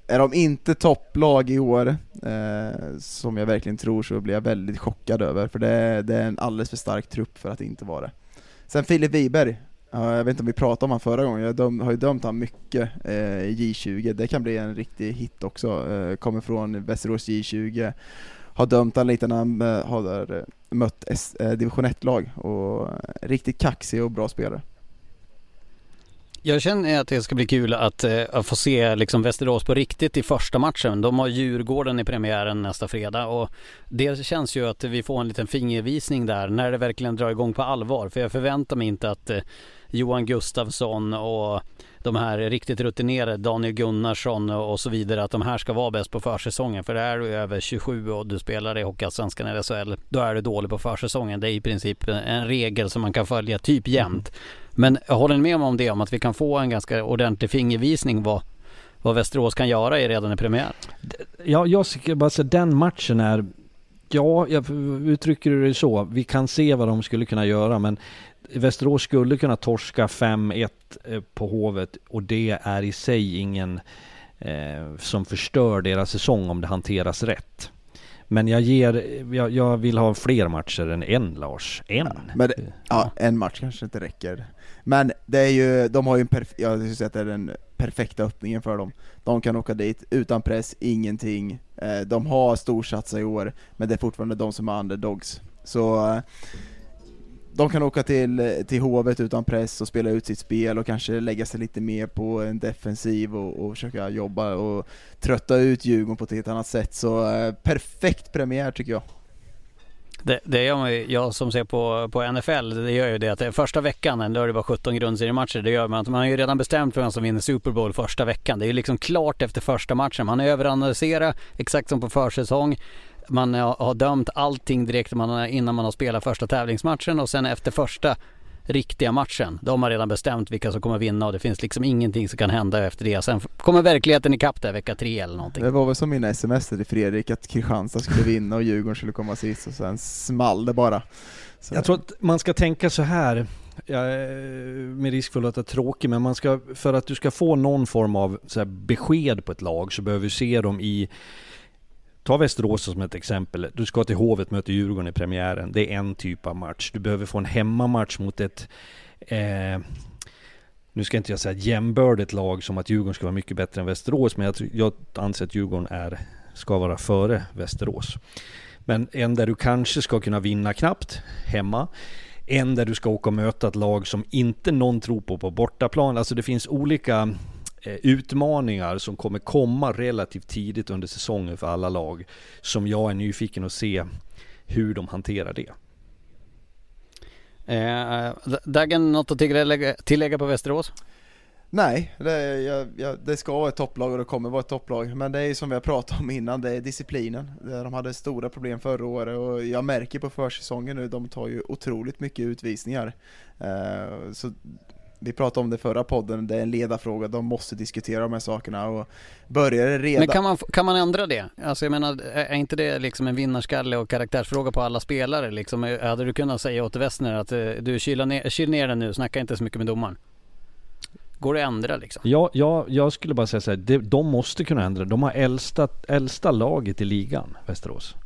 är de inte topplag i år, eh, som jag verkligen tror, så blir jag väldigt chockad över, för det, det är en alldeles för stark trupp för att inte vara det. Sen Filip Wiberg, jag vet inte om vi pratade om honom förra gången, jag döm, har ju dömt honom mycket eh, i J20, det kan bli en riktig hit också, eh, kommer från Västerås J20, har dömt honom lite när han eh, har mött division 1-lag, och riktigt kaxig och bra spelare. Jag känner att det ska bli kul att, eh, att få se liksom Västerås på riktigt i första matchen. De har Djurgården i premiären nästa fredag och det känns ju att vi får en liten fingervisning där när det verkligen drar igång på allvar. För jag förväntar mig inte att eh, Johan Gustafsson och de här riktigt rutinerade, Daniel Gunnarsson och så vidare, att de här ska vara bäst på försäsongen. För är du över 27 och du spelar i Hockeyallsvenskan eller SHL, då är du dålig på försäsongen. Det är i princip en regel som man kan följa typ jämt. Men jag håller med om det, om att vi kan få en ganska ordentlig fingervisning vad, vad Västerås kan göra redan i premiär. Ja, jag tycker bara säga den matchen är Ja, jag uttrycker det så. Vi kan se vad de skulle kunna göra, men Västerås skulle kunna torska 5-1 eh, på Hovet och det är i sig ingen eh, som förstör deras säsong om det hanteras rätt. Men jag ger, jag, jag vill ha fler matcher än en Lars. En? Ja, men det, ja, en match kanske inte räcker. Men det är ju, de har ju en perf jag skulle säga att det är den perfekta öppningen för dem. De kan åka dit utan press, ingenting. Eh, de har storsatsat i år, men det är fortfarande de som är underdogs. Så eh, de kan åka till, eh, till Hovet utan press och spela ut sitt spel och kanske lägga sig lite mer på en defensiv och, och försöka jobba och trötta ut Djurgården på ett helt annat sätt. Så perfekt premiär tycker jag. Det, det gör man ju. jag som ser på, på NFL, det gör ju det att första veckan, då är det bara 17 grundseriematcher, det gör man att man har ju redan bestämt vem som vinner Super Bowl första veckan. Det är ju liksom klart efter första matchen. Man överanalyserar exakt som på försäsong man har dömt allting direkt innan man har spelat första tävlingsmatchen och sen efter första riktiga matchen. De har redan bestämt vilka som kommer vinna och det finns liksom ingenting som kan hända efter det. Sen kommer verkligheten ikapp där vecka tre eller någonting. Det var väl som mina sms till Fredrik att Kristianstad skulle vinna och Djurgården skulle komma sist och sen small det bara. Så. Jag tror att man ska tänka så här, med risk för att låta tråkig, men man ska, för att du ska få någon form av så besked på ett lag så behöver du se dem i Ta Västerås som ett exempel. Du ska till Hovet möta Djurgården i premiären. Det är en typ av match. Du behöver få en hemmamatch mot ett eh, nu ska inte jag säga jämbördigt lag som att Djurgården ska vara mycket bättre än Västerås, men jag, jag anser att Djurgården är, ska vara före Västerås. Men en där du kanske ska kunna vinna knappt hemma. En där du ska åka och möta ett lag som inte någon tror på på bortaplan. Alltså det finns olika utmaningar som kommer komma relativt tidigt under säsongen för alla lag. Som jag är nyfiken att se hur de hanterar det. Eh, Dagen, något att tillägga, tillägga på Västerås? Nej, det, jag, jag, det, ska vara ett topplag och det kommer vara ett topplag. Men det är som vi har pratat om innan, det är disciplinen. De hade stora problem förra året och jag märker på försäsongen nu, de tar ju otroligt mycket utvisningar. Uh, så vi pratade om det förra podden, det är en ledarfråga, de måste diskutera de här sakerna och börjar det redan... Men kan man, kan man ändra det? Alltså jag menar, är inte det liksom en vinnarskalle och karaktärsfråga på alla spelare liksom? Hade du kunnat säga åt Westner att eh, du kyl ner, kyl ner den nu, snacka inte så mycket med domaren? Går det att ändra liksom? Ja, ja jag skulle bara säga så här, de måste kunna ändra. De har äldsta, äldsta laget i ligan, Västerås.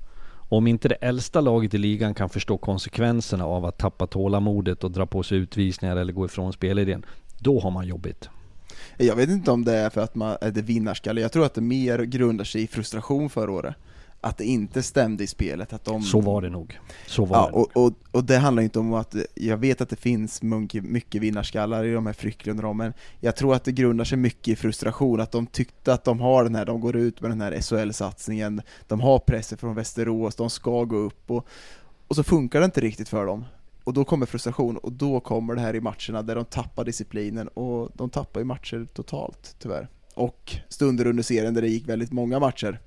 Om inte det äldsta laget i ligan kan förstå konsekvenserna av att tappa tålamodet och dra på sig utvisningar eller gå ifrån spelidén, då har man jobbigt. Jag vet inte om det är för att man är det vinnarskalle, jag tror att det mer grundar sig i frustration förra året att det inte stämde i spelet. Att de... Så var det nog. Så var ja, det och, och, och, det handlar inte om att, jag vet att det finns mycket vinnarskallar i de här Frycklund men jag tror att det grundar sig mycket i frustration, att de tyckte att de har den här, de går ut med den här SHL-satsningen, de har pressen från Västerås, de ska gå upp och, och så funkar det inte riktigt för dem. Och då kommer frustration och då kommer det här i matcherna där de tappar disciplinen och de tappar ju matcher totalt tyvärr. Och stunder under serien där det gick väldigt många matcher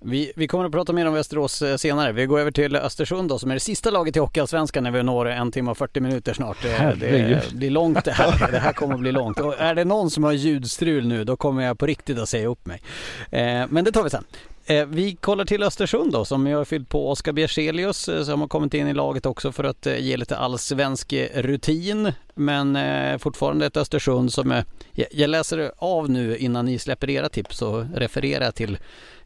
Vi, vi kommer att prata mer om Västerås eh, senare. Vi går över till Östersund då, som är det sista laget i Hockeyallsvenskan när vi når en timme och 40 minuter snart. Det, Herregud. det blir långt det här. Det här kommer att bli långt. Och är det någon som har ljudstrul nu, då kommer jag på riktigt att säga upp mig. Eh, men det tar vi sen. Eh, vi kollar till Östersund då, som har fyllt på Oskar Bjerselius eh, som har kommit in i laget också för att eh, ge lite allsvensk rutin. Men fortfarande ett Östersund som är... Jag, jag läser av nu innan ni släpper era tips och refererar till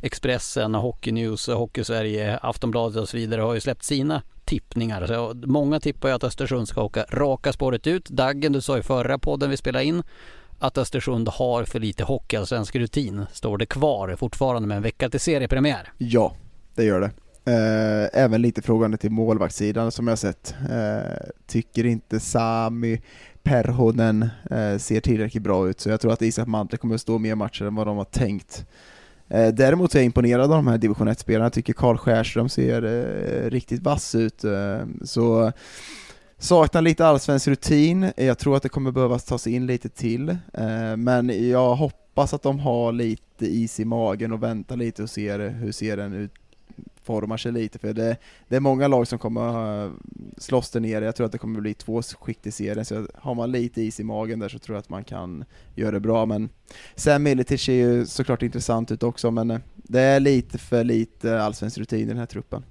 Expressen, Hockey News, Hockey Sverige, Aftonbladet och så vidare har ju släppt sina tippningar. Så många tippar ju att Östersund ska åka raka spåret ut. Daggen, du sa i förra podden vi spelade in att Östersund har för lite hockeyallsvensk rutin. Står det kvar fortfarande med en vecka till seriepremiär? Ja, det gör det. Eh, även lite frågande till målvaktssidan som jag sett. Eh, tycker inte Sami Perhonen eh, ser tillräckligt bra ut, så jag tror att Isak Mantle kommer att stå mer matcher än vad de har tänkt. Eh, däremot är jag imponerad av de här division 1-spelarna, jag tycker Karl Skärström ser eh, riktigt vass ut. Eh, så Saknar lite allsvensk rutin, jag tror att det kommer behövas tas in lite till, eh, men jag hoppas att de har lite is i magen och väntar lite och ser hur serien utformar sig lite, för det, det är många lag som kommer eh, slåss där nere, jag tror att det kommer bli två skikt i serien, så har man lite is i magen där så tror jag att man kan göra det bra, men Sam Militic ser ju såklart intressant ut också, men eh, det är lite för lite allsvensk rutin i den här truppen.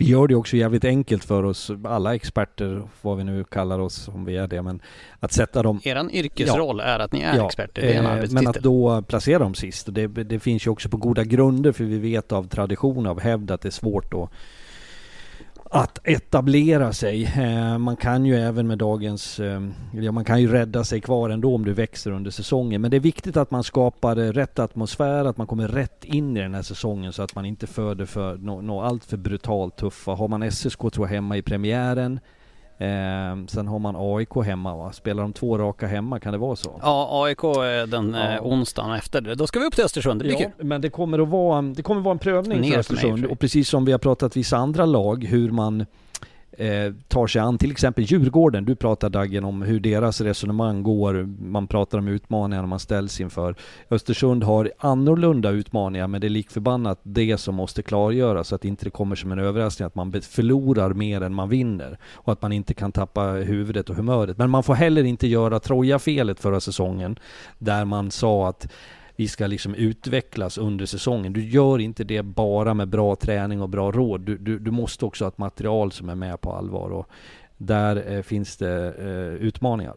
Vi gör det också jävligt enkelt för oss, alla experter, vad vi nu kallar oss, om vi är det, men att sätta dem... Eran yrkesroll är att ni är Ja, experter, det är en eh, arbetstitel. Men att då placera dem sist, det, det finns ju också på goda grunder, för vi vet av tradition, av hävd, att det är svårt att att etablera sig. Eh, man kan ju även med dagens, eh, ja man kan ju rädda sig kvar ändå om du växer under säsongen. Men det är viktigt att man skapar rätt atmosfär, att man kommer rätt in i den här säsongen så att man inte föder för något no, allt för brutalt tuffa. Har man SSK tror jag hemma i premiären, eh, sen har man AIK hemma va? Spelar de två raka hemma, kan det vara så? Ja, AIK är den Ja. eh, onsdagen efter det. Då ska vi upp till Östersund, det blir Ja, kul. men det kommer att vara, det kommer att vara en prövning Ner för för mig, Östersund. för- Och precis som vi har pratat vissa andra lag, hur man eh, tar sig an till exempel Djurgården. Du pratar Daggen om hur deras resonemang går. Man pratar om utmaningar man ställs inför. Östersund har annorlunda utmaningar men det är likförbannat det som måste klargöras så att inte det kommer som en överraskning att man förlorar mer än man vinner. Och att man inte kan tappa huvudet och humöret. Men man får heller inte göra Troja-felet förra säsongen där man sa att vi ska liksom utvecklas under säsongen. Du gör inte det bara med bra träning och bra råd. Du, du, du måste också ha ett material som är med på allvar och där eh, finns det eh, utmaningar.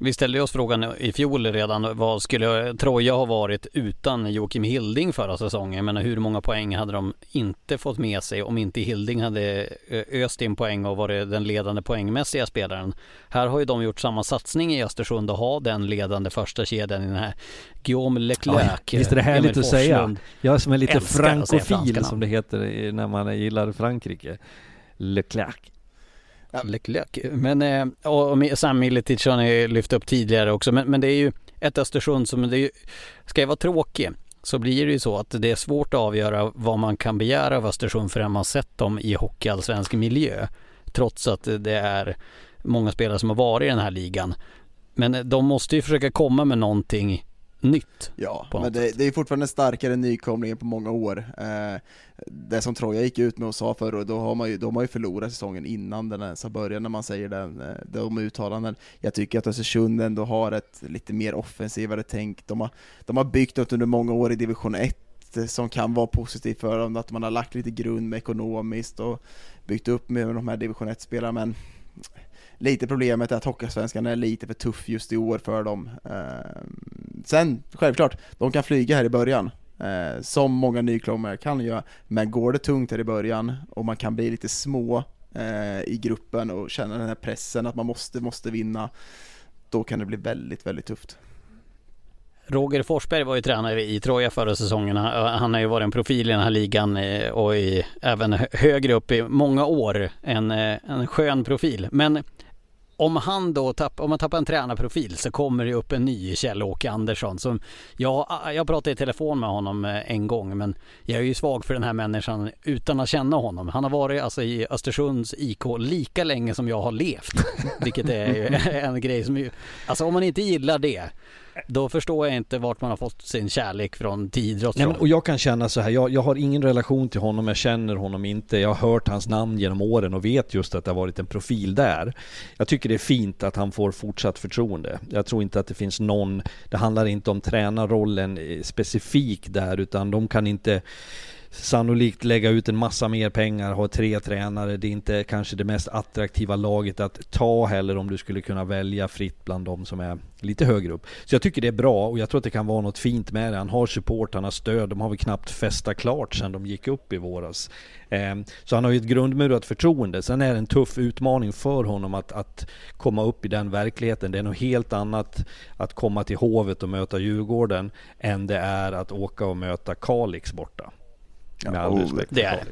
Vi ställde oss frågan i fjol redan, vad skulle Troja ha varit utan Joakim Hilding förra säsongen? Men hur många poäng hade de inte fått med sig om inte Hilding hade öst in poäng och varit den ledande poängmässiga spelaren? Här har ju de gjort samma satsning i Östersund och ha den ledande första kedjan i den här Guillaume Leclerc. Ja, visst är det härligt Emil att säga. Jag som är lite frankofil som det heter när man gillar Frankrike. Leclerc. Leclerc. Men eh, och och Sam Militic har ni lyft upp tidigare också. Men, men det är ju ett Östersund som, det är ju, ska jag vara tråkig så blir det ju så att det är svårt att avgöra vad man kan begära av Östersund förrän man sett dem i hockeyallsvensk miljö. Trots att det är många spelare som har varit i den här ligan. Men de måste ju försöka komma med någonting nytt. Ja, men det, det är fortfarande starkare än nykomlingen på många år. Eh, det som Troja gick ut med och sa förr, och då har man ju, de har ju förlorat säsongen innan den ens har börjat när man säger den, eh, de uttalanden. Jag tycker att Östersund ändå har ett lite mer offensivare tänk. De har, de har byggt något under många år i division 1 eh, som kan vara positivt för dem, att man har lagt lite grund med ekonomiskt och byggt upp med de här division 1-spelarna, men lite problemet är att Hockeysvenskan är lite för tuff just i år för dem. Eh, sen, självklart, de kan flyga här i början, eh, som många nykomlingar kan göra, men går det tungt här i början och man kan bli lite små eh, i gruppen och känna den här pressen att man måste, måste vinna, då kan det bli väldigt, väldigt tufft. Roger Forsberg var ju tränare i Troja förra säsongen. Han eh, har ju varit en profil i den här ligan eh, och i, även högre upp i många år. En, eh, en skön profil. Men om han då tapp, om man tappar en tränarprofil så kommer det upp en ny Kjell-Åke Andersson som jag, jag pratade i telefon med honom eh, en gång men jag är ju svag för den här människan utan att känna honom. Han har varit alltså i Östersunds IK lika länge som jag har levt. Vilket är en grej som ju, alltså om man inte gillar det då förstår jag inte vart man har fått sin kärlek från till idrott Nej, men, och jag kan känna så här, jag, jag har ingen relation till honom, jag känner honom inte. Jag har hört hans namn genom åren och vet just att det har varit en profil där. Jag tycker det är fint att han får fortsatt förtroende. Jag tror inte att det finns någon, det handlar inte om tränarrollen eh, specifik där, utan de kan inte sannolikt lägga ut en massa mer pengar, ha tre tränare. Det är inte kanske det mest attraktiva laget att ta heller om du skulle kunna välja fritt bland de som är lite högre upp. Så jag tycker det är bra och jag tror att det kan vara något fint med det. Han har support, han har stöd. De har väl knappt festat klart sedan de gick upp i våras. Eh, så han har ju ett grundmurat förtroende. Sen är det en tuff utmaning för honom att, att komma upp i den verkligheten. Det är något helt annat att komma till Hovet och möta Djurgården än det är att åka och möta Kalix borta. Med all och respekt det är.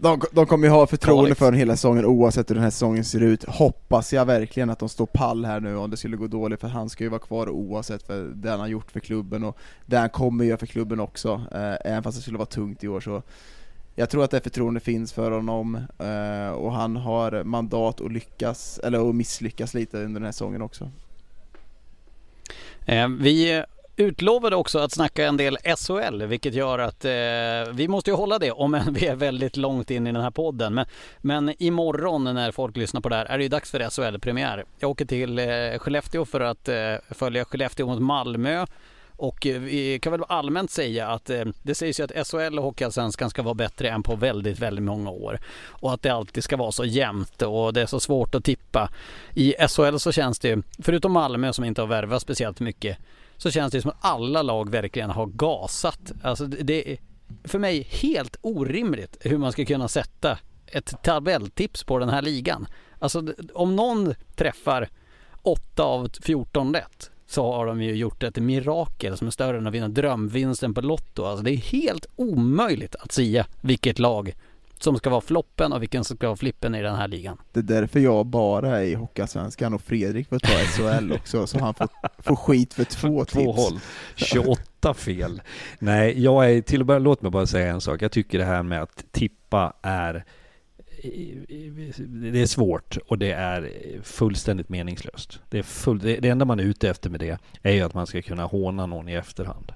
De, de kommer ju ha förtroende Kalix. för den hela säsongen oavsett hur den här säsongen ser ut. Hoppas jag verkligen att de står pall här nu om det skulle gå dåligt, för han ska ju vara kvar oavsett för det han har gjort för klubben och det han kommer göra för klubben också, eh, även fast det skulle vara tungt i år så jag tror att det förtroende finns för honom eh, och han har mandat att lyckas, eller att misslyckas lite under den här säsongen också. Eh, vi utlovade också att snacka en del SHL, vilket gör att eh, vi måste ju hålla det, om vi är väldigt långt in i den här podden. Men, men imorgon när folk lyssnar på det här är det ju dags för SHL-premiär. Jag åker till eh, Skellefteå för att eh, följa Skellefteå mot Malmö. Och eh, vi kan väl allmänt säga att eh, det sägs ju att SHL och Hockeyallsvenskan ska vara bättre än på väldigt, väldigt många år. Och att det alltid ska vara så jämnt och det är så svårt att tippa. I SHL så känns det ju, förutom Malmö som inte har värvat speciellt mycket, så känns det som att alla lag verkligen har gasat. Alltså det- är för mig helt orimligt hur man ska kunna sätta ett tabelltips på den här ligan. Alltså om någon träffar 8 av 14 rätt så har de ju gjort ett mirakel som är större än att vinna drömvinsten på Lotto. Alltså det är helt omöjligt att säga vilket lag som ska vara floppen och vilken som ska vara flippen i den här ligan. Det är därför jag bara är i Hockeyallsvenskan och Fredrik får ta SHL också, så han får, får skit för två tips. Två håll. 28 fel. Nej, jag är till och med, låt mig bara säga en sak. Jag tycker det här med att tippa är det är svårt och det är fullständigt meningslöst. Det, är full, det, enda man är ute efter med det är ju att man ska kunna håna någon i efterhand.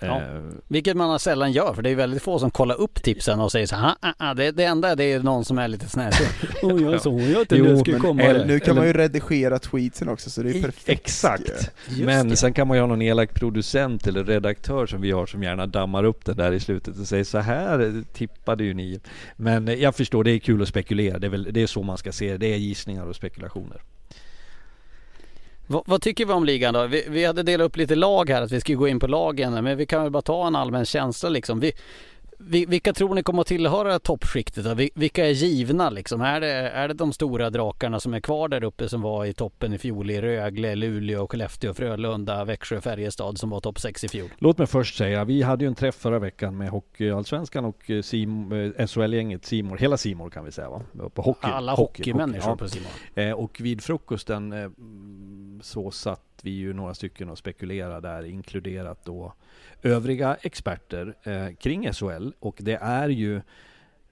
Ja. Eh, Vilket man sällan gör för det är väldigt få som kollar upp tipsen och säger så här, "Ah, ah, det, det enda det är någon som är lite snäsig. Åh jag såg ju att det Jo, skulle komma. eller- Nu kan eller- man ju redigera tweetsen också, så det är perfekt. Exakt. Men det. sen kan man ju ha någon elak producent eller redaktör som vi har som gärna dammar upp det där i slutet och säger så här tippade ju ni. Men jag förstår, det är kul att spekulera. Det är, väl, det är så man ska se det. Det är gissningar och spekulationer. Vad, vad tycker vi om ligan då? Vi, vi hade delat upp lite lag här, att vi skulle gå in på lagen, men vi kan väl bara ta en allmän känsla liksom. Vi, vi, vilka tror ni kommer att tillhöra toppskiktet då? Vi- Vilka är givna liksom? Är det, är det de stora drakarna som är kvar där uppe som var i toppen i fjol i Rögle, Luleå, Skellefteå, Frölunda, Växjö, Färjestad som var topp 6 i fjol? Låt mig först säga, vi hade ju en träff förra veckan med Hockeyallsvenskan och eh, Sim, eh, SHL-gänget Simor, hela Simor kan vi säga va? På hockey. Alla hockey, hockeymänniskor hockey, på Simon. ja. Eh, Och vid frukosten så satt vi ju några stycken och spekulerade där, inkluderat då övriga experter eh, kring SHL. Och det är ju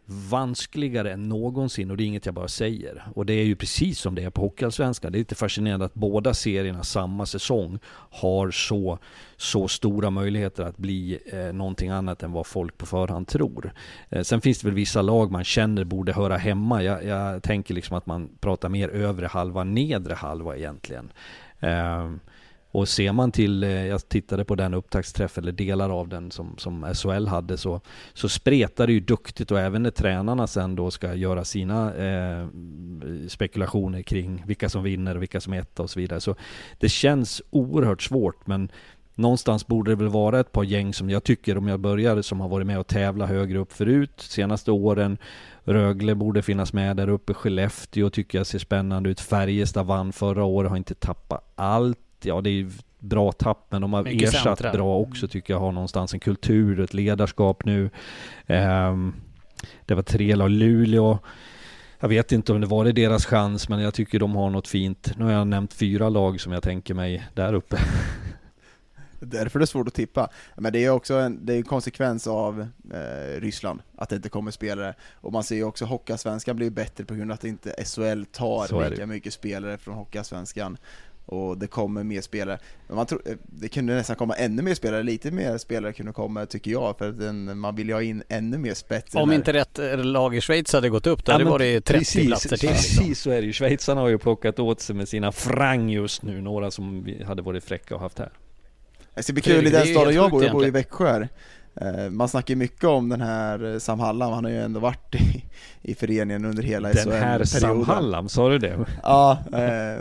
vanskligare än någonsin och det är inget jag bara säger. Och det är ju precis som det är på Hockeyallsvenskan. Det är lite fascinerande att båda serierna samma säsong har så, så stora möjligheter att bli eh, någonting annat än vad folk på förhand tror. Eh, sen finns det väl vissa lag man känner borde höra hemma. Jag, jag tänker liksom att man pratar mer övre halva, nedre halva egentligen. Eh, och ser man till, eh, jag tittade på den upptaktsträff eller delar av den som, som SHL hade så, så spretar det ju duktigt och även när tränarna sen då ska göra sina eh, spekulationer kring vilka som vinner och vilka som är etta och så vidare. Så det känns oerhört svårt men någonstans borde det väl vara ett par gäng som jag tycker, om jag börjar, som har varit med och tävla högre upp förut senaste åren. Rögle borde finnas med där uppe. Skellefteå tycker jag ser spännande ut. Färjestad vann förra året, har inte tappat allt. Ja, det är ju bra tapp, men de har Mycket ersatt centra. bra också tycker jag. Har någonstans en kultur, ett ledarskap nu. Ehm, det var tre lag. Luleå. Jag vet inte om det var det deras chans, men jag tycker de har något fint. Nu har jag nämnt fyra lag som jag tänker mig där uppe. Därför är det svårt att tippa. Men det är också en, det är en konsekvens av eh, Ryssland, att det inte kommer spelare. Och man ser ju också Hockeyallsvenskan blir bättre på grund av att inte SHL tar lika mycket spelare från Hockeyallsvenskan. Och det kommer mer spelare. Man tror, eh, det kunde nästan komma ännu mer spelare, lite mer spelare kunde komma tycker jag, för att den, man vill ju ha in ännu mer spets. Om inte rätt eh, lag i Schweiz hade gått upp, då hade det men varit 30 precis, platser till. Liksom. Precis så är det ju. Schweizarna har ju plockat åt sig med sina frang just nu, några som vi hade varit fräcka och haft här. Det ska bli Det kul i det den staden jag bor, jag bor i. Växjö här. Eh, Man snackar mycket om den här Sam Hallam, han har ju ändå varit i, i föreningen under hela Den här Sam SHL-perioden. Hallam, sa du det? Ja, eh,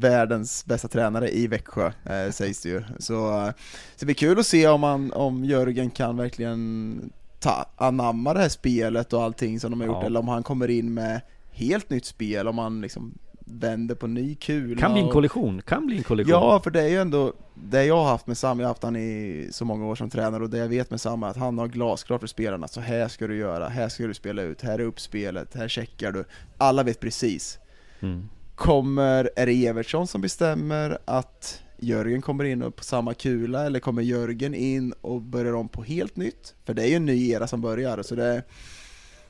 världens bästa tränare i Växjö eh, sägs det ju. Så, eh, så det blir kul att se om, man, om Jörgen kan verkligen ta, anamma det här spelet och allting som de har gjort, Ja. eller om han kommer in med helt nytt spel, om han liksom vänder på ny kula. Kan bli en och- kollision, kan bli en kollision. Ja, för det är ju ändå det jag har haft med Sam, jag har haft han i så många år som tränare och det jag vet med Sam är att han har glasklart för spelarna, så här ska du göra, här ska du spela ut, här är uppspelet, här checkar du. Alla vet precis. Mm. Kommer, är det Evertsson som bestämmer att Jörgen kommer in och på samma kula eller kommer Jörgen in och börjar om på helt nytt? För det är ju en ny era som börjar, så det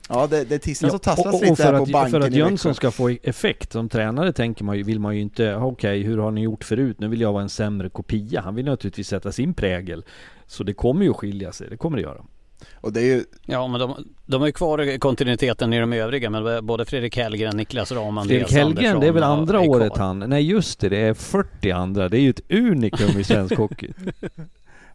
Ja, det, det tisslas och tasslas och, och lite här på att, banken för att Jönsson ska få effekt som tränare tänker man ju, vill man ju inte, okej hur har ni gjort förut? Nu vill jag vara en sämre kopia. Han vill naturligtvis sätta sin prägel. Så det kommer ju att skilja sig, det kommer det göra. Och det är ju Ja, men de, de har ju kvar kontinuiteten i de övriga, men både Fredrik Hellgren, Niklas Fredrik Andreas Hellgren, det är väl andra är året han, nej just det, det är 40 andra. Det är ju ett unikum i svensk hockey.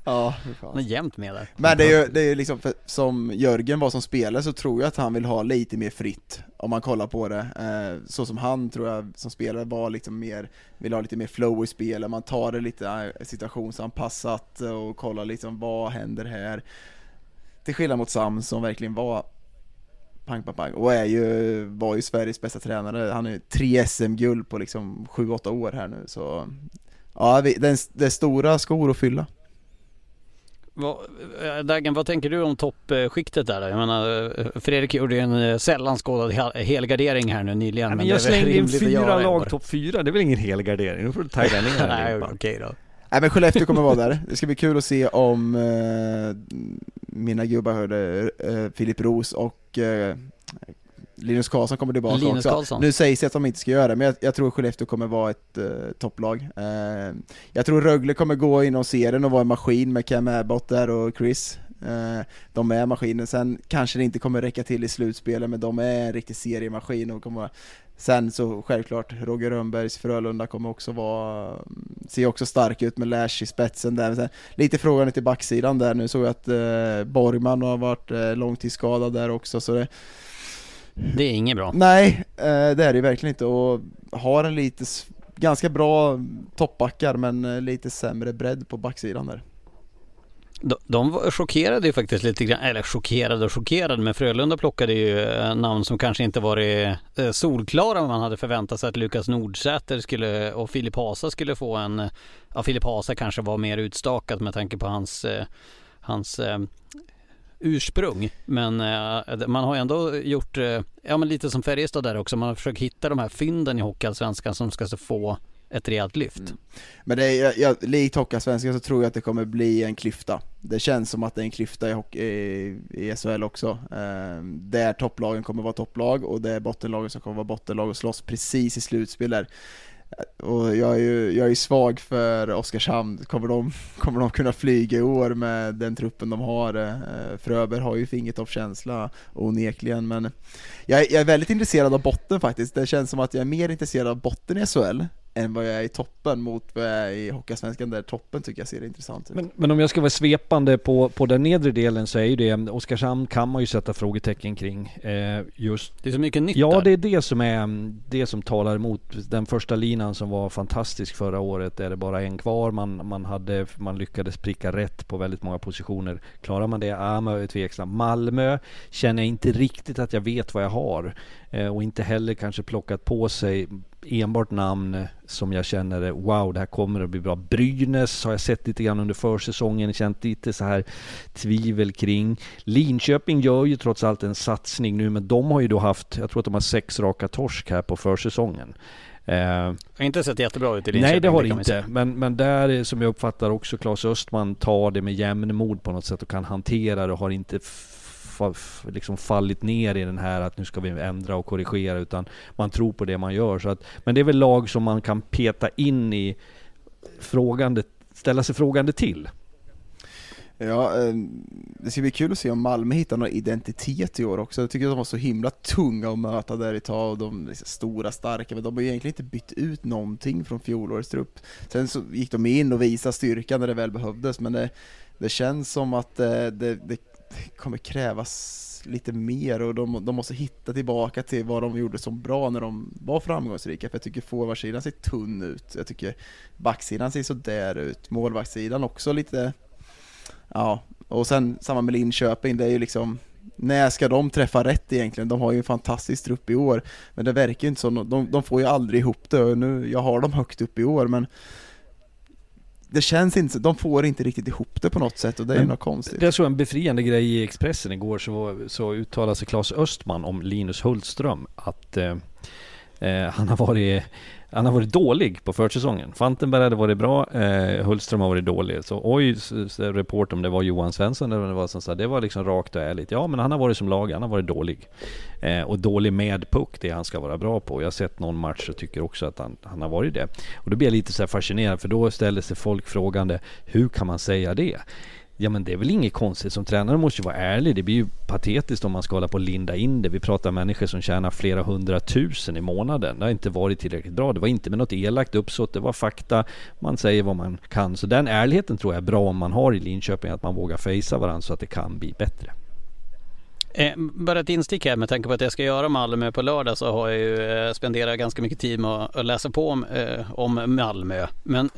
Ja. Han är jämt med där. Men det är ju, det är ju liksom, för, som Jörgen var som spelare så tror jag att han vill ha lite mer fritt, om man kollar på det. Eh, så som han tror jag som spelare var liksom mer, vill ha lite mer flow i spelet, man tar det lite eh, situationsanpassat och kollar liksom vad händer här. Till skillnad mot Sam som verkligen var pang, pang, pang. Och är ju, var ju Sveriges bästa tränare. Han är tre SM-guld på liksom 7-8 år här nu, så ja, det är, det är stora skor att fylla. Äh, Dagen, vad tänker du om toppskiktet där? Jag menar, eh, Fredrik gjorde ju en eh, sällan skådad hel- helgardering här nu nyligen. Men jag slängde in fyra lag topp fyra, det är väl ingen helgardering? Nu får du den Nej, okej då. Nej men Skellefteå kommer vara där, det ska bli kul att se om eh, mina gubbar hörde eh, Filip Roos och eh, Linus Karlsson kommer tillbaka Linus också. Karlsson. Nu sägs det att de inte ska göra det, men jag, jag tror Skellefteå kommer vara ett eh, topplag. Eh, jag tror Rögle kommer gå inom serien och vara en maskin med Cam Abbott där och Chris. Eh, de är maskinen, sen kanske det inte kommer räcka till i slutspelet, men de är en riktig seriemaskin och kommer Sen så självklart, Roger Rönnbergs Frölunda kommer också vara, ser också stark ut med Lash i spetsen där. Sen, lite frågan till backsidan där nu, såg jag att eh, Borgman har varit eh, långtidsskadad där också så det, Det är inget bra. Nej, eh, det är det verkligen inte och har en lite, ganska bra toppbackar men eh, lite sämre bredd på backsidan där. De, de var chockerade ju faktiskt lite grann, eller chockerade och chockerade, men Frölunda plockade ju eh, namn som kanske inte varit eh, eh, solklara om man hade förväntat sig att Lukas Nordsäter skulle och Filip Hasa skulle få en, ja Filip Hasa kanske var mer utstakad med tanke på hans, hans ursprung. Men eh, man har ändå gjort, eh, ja men lite som Färjestad där också, man har försökt hitta de här fynden i Hockeyallsvenskan som ska få ett rejält lyft. Mm. Men det är, jag, jag, likt Hockeyallsvenskan så tror jag att det kommer bli en klyfta. Det känns som att det är en klyfta i, hockey, i, i SHL också. Eh, där topplagen kommer vara topplag och det är bottenlagen som kommer vara bottenlag och slåss precis i slutspel där. Och jag är ju jag är svag för Oskarshamn, kommer de, kommer de kunna flyga i år med den truppen de har? Eh, Fröber Fröberg har ju fingertoppskänsla onekligen, men jag, är- jag är väldigt intresserad av botten faktiskt. Det känns som att jag är mer intresserad av botten i SHL än vad jag är i toppen mot vad jag är i Hockeyallsvenskan där toppen tycker jag ser intressant ut. Men, men om jag ska vara svepande på, på den nedre delen så är ju det, Oskarshamn kan man ju sätta frågetecken kring. Eh, just Det är så mycket nytt Ja, där. det är det som är det som talar emot den första linan som var fantastisk förra året. Är det bara en kvar. Man, man, hade, man lyckades pricka rätt på väldigt många positioner. Klarar man det? Ja, man är tveksam. Malmö känner jag inte riktigt att jag vet vad jag har. Eh, och inte heller kanske plockat på sig enbart namn som jag känner wow det här kommer att bli bra. Brynäs har jag sett lite grann under försäsongen, känt lite så här tvivel kring. Linköping gör ju trots allt en satsning nu men de har ju då haft, jag tror att de har sex raka torsk här på försäsongen. Eh, Det har inte sett jättebra ut i Linköping. Nej det har det inte. Men, men där är, som jag uppfattar också Claes Östman tar det med jämnmod på något sätt och kan hantera det och har inte fa, liksom fallit ner i den här att nu ska vi ändra och korrigera utan man tror på det man gör. Så att, men det är väl lag som man kan peta in i frågande, ställa sig frågande till. Ja, ehm, det ska bli kul att se om Malmö hittar någon identitet i år också. Jag tycker att de var så himla tunga att möta där ett tag och de liksom stora, starka, men de har ju egentligen inte bytt ut någonting från fjolårets trupp. Sen så gick de in och visade styrka när det väl behövdes, men det, det känns som att eh, det, det, det kommer krävas lite mer och de, de, måste hitta tillbaka till vad de gjorde som bra när de var framgångsrika. För jag tycker forwardsidan ser tunn ut, jag tycker backsidan ser sådär ut, målvaktssidan också lite Ja, och sen samma med Linköping, det är ju liksom när ska de träffa rätt egentligen? De har ju en fantastisk trupp i år, men det verkar ju inte som... de, de får ju aldrig ihop det, nu, jag har dem högt upp i år, men det känns inte, de får inte riktigt ihop det på något sätt och det är ju något konstigt. Det såg en befriande grej i Expressen igår så, så uttalade sig Claes Östman om Linus Hultström att eh, eh, han har varit han har varit dålig på försäsongen. Fantenberg hade varit bra, eh, Hultström har varit dålig. Så oj, report om det var Johan Svensson eller vad det var som sa, det var liksom rakt och ärligt. Ja, men han har varit som lag, han har varit dålig. Eh, och dålig med puck, det han ska vara bra på. Jag har sett någon match och tycker också att han, han har varit det. Och då blir jag lite så fascinerad, för då ställer sig folk frågande, hur kan man säga det? Ja men det är väl inget konstigt. Som tränare måste ju vara ärlig. Det blir ju patetiskt om man ska hålla på och linda in det. Vi pratar människor som tjänar flera hundratusen i månaden. Det har inte varit tillräckligt bra. Det var inte med något elakt uppsåt. Det var fakta. Man säger vad man kan. Så den ärligheten tror jag är bra om man har i Linköping. Att man vågar fejsa varandra så att det kan bli bättre. Eh, bara ett instick här med tanke på att jag ska göra Malmö på lördag så har jag ju eh, spenderat ganska mycket tid med att läsa på om, eh, om Malmö. Men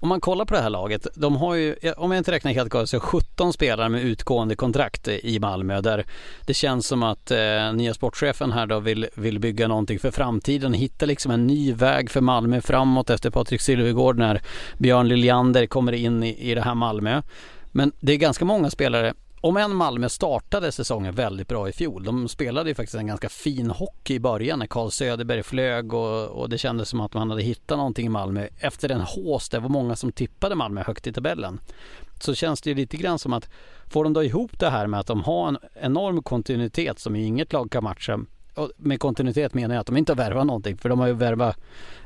om man kollar på det här laget, de har ju, om jag inte räknar helt galet, så 17 spelare med utgående kontrakt i Malmö där det känns som att eh, nya sportchefen här då vill, vill bygga någonting för framtiden, hitta liksom en ny väg för Malmö framåt efter Patrik Sylvegård när Björn Liljander kommer in i, i det här Malmö. Men det är ganska många spelare om en Malmö startade säsongen väldigt bra i fjol. De spelade ju faktiskt en ganska fin hockey i början när Carl Söderberg flög och, och det kändes som att man hade hittat någonting i Malmö. Efter en hås, det var många som tippade Malmö högt i tabellen. Så känns det ju lite grann som att får de då ihop det här med att de har en enorm kontinuitet som inget lag kan matcha och med kontinuitet menar jag att de inte har värvat någonting för de har ju värvat,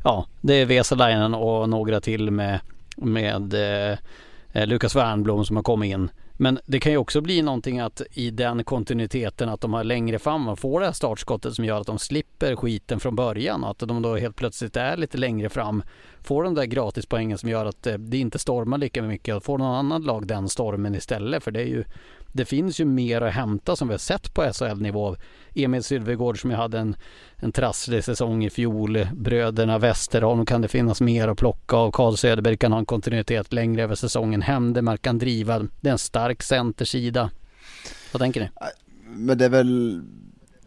ja det är Vesalainen och några till med, med eh, Lukas Wernbloom som har kommit in. Men det kan ju också bli någonting att i den kontinuiteten att de har längre fram och får det här startskottet som gör att de slipper skiten från början och att de då helt plötsligt är lite längre fram. Får de där gratispoängen som gör att eh, det inte stormar lika mycket och får någon annan lag den stormen istället för det är ju det finns ju mer att hämta som vi har sett på SHL-nivå. Emil Sylvegård som ju hade en, en trasslig säsong i fjol. Bröderna Westerholm kan det finnas mer att plocka och Carl Söderberg kan ha en kontinuitet längre över säsongen. Händemark kan driva. Det är en stark centersida. Vad tänker ni? Äh, men det är väl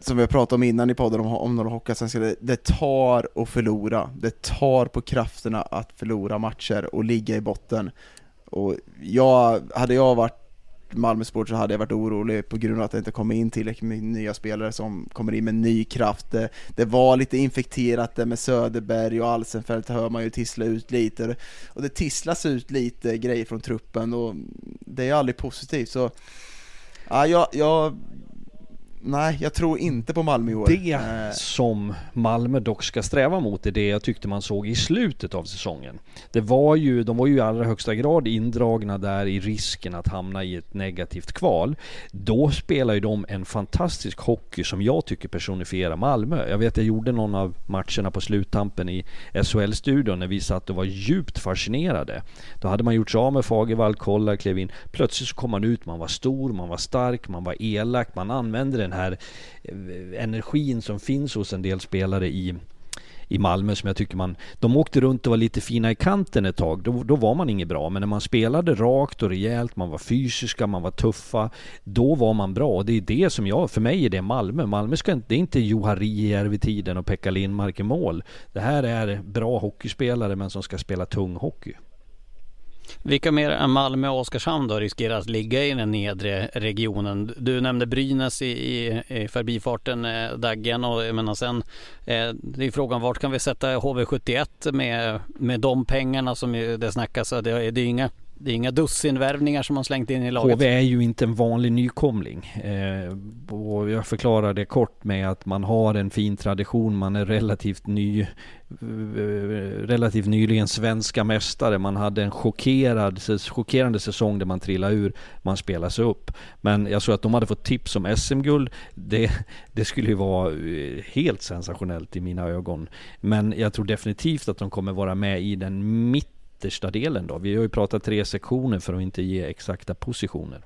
som vi har pratat om innan i podden om, om några Hockeyallsvenska, det, det tar att förlora. Det tar på krafterna att förlora matcher och ligga i botten. Och jag, hade jag varit Malmösport så hade jag varit orolig på grund av att det inte kommer in tillräckligt med nya spelare som kommer in med ny kraft. Det, det var lite infekterat det med Söderberg och Alsenfelt hör man ju tissla ut lite och det tisslas ut lite grejer från truppen och det är aldrig positivt så ja, jag, jag Nej, jag tror inte på Malmö i år. Det eh. som Malmö dock ska sträva mot är det jag tyckte man såg i slutet av säsongen. Det var ju, de var ju i allra högsta grad indragna där i risken att hamna i ett negativt kval. Då spelar ju de en fantastisk hockey som jag tycker personifierar Malmö. Jag vet, jag gjorde någon av matcherna på sluttampen i SHL-studion när vi satt och var djupt fascinerade. Då hade man gjort sig av med Fagervall, Kollar klev in. Plötsligt så kom man ut, man var stor, man var stark, man var elak, man använde den den här eh, energin som finns hos en del spelare i i Malmö som jag tycker man... De åkte runt och var lite fina i kanten ett tag. Då, då var man inget bra. Men när man spelade rakt och rejält, man var fysiska, man var tuffa. Då var man bra. Och det är det som jag... För mig är det Malmö. Malmö ska inte... Det är inte Johari tiden och Pekka Lindmark i mål. Det här är bra hockeyspelare men som ska spela tung hockey. Vilka mer än Malmö och Oskarshamn då riskerar att ligga i den nedre regionen? Du nämnde Brynäs i, i, i förbifarten, eh, Daggen och jag menar sen eh, det är frågan vart kan vi sätta HV71 med, med de pengarna som det snackas. Det, det är inga det är inga dussinvärvningar som man slängt in i laget. HV är ju inte en vanlig nykomling. Eh, och jag förklarar det kort med att man har en fin tradition. Man är relativt ny, eh, relativt nyligen svenska mästare. Man hade en chockerad, chockerande säsong där man trillade ur. Man spelade sig upp. Men jag såg att de hade fått tips om SM-guld. Det, det skulle ju vara eh, helt sensationellt i mina ögon. Men jag tror definitivt att de kommer vara med i den mitt yttersta delen då? Vi har ju pratat tre sektioner för att inte ge exakta positioner.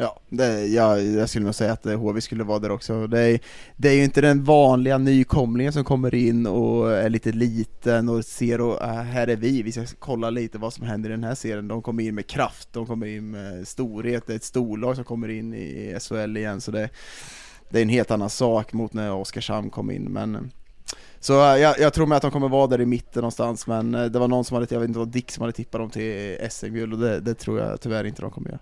Ja, det, ja, jag skulle nog säga att eh, HV skulle vara där också. Det är, det är ju inte den vanliga nykomlingen som kommer in och är lite liten och ser och äh, här är vi, vi ska kolla lite vad som händer i den här serien. De kommer in med kraft, de kommer in med storhet, det är ett storlag som kommer in i SHL igen så det, det är en helt annan sak mot när Oskarshamn kom in men så eh, jag, jag tror med att de kommer vara där i mitten någonstans, men eh, det var någon som hade, jag vet inte vad Dick som hade tippat dem till SM-guld och det, det, tror jag tyvärr inte de kommer göra.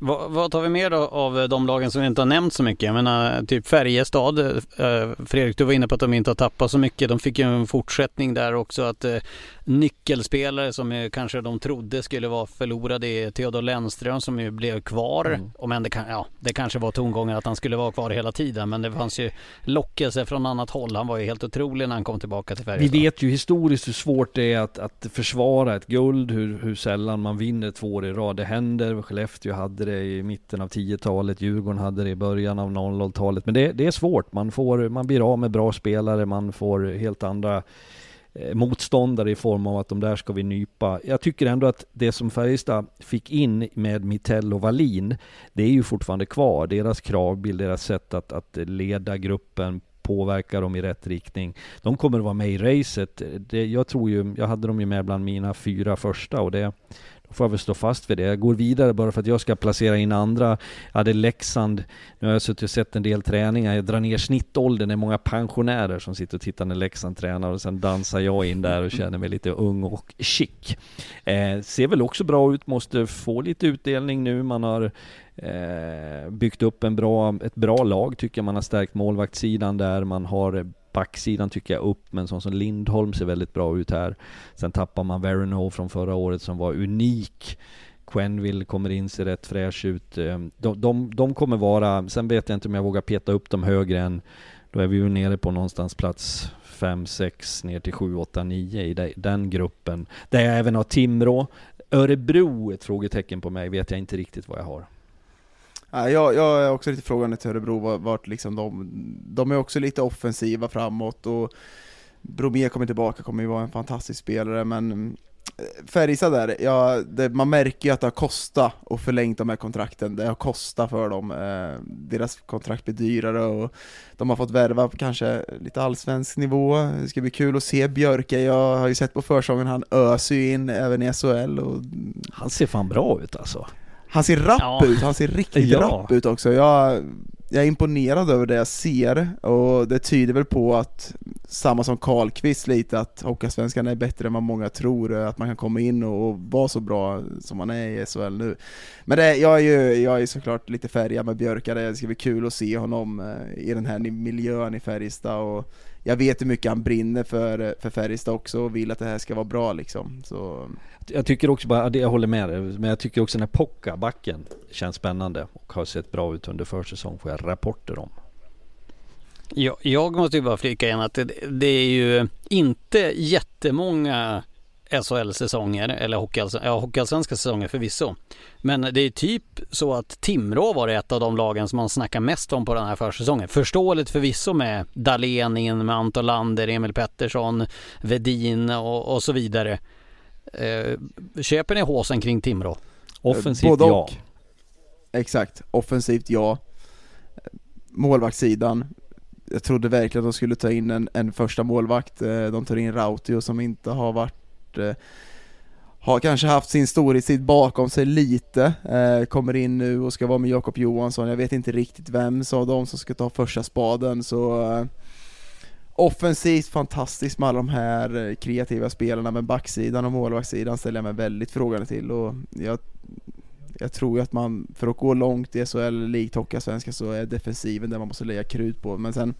Vad, vad, tar vi mer då av de lagen som vi inte har nämnt så mycket? Jag menar typ Färjestad. Eh, Fredrik, du var inne på att de inte har tappat så mycket. De fick ju en fortsättning där också. Att eh, nyckelspelare som kanske de trodde skulle vara förlorade är Theodor Lennström som ju blev kvar. Mm. Om än det, kan, ja, det kanske var tongångar att han skulle vara kvar hela tiden. Men det fanns ju lockelse från annat håll. Han var ju helt otrolig när han kom tillbaka till Färjestad. Vi vet ju historiskt hur svårt det är att, att försvara ett guld. Hur, hur sällan man vinner två år i rad. Det händer. Skellefteå hade det i mitten av 10-talet, Djurgården hade det i början av 00-talet. Men det, det, är svårt, man, får, man blir av med bra spelare, man får helt andra eh, motståndare i form av att de där ska vi nypa. Jag tycker ändå att det som Färjestad fick in med Mitell och Wallin, det är ju fortfarande kvar. Deras kravbild, deras sätt att, att leda gruppen, påverka dem i rätt riktning. De kommer att vara med i racet. Det, jag tror ju, jag hade dem ju med bland mina fyra första och det, får jag väl stå fast vid det. Jag går vidare bara för att jag ska placera in andra. Jag hade Leksand, nu har jag suttit och sett en del träningar. Jag drar ner snittåldern, det är många pensionärer som sitter och tittar när Leksand tränar och sen dansar jag in där och känner mig lite ung och chic. Eh, ser väl också bra ut, måste få lite utdelning nu. Man har eh, byggt upp en bra, ett bra lag tycker jag. Man har stärkt målvaktssidan där. Man har backsidan tycker jag upp, men sån som Lindholm ser väldigt bra ut här. Sen tappar man Verino från förra året som var unik. Quenville kommer in, ser rätt fräsch ut. Ehm, de, de, de kommer vara, sen vet jag inte om jag vågar peta upp dem högre än, då är vi ju nere på någonstans plats 5, 6 ner till 7, 8, 9 i den gruppen. Där jag även har Timrå. Örebro, ett frågetecken på mig, vet jag inte riktigt vad jag har. Ja, jag, jag är också lite frågande till Örebro, vart liksom de, de är också lite offensiva framåt och Bromé kommer tillbaka, kommer ju vara en fantastisk spelare, men eh, Färjestad där, ja, det, man märker ju att det har kostat att förlänga de här kontrakten, det har kostat för dem, eh, deras kontrakt blir dyrare och de har fått värva på kanske lite allsvensk nivå, det ska bli kul att se Björke, jag har ju sett på försången, han öser ju in även i SHL och... Han ser fan bra ut alltså han ser rapp ja. ut, han ser riktigt ja. rapp ut också. Jag, jag är imponerad över det jag ser, och det tyder väl på att, samma som Karlqvist lite, att Hockeyallsvenskan är bättre än vad många tror, att man kan komma in och, vara så bra som man är i SHL nu. Men det, jag, är ju, jag är såklart lite färgad med Björka, det ska bli kul att se honom eh, i den här miljön i Färjestad, och jag vet hur mycket han brinner för, för Färjestad också och vill att det här ska vara bra liksom. Så... Jag tycker också bara, jag håller med dig, men jag tycker också den här Pocka, backen, känns spännande och har sett bra ut under försäsong, får jag rapporter om. Ja, jag måste ju bara flika in att det, det är ju inte jättemånga SHL-säsonger, eller hockeyallsvenska säsonger förvisso. Men det är typ så att Timrå var ett av de lagen som man snackar mest om på den här försäsongen. Förståeligt förvisso med Dahlén in med Anton Lander, Emil Pettersson, Vedin och, och så vidare. Eh, köper ni håsen kring Timrå? Offensivt Både ja. Exakt, offensivt ja. Målvaktssidan, jag trodde verkligen att de skulle ta in en, en första målvakt. Eh, de tar in Rautio som inte har varit Eh, har kanske haft sin storhetstid bakom sig lite, eh, kommer in nu och ska vara med Jakob Johansson, jag vet inte riktigt vem av dem som ska ta första spaden så eh, Offensivt fantastiskt med alla de här eh, kreativa spelarna, men backsidan och målvaktssidan ställer jag mig väldigt frågande till. Och jag, jag tror ju att man, för att gå långt i SHL, likt svenska så är defensiven det man måste lägga krut på, men sen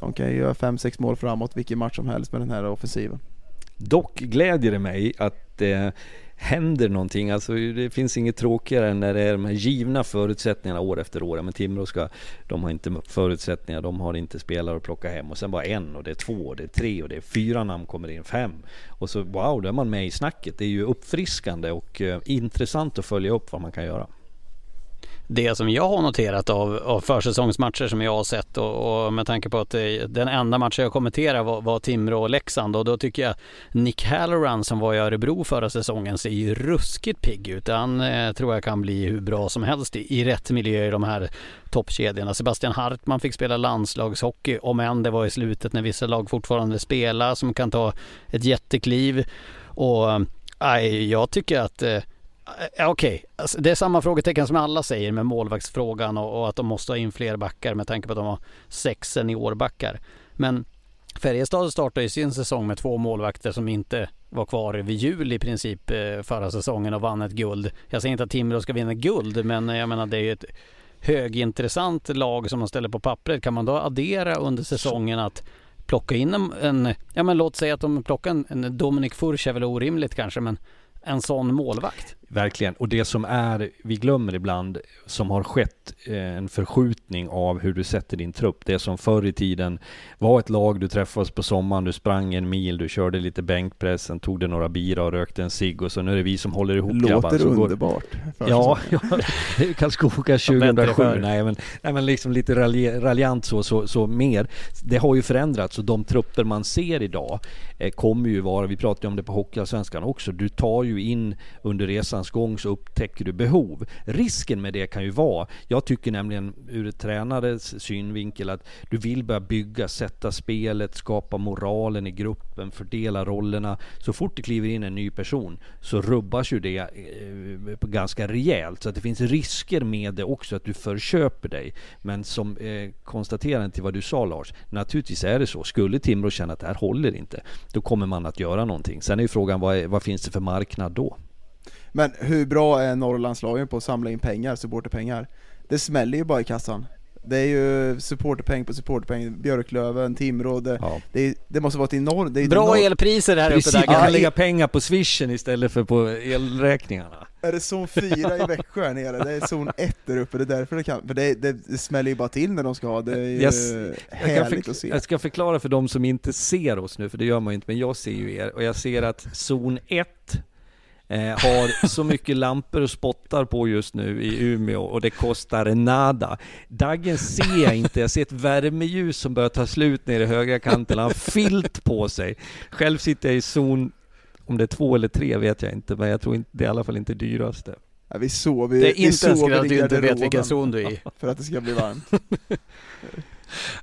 de kan ju göra 5-6 mål framåt vilken match som helst med den här offensiven. Dock glädjer det mig att det händer någonting. Alltså det finns inget tråkigare än när det är de här givna förutsättningarna år efter år. Men Timrå ska, de har inte förutsättningar, de har inte spelare att plocka hem. Och sen bara en och det är två och det är tre och det är fyra namn kommer in, fem. Och så wow, då är man med i snacket. Det är ju uppfriskande och eh, intressant att följa upp vad man kan göra det som jag har noterat av, av försäsongsmatcher som jag har sett och, och med tanke på att det, den enda matchen jag kommenterar var, var Timrå och Leksand och då tycker jag Nick Halloran som var i Örebro förra säsongen ser ju ruskigt pigg ut. Han eh, tror jag kan bli hur bra som helst i, i rätt miljö i de här toppkedjorna. Sebastian Hartman fick spela landslagshockey om än det var i slutet när vissa lag fortfarande spelar som kan ta ett jättekliv och äh, jag tycker att eh, Eh, eh, okej, okay. alltså, det är samma frågetecken som alla säger med målvaktsfrågan och, och, att de måste ha in fler backar med tanke på att de har sex seniorbackar. Men Färjestad startade ju sin säsong med två målvakter som inte var kvar vid jul i princip eh, förra säsongen och vann ett guld. Jag säger inte att Timrå ska vinna guld, men jag menar det är ju ett högintressant lag som man ställer på pappret. Kan man då addera under säsongen att plocka in en, en ja men låt säga att de plockar en, en Dominic Furch är väl orimligt kanske, men en sån målvakt. Verkligen, och det som är, vi glömmer ibland, som har skett eh, en förskjutning av hur du sätter din trupp. Det som förr i tiden var ett lag, du träffades på sommaren, du sprang en mil, du körde lite bänkpress, sen tog det några bira och rökte en cigg och så nu är det vi som håller ihop Låter grabbar. Låter underbart. Går, ja, ja, Karlskoga 2007, nej men, nej men liksom lite raljant så, så, så mer. Det har ju förändrats och de trupper man ser idag eh, kommer ju vara, vi pratade om det på Hockeyallsvenskan också, du tar ju in under resan resans gång så upptäcker du behov. Risken med det kan ju vara, jag tycker nämligen ur ett tränares synvinkel att du vill börja bygga, sätta spelet, skapa moralen i gruppen, fördela rollerna. Så fort det kliver in en ny person så rubbas ju det eh, ganska rejält. Så att det finns risker med det också, att du förköper dig. Men som eh, konstaterande till vad du sa Lars, naturligtvis är det så. Skulle Timrå känna att det här håller inte, då kommer man att göra någonting. Sen är ju frågan, vad, är, vad finns det för marknad då? Men hur bra är Norrlandslagen på att samla in pengar, supporterpengar? Det smäller ju bara i kassan. Det är ju supporterpeng på supporterpeng, Björklöven, Timrå, det, ja. det, det, måste vara ett enormt... Det är Bra enorm... elpriser här Precis, uppe där. kan lägga pengar på swishen istället för på elräkningarna. Är det zon 4 i Växjö här nere? Det är zon 1 där uppe, det är därför det kan... För det, det, det smäller ju bara till när de ska ha, det är ju jag, härligt jag att se. Jag ska förklara för de som inte ser oss nu, för det gör man ju inte, men jag ser ju er, och jag ser att zon 1 eh, har så mycket lampor och spottar på just nu i Umeå och det kostar nada. Daggen ser jag inte, jag ser ett värmeljus som börjar ta slut nere i högra kanten, han har filt på sig. Själv sitter jag i zon, om det är två eller tre vet jag inte, men jag tror inte, det är i alla fall inte dyraste. Ja, vi sover, det är vi inte ens att du inte vet vilken zon du är i. För att det ska bli varmt.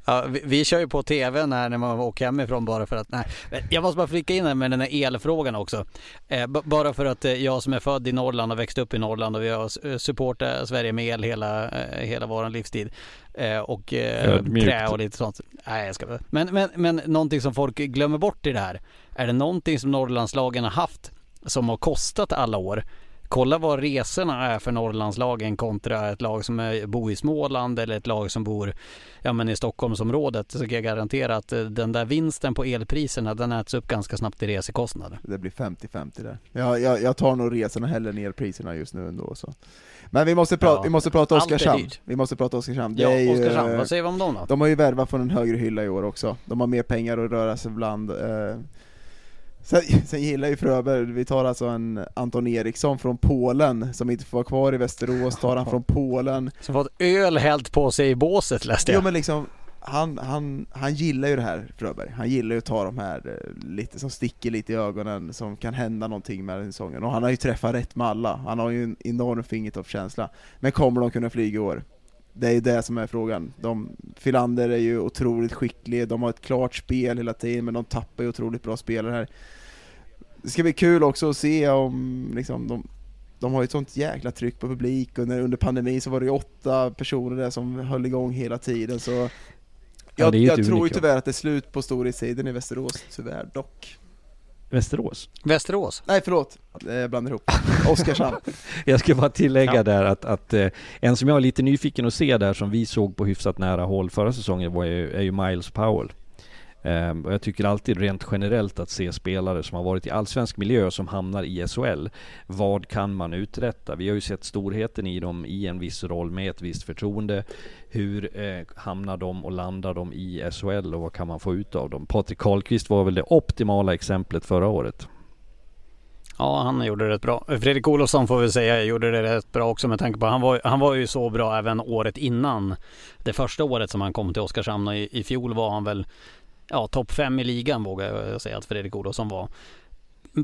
Ja, vi, vi, kör ju på tvn här när man åker hemifrån bara för att, nej. Jag måste bara flika in här med den här elfrågan också. Eh, bara för att eh, jag som är född i Norrland och växt upp i Norrland och vi har eh, supportat Sverige med el hela, eh, hela vår livstid. Eh, och eh, trä och lite sånt. Nej, jag ska men, men, men någonting som folk glömmer bort i det här. Är det någonting som Norrlandslagen har haft som har kostat alla år Kolla vad resorna är för Norrlandslagen kontra ett lag som bor i Småland eller ett lag som bor ja, men i Stockholmsområdet. Så kan jag garantera att eh, den där vinsten på elpriserna den äts upp ganska snabbt i resekostnader. Det blir 50-50 där. Jag, jag, jag tar nog resorna hellre ner priserna just nu ändå. Så. Men vi måste, pra ja, vi måste prata Oskarshamn. Vi måste prata Oskarshamn. Det ja, Oskarshamn. Vad säger vi om dem då? De har ju värvat från en högre hylla i år också. De har mer pengar att röra sig bland. Eh, Sen, sen gillar ju Fröberg, vi tar alltså en Anton Eriksson från Polen som inte får vara kvar i Västerås, tar han från Polen. Som fått öl hällt på sig i båset läste jag. Jo men liksom, han, han, han gillar ju det här Fröberg, han gillar ju att ta de här eh, lite som sticker lite i ögonen, som kan hända någonting med den säsongen. Och han har ju träffat rätt med alla, han har ju en enorm fingertoppskänsla. Men kommer de kunna flyga i år? Det är det som är frågan. De, Filander är ju otroligt skicklig, de har ett klart spel hela tiden, men de tappar ju otroligt bra spelare här det ska bli kul också att se om liksom, de, de har ju ett sånt jäkla tryck på publik, och när, under pandemin så var det ju åtta personer där som höll igång hela tiden, så jag, ja, jag tror ju tyvärr att det är slut på storhetstiden i Västerås, tyvärr dock. Västerås? Västerås? Nej förlåt, jag blandar ihop. Oskarshamn. jag ska bara tillägga ja. där att, att eh, en som jag är lite nyfiken att se där som vi såg på hyfsat nära håll förra säsongen var ju, är ju Miles Powell. Ehm, och jag tycker alltid rent generellt att se spelare som har varit i allsvensk miljö som hamnar i SHL. Vad kan man uträtta? Vi har ju sett storheten i dem i en viss roll med ett visst förtroende. Hur eh, hamnar de och landar de i SHL och vad kan man få ut av dem? Patrik Karlqvist var väl det optimala exemplet förra året. Ja, han gjorde det rätt bra. Fredrik Olofsson får vi säga gjorde det rätt bra också med tanke på han var, han var ju så bra även året innan. Det första året som han kom till Oskarshamn och i, i fjol var han väl ja, topp fem i ligan vågar jag säga att Fredrik Olofsson var.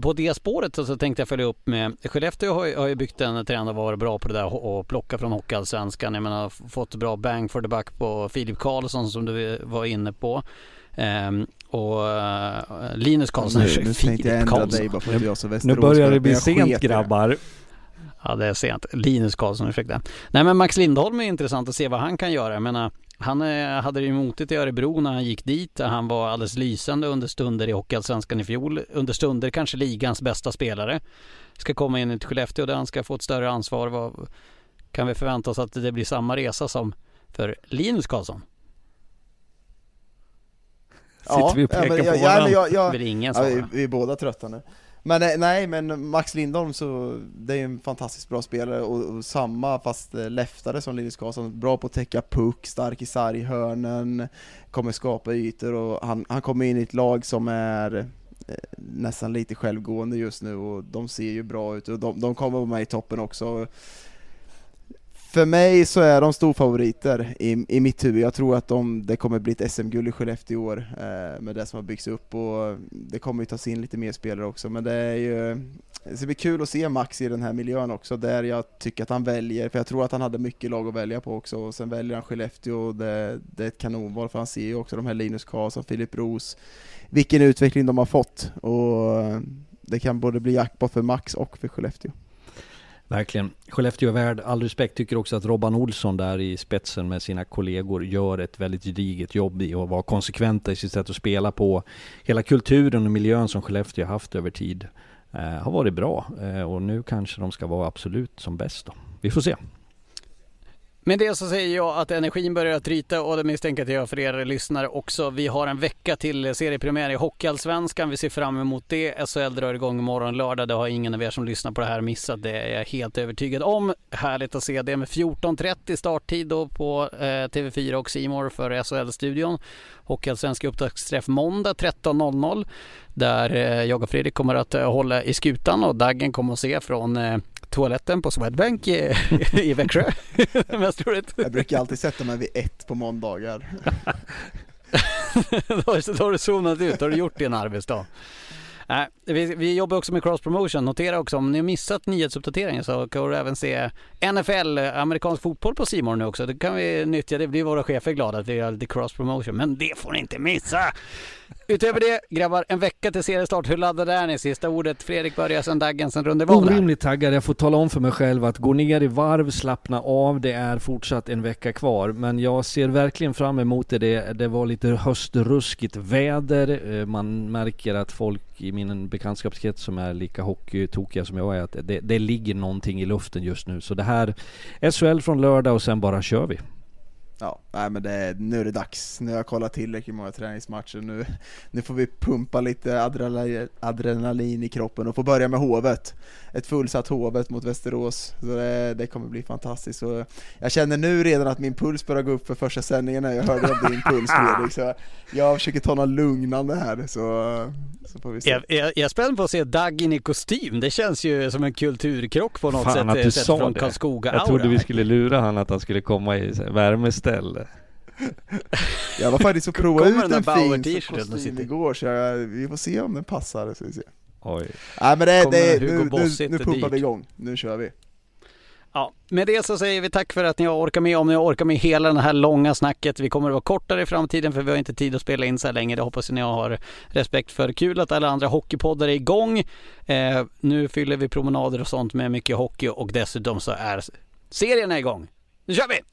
På det spåret så, tänkte jag följa upp med Skellefteå har, har ju byggt en trend och varit bra på det där och plocka från Hockeyallsvenskan. Jag menar fått bra bang for the buck på Filip Karlsson som du var inne på. Um, och uh, Linus Karlsson, nu, nu tänkte jag ändra dig bara att Nu börjar det bli sent grabbar. Ja det är sent. Linus Karlsson, ursäkta. Nej men Max Lindholm är intressant att se vad han kan göra. Jag menar, han hade det ju motigt i Örebro när han gick dit. Han var alldeles lysande under stunder i Hockeyallsvenskan i fjol. Under stunder kanske ligans bästa spelare. Ska komma in i Skellefteå där han ska få ett större ansvar. Vad, kan vi förvänta oss att det blir samma resa som för Linus Karlsson? Sitter vi och pekar ja, men, på varandra? Ja, jag, jag, det ingen ja, vi, vi är båda trötta nu. Men eh, nej, men Max Lindholm så, det är ju en fantastiskt bra spelare och, och samma fast eh, leftare som Linus Karlsson, bra på att täcka puck, stark i sarghörnen, kommer skapa ytor och han, han kommer in i ett lag som är eh, nästan lite självgående just nu och de ser ju bra ut och de, de kommer vara med i toppen också. För mig så är de storfavoriter i, i mitt huvud. Jag tror att de, det kommer bli ett SM-guld i Skellefteå i år eh, med det som har byggts upp och det kommer ju tas in lite mer spelare också. Men det är ju det ska bli kul att se Max i den här miljön också, där jag tycker att han väljer, för jag tror att han hade mycket lag att välja på också, och sen väljer han Skellefteå och det, det är ett kanonval, för han ser ju också de här Linus Karlsson, Filip Roos, vilken utveckling de har fått, och det kan både bli jackpot för Max och för Skellefteå. Verkligen. Skellefteå är värd all respekt. Tycker också att Robban Olsson där i spetsen med sina kollegor gör ett väldigt gediget jobb i att vara konsekventa i sitt sätt att spela på. Hela kulturen och miljön som Skellefteå haft över tid eh, har varit bra eh, och nu kanske de ska vara absolut som bäst då. Vi får se. Med det så säger jag att energin börjar att tryta och det misstänker jag för er lyssnare också. Vi har en vecka till seriepremiär i Hockeyallsvenskan. Vi ser fram emot det. SHL drar igång imorgon lördag. Det har ingen av er som lyssnar på det här missat. Det är jag helt övertygad om. Härligt att se det med 14.30 starttid då på eh, TV4 och Simor för SHL-studion. Hockeyallsvenska upptaktsträff måndag 13.00 där eh, jag och Fredrik kommer att eh, hålla i skutan och Daggen kommer att se från eh, toaletten på Swedbank i, i Växjö. Mest roligt. Jag brukar alltid sätta mig vid ett på måndagar. då, har du zonat ut, då har du gjort din arbetsdag. Äh, vi, vi, jobbar också med cross promotion. Notera också om ni har missat nyhetsuppdateringen så kan du även se NFL, amerikansk fotboll på Simon nu också. Det kan vi nyttja. Det blir våra chefer glada att vi gör lite cross promotion. Men det får ni inte missa! Utöver det, grabbar, en vecka till seriestart. Hur laddade är ni? Sista ordet. Fredrik börjar, sen Daggen, sen Runde Orimligt taggad. Jag får tala om för mig själv att gå ner i varv, slappna av. Det är fortsatt en vecka kvar. Men jag ser verkligen fram emot det. Det, det var lite höstruskigt väder. Eh, man märker att folk i min bekantskapskrets som är lika hockeytokiga som jag är, att det, det ligger någonting i luften just nu. Så det här, SHL från lördag och sen bara kör vi. Ja, nej men det, nu är det dags. Nu har jag kollat tillräckligt många träningsmatcher. Nu, nu får vi pumpa lite adrenalin, adrenalin i kroppen och få börja med Hovet. Ett fullsatt Hovet mot Västerås. Så det, det kommer bli fantastiskt. Så jag känner nu redan att min puls börjar gå upp för första sändningen när jag hörde om din puls Fredrik. Så jag försöker ta något lugnande här. Så, så får vi se. Jag, jag, jag är spänd på att se Daggin i kostym. Det känns ju som en kulturkrock på något Fan, sätt. Att du sa från det. Jag trodde vi skulle lura han att han skulle komma i värmeställ ställe. Jag var faktiskt och provade ut en fin kostym igår så jag, vi får se om den passar. Så vi se. Oj. Nej men det, det, nu, nu, nu pumpar vi igång, nu kör vi. Ja, med det så säger vi tack för att ni har orkat med. Om ni har orkat med hela det här långa snacket. Vi kommer att vara kortare i framtiden för vi har inte tid att spela in så här länge. Det hoppas ni har respekt för. Kul att alla andra hockeypoddar är igång. Eh, nu fyller vi promenader och sånt med mycket hockey och dessutom så är serierna igång. Nu kör vi!